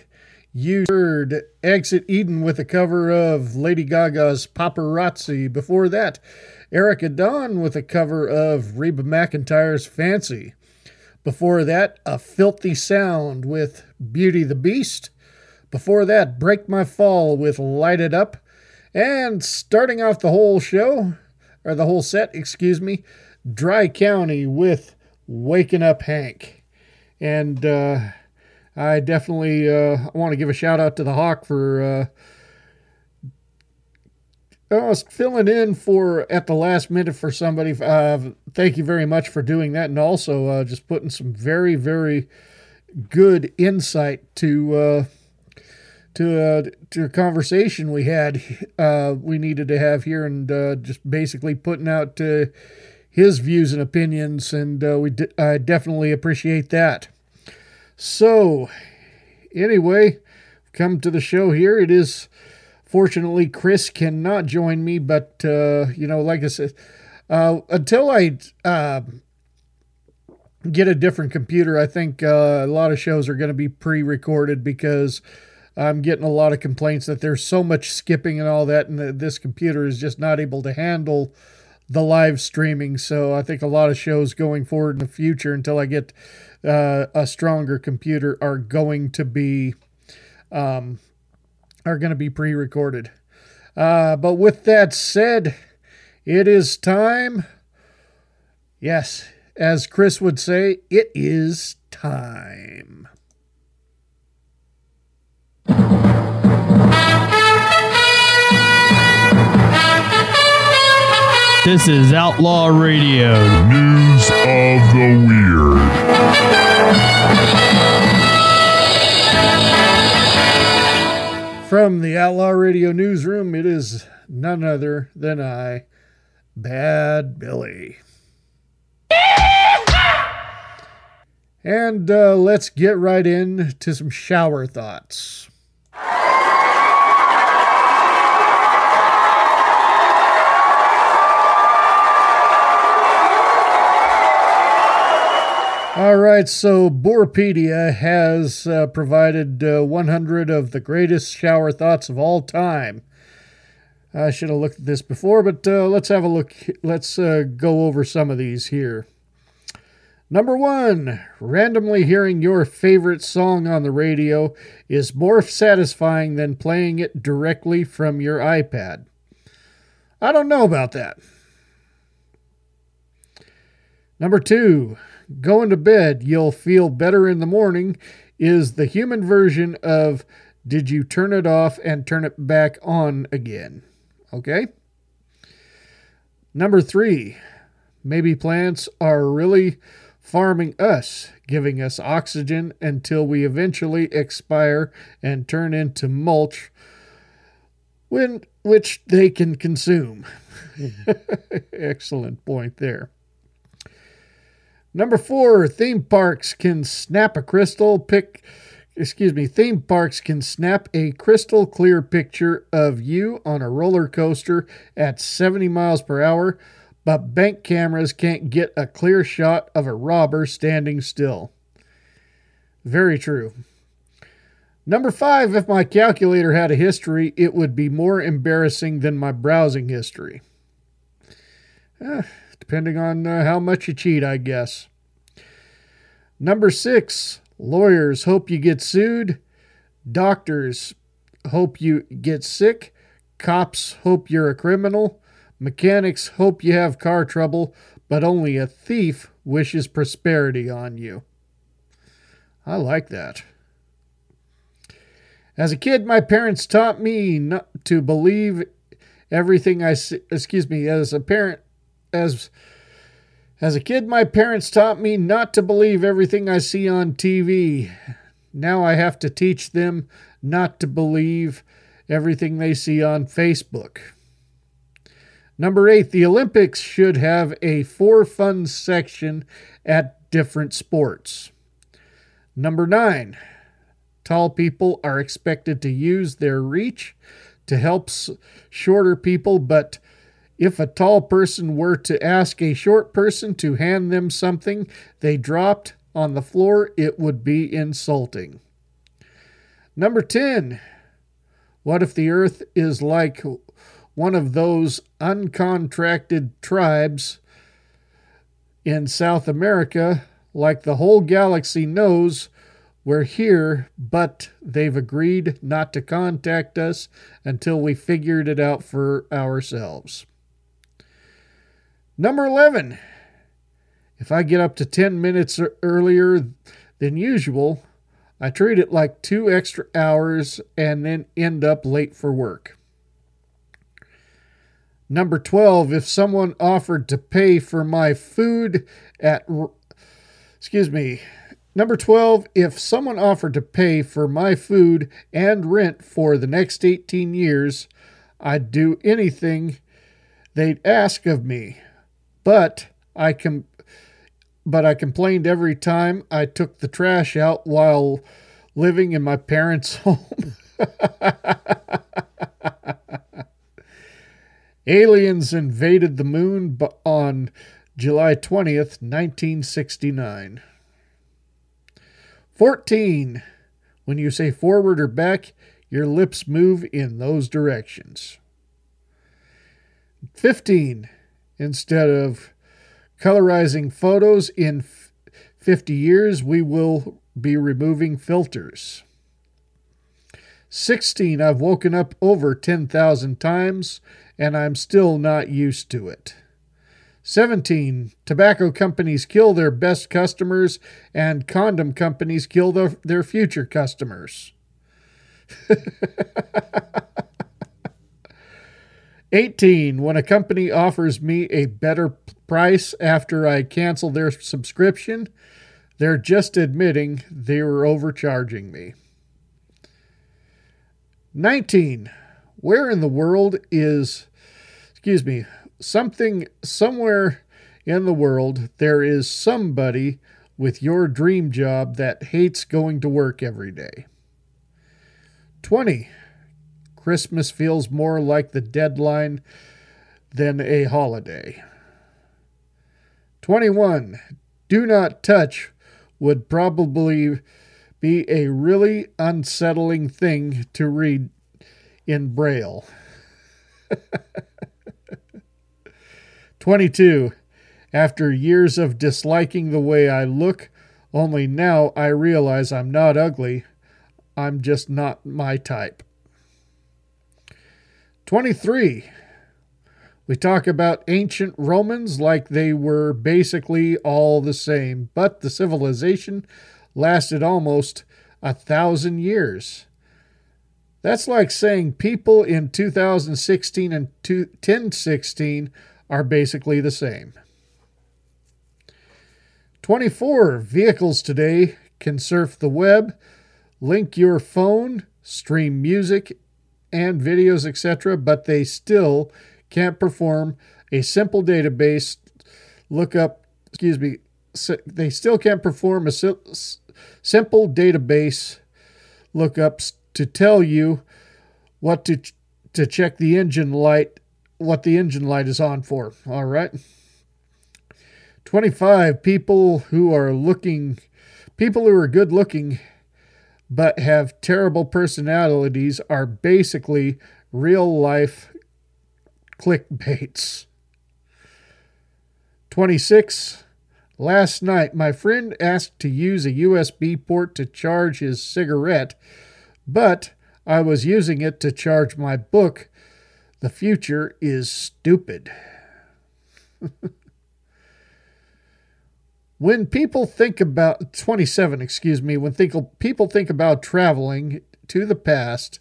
You heard Exit Eden with a cover of Lady Gaga's Paparazzi. Before that, Erica Dawn with a cover of Reba McEntire's Fancy. Before that, A Filthy Sound with Beauty the Beast. Before that, Break My Fall with Light It Up. And starting off the whole show, or the whole set, excuse me, Dry County with Waking Up Hank. And uh, I definitely uh, want to give a shout out to the Hawk for uh, uh, filling in for at the last minute for somebody. Uh, thank you very much for doing that, and also uh, just putting some very, very good insight to uh, to uh, to a conversation we had uh, we needed to have here, and just basically putting out his views and opinions, and we d- I definitely appreciate that. So, anyway, come to the show here. It is fortunately Chris cannot join me, but uh, you know, like I said, uh, until I uh, get a different computer, I think uh, a lot of shows are going to be pre-recorded because I'm getting a lot of complaints that there's so much skipping and all that, and this computer is just not able to handle the live streaming. So I think a lot of shows going forward in the future, until I get uh, a stronger computer, are going to be um, are going to be pre-recorded. Uh, but with that said, it is time. Yes, as Chris would say, it is time. This is Outlaw Radio. Of the Weird. From the Outlaw Radio newsroom, it is none other than I, Bad Billy. And uh, let's get right into some shower thoughts. All right, so Boarpedia has uh, provided uh, 100 of the greatest shower thoughts of all time. I should have looked at this before, but uh, let's have a look. Let's uh, go over some of these here. Number one, randomly hearing your favorite song on the radio is more satisfying than playing it directly from your iPad. I don't know about that. Number two, going to bed, you'll feel better in the morning is the human version of did you turn it off and turn it back on again? Okay. Number three, maybe plants are really farming us, giving us oxygen until we eventually expire and turn into mulch when which they can consume. Excellent point there. Number four, theme parks can snap a crystal pic. Excuse me, theme parks can snap a crystal clear picture of you on a roller coaster at 70 miles per hour, but bank cameras can't get a clear shot of a robber standing still. Very true. Number five, if my calculator had a history, it would be more embarrassing than my browsing history. Eh, depending on uh, how much you cheat, I guess. Number six, lawyers hope you get sued. Doctors hope you get sick. Cops hope you're a criminal. Mechanics hope you have car trouble, but only a thief wishes prosperity on you. I like that. As a kid, my parents taught me not to believe everything I see. Excuse me. As a parent, as as a kid, my parents taught me not to believe everything I see on TV. Now I have to teach them not to believe everything they see on Facebook. Number eight, the Olympics should have a for fun section at different sports. Number nine, tall people are expected to use their reach to help shorter people, but if a tall person were to ask a short person to hand them something they dropped on the floor, it would be insulting. Number 10. What if the earth is like one of those uncontracted tribes in South America, like the whole galaxy knows we're here, but they've agreed not to contact us until we figured it out for ourselves. Number 11. If I get up to 10 minutes er, earlier than usual, I treat it like two extra hours and then end up late for work. Number 12. If someone offered to pay for my food at. Excuse me. Number 12. If someone offered to pay for my food and rent for the next 18 years, I'd do anything they'd ask of me but I com- but I complained every time I took the trash out while living in my parents' home. Aliens invaded the moon on July 20th, 1969. 14. When you say forward or back, your lips move in those directions. 15 instead of colorizing photos in 50 years, we will be removing filters. 16. I've woken up over 10,000 times and I'm still not used to it. 17. Tobacco companies kill their best customers and condom companies kill their, their future customers. 18. When a company offers me a better price after I cancel their subscription, they're just admitting they were overcharging me. 19. Where in the world is, excuse me, something, somewhere in the world, there is somebody with your dream job that hates going to work every day. 20. Christmas feels more like the deadline than a holiday. 21. Do not touch would probably be a really unsettling thing to read in Braille. 22. After years of disliking the way I look, only now I realize I'm not ugly. I'm just not my type. 23. We talk about ancient Romans like they were basically all the same, but the civilization lasted almost a thousand years. That's like saying people in 2016 and 1016 are basically the same. 24. Vehicles today can surf the web, link your phone, stream music, and videos, etc., but they still can't perform a simple database lookup. Excuse me. They still can't perform a simple database lookups to tell you what to to check the engine light, what the engine light is on for. All right. 25 people who are looking people who are good looking but have terrible personalities are basically real life clickbaits. 26. Last night, my friend asked to use a USB port to charge his cigarette, but I was using it to charge my book. The future is stupid. when people think about 27, excuse me, when think, people think about traveling to the past,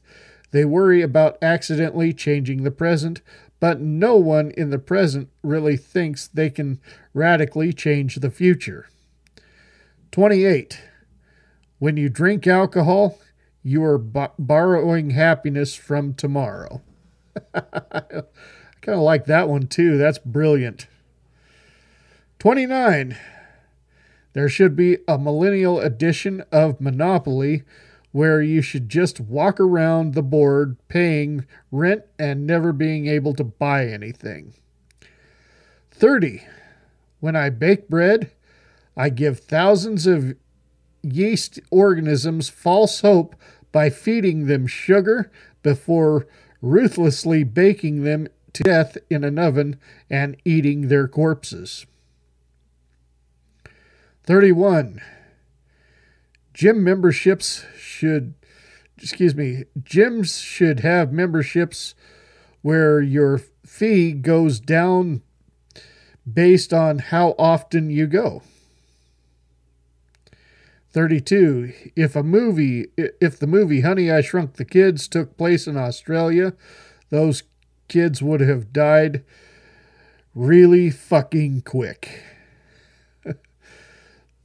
they worry about accidentally changing the present, but no one in the present really thinks they can radically change the future. 28. When you drink alcohol, you are b- borrowing happiness from tomorrow. I kind of like that one too. That's brilliant. 29. There should be a millennial edition of Monopoly where you should just walk around the board paying rent and never being able to buy anything. 30. When I bake bread, I give thousands of yeast organisms false hope by feeding them sugar before ruthlessly baking them to death in an oven and eating their corpses. 31. Gym memberships should, excuse me, gyms should have memberships where your fee goes down based on how often you go. 32. If a movie if the movie Honey I Shrunk the Kids took place in Australia, those kids would have died really fucking quick.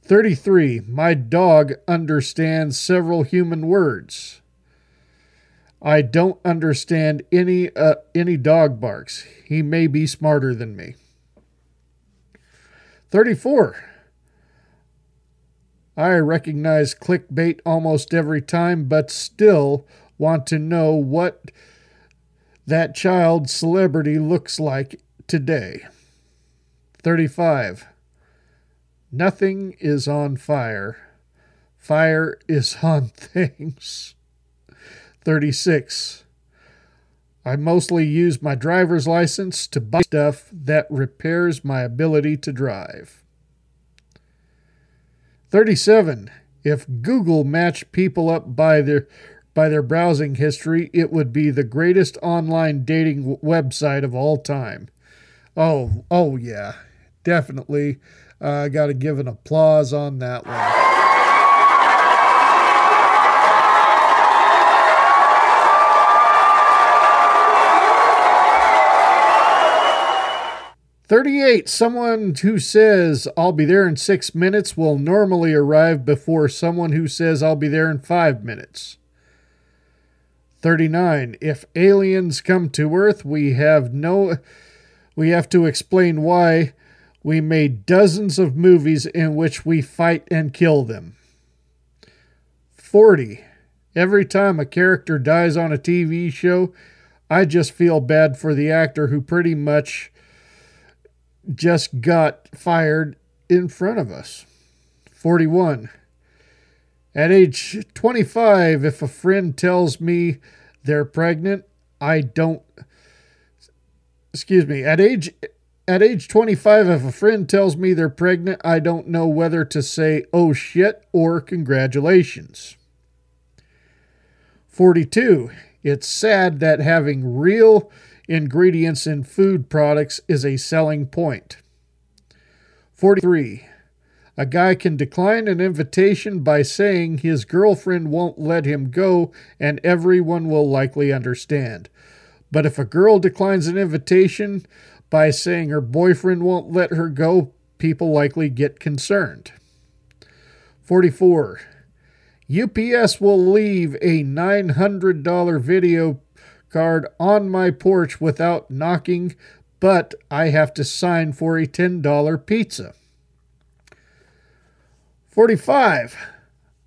33. My dog understands several human words. I don't understand any uh, any dog barks. He may be smarter than me. 34. I recognize clickbait almost every time, but still want to know what that child celebrity looks like today. 35. Nothing is on fire. Fire is on things. 36. I mostly use my driver's license to buy stuff that repairs my ability to drive. 37. If Google matched people up by their by their browsing history, it would be the greatest online dating website of all time. Oh, oh yeah. Definitely I uh, got to give an applause on that one. Thirty-eight. Someone who says I'll be there in six minutes will normally arrive before someone who says I'll be there in five minutes. 39 if aliens come to earth we have no we have to explain why we made dozens of movies in which we fight and kill them. 40. Every time a character dies on a TV show, I just feel bad for the actor who pretty much just got fired in front of us. 41. At age 25, if a friend tells me they're pregnant, I don't. Excuse me. At age at age 25, if a friend tells me they're pregnant, I don't know whether to say, oh shit, or congratulations. 42. It's sad that having real ingredients in food products is a selling point. 43. A guy can decline an invitation by saying his girlfriend won't let him go, and everyone will likely understand. But if a girl declines an invitation, by saying her boyfriend won't let her go, people likely get concerned. 44. UPS will leave a $900 video card on my porch without knocking, but I have to sign for a $10 pizza. 45.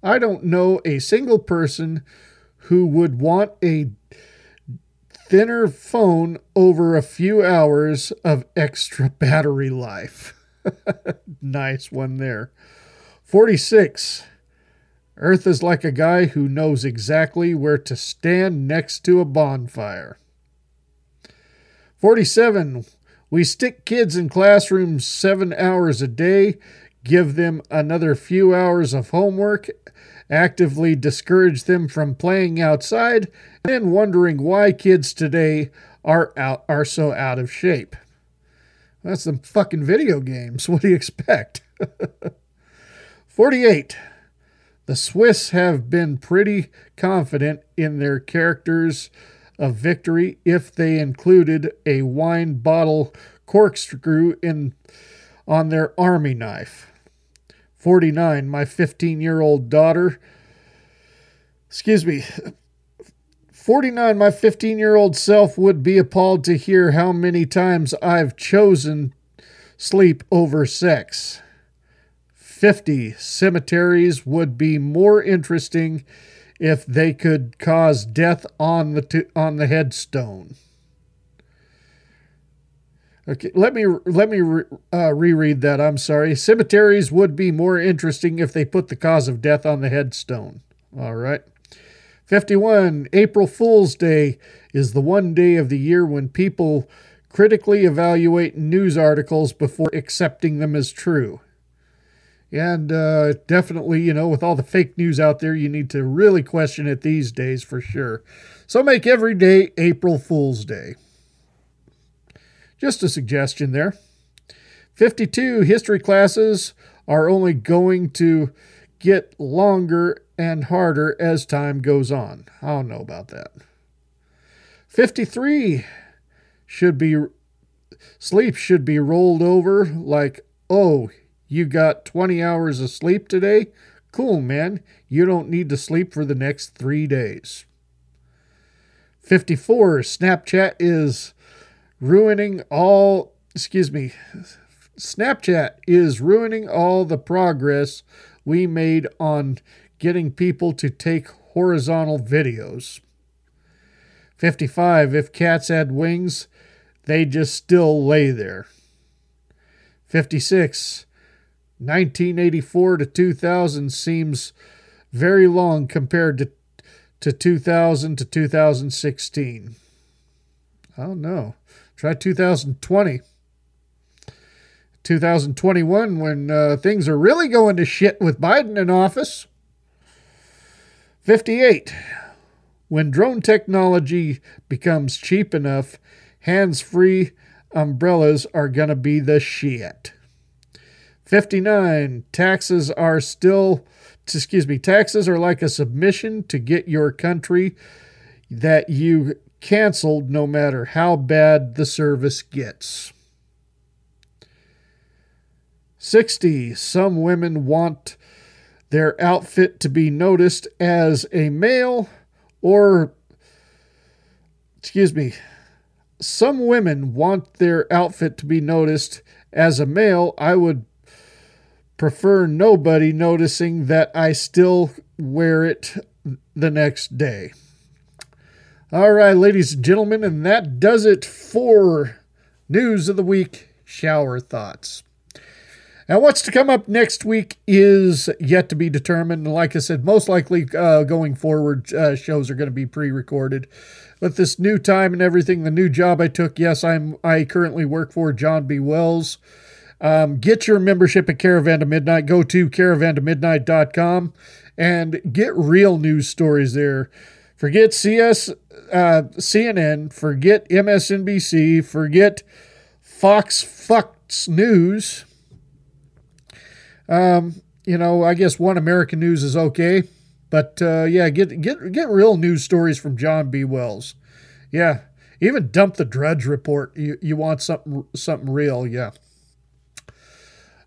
I don't know a single person who would want a thinner phone over a few hours of extra battery life. nice one there. 46. Earth is like a guy who knows exactly where to stand next to a bonfire. 47. We stick kids in classrooms seven hours a day, give them another few hours of homework, actively discourage them from playing outside, and wondering why kids today are out are so out of shape. That's the fucking video games. What do you expect? 48. The Swiss have been pretty confident in their characters of victory if they included a wine bottle corkscrew in on their army knife. 49. My 15 year old daughter, excuse me, 49. My 15 year old self would be appalled to hear how many times I've chosen sleep over sex. 50 cemeteries would be more interesting if they could cause death on the t- on the headstone. Okay, let me let me re, uh, reread that. I'm sorry. Cemeteries would be more interesting if they put the cause of death on the headstone. All right. 51. April Fool's Day is the one day of the year when people critically evaluate news articles before accepting them as true. And uh, definitely, you know, with all the fake news out there, you need to really question it these days for sure. So make every day April Fool's Day. Just a suggestion there. 52 history classes are only going to get longer and harder as time goes on. I don't know about that. 53 should be sleep should be rolled over like, "Oh, you got 20 hours of sleep today? Cool, man. You don't need to sleep for the next 3 days." 54 Snapchat is ruining all, excuse me, Snapchat is ruining all the progress we made on getting people to take horizontal videos. 55. If cats had wings, they just still lay there. 56. 1984 to 2000 seems very long compared to, to 2000 to 2016. I don't know. Try 2020. 2021 when uh, things are really going to shit with Biden in office. 58. When drone technology becomes cheap enough, hands free umbrellas are going to be the shit. 59. Taxes are still, excuse me, taxes are like a submission to get your country that you canceled no matter how bad the service gets. 60. Some women want their outfit to be noticed as a male or, excuse me, some women want their outfit to be noticed as a male. I would prefer nobody noticing that I still wear it the next day. All right, ladies and gentlemen, and that does it for News of the Week Shower Thoughts. Now, what's to come up next week is yet to be determined. Like I said, most likely uh, going forward, uh, shows are going to be pre-recorded. But this new time and everything, the new job I took, yes, I'm I currently work for John B. Wells. Um, get your membership at Caravan to Midnight. Go to caravantomidnight.com and get real news stories there. Forget CS, uh, CNN, forget MSNBC, forget Fox Fox News. Um, you know, I guess One American News is okay, but uh, yeah, get get get real news stories from John B. Wells. Yeah, even dump the Drudge Report. You you want something something real? Yeah.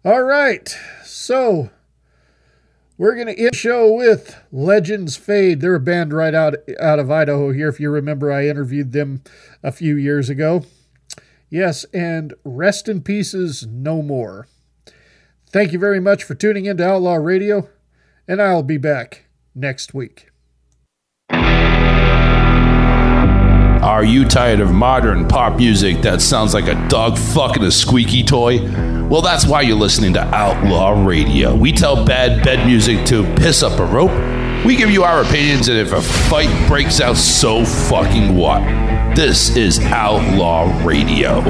All right, so We're going to end show with Legends Fade. They're a band right out, out of Idaho here. If you remember, I interviewed them a few years ago. Yes, and rest in pieces, no more. Thank you very much for tuning into Outlaw Radio, and I'll be back next week. Are you tired of modern pop music that sounds like a dog fucking a squeaky toy? Well, that's why you're listening to Outlaw Radio. We tell bad bed music to piss up a rope. We give you our opinions, and if a fight breaks out, so fucking what? This is Outlaw Radio.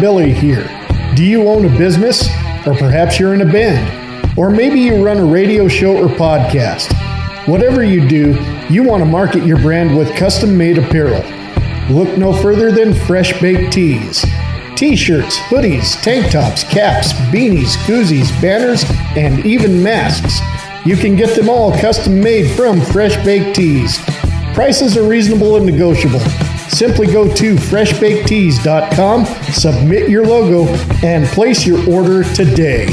Billy here. Do you own a business? Or perhaps you're in a band? Or maybe you run a radio show or podcast? Whatever you do, you want to market your brand with custom made apparel. Look no further than Fresh Baked Tees. T shirts, hoodies, tank tops, caps, beanies, koozies, banners, and even masks. You can get them all custom made from Fresh Baked Tees. Prices are reasonable and negotiable. Simply go to freshbakedtees.com, submit your logo, and place your order today.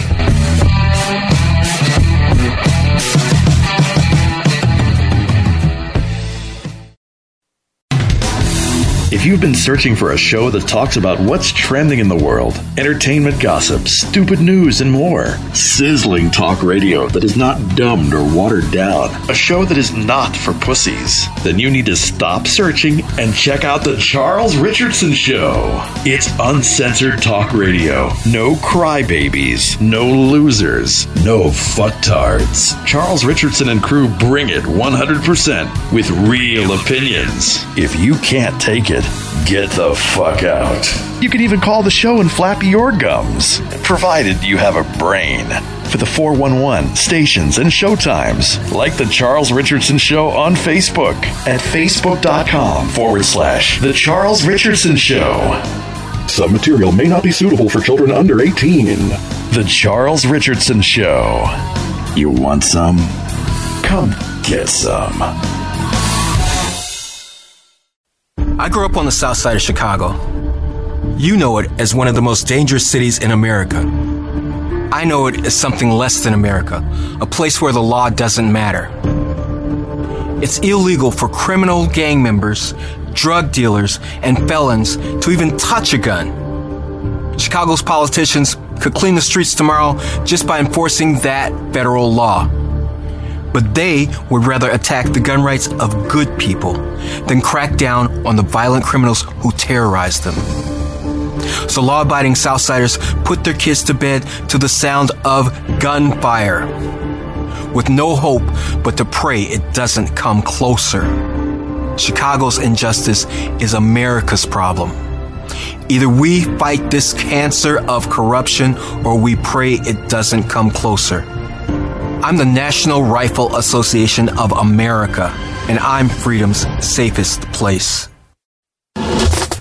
If you've been searching for a show that talks about what's trending in the world, entertainment gossip, stupid news, and more, sizzling talk radio that is not dumbed or watered down, a show that is not for pussies, then you need to stop searching and check out The Charles Richardson Show. It's uncensored talk radio. No crybabies, no losers, no fucktards. Charles Richardson and crew bring it 100% with real opinions. If you can't take it, get the fuck out. You can even call the show and flap your gums, provided you have a brain. For the 411 stations and showtimes, like The Charles Richardson Show on Facebook at facebook.com forward slash The Charles Richardson Show. Some material may not be suitable for children under 18. The Charles Richardson Show. You want some? Come get some. I grew up on the south side of Chicago. You know it as one of the most dangerous cities in America. I know it as something less than America, a place where the law doesn't matter. It's illegal for criminal gang members, drug dealers, and felons to even touch a gun. Chicago's politicians could clean the streets tomorrow just by enforcing that federal law. But they would rather attack the gun rights of good people than crack down on the violent criminals who terrorize them. So law abiding Southsiders put their kids to bed to the sound of gunfire, with no hope but to pray it doesn't come closer. Chicago's injustice is America's problem. Either we fight this cancer of corruption or we pray it doesn't come closer. I'm the National Rifle Association of America, and I'm freedom's safest place.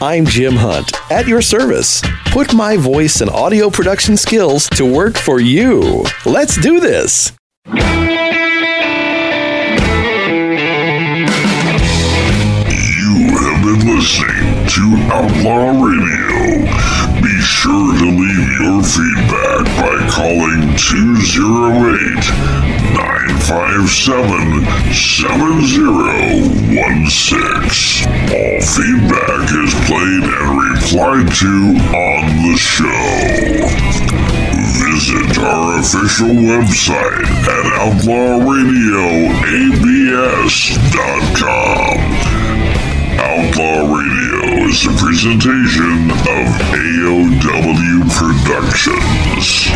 I'm Jim Hunt, at your service. Put my voice and audio production skills to work for you. Let's do this. You have been listening to Outlaw Radio. Sure to leave your feedback by calling 208 957 7016. All feedback is played and replied to on the show. Visit our official website at outlawradioabs.com. Outlaw Radio is a presentation of AOW Productions.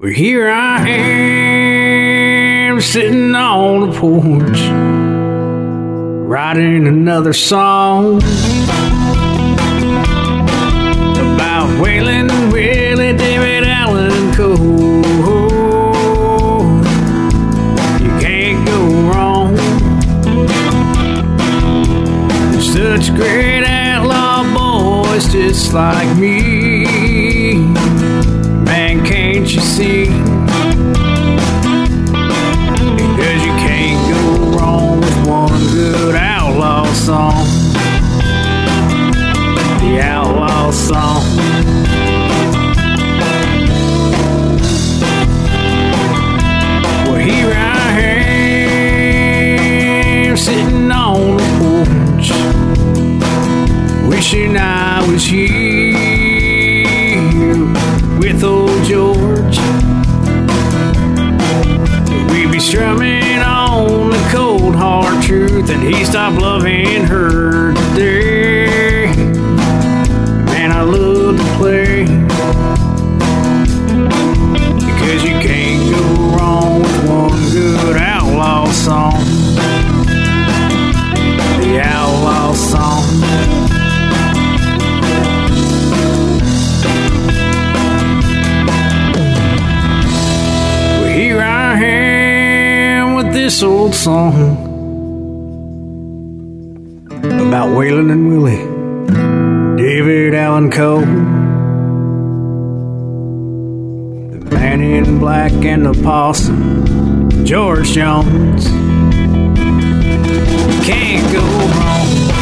Well, here I am sitting on the porch, writing another song about and David Allen Coe. You can't go wrong. Such great outlaw boys just like me. Man, can't you see? Because you can't go wrong with one good outlaw song. The outlaw song. wishing I was here with old George. We'd be strumming on the cold hard truth, and he'd stop loving her today. Man, I love to play because you can't go wrong with one good outlaw song. This old song about Waylon and Willie, David Allen Coe, the man in black and the possum, George Jones. Can't go wrong.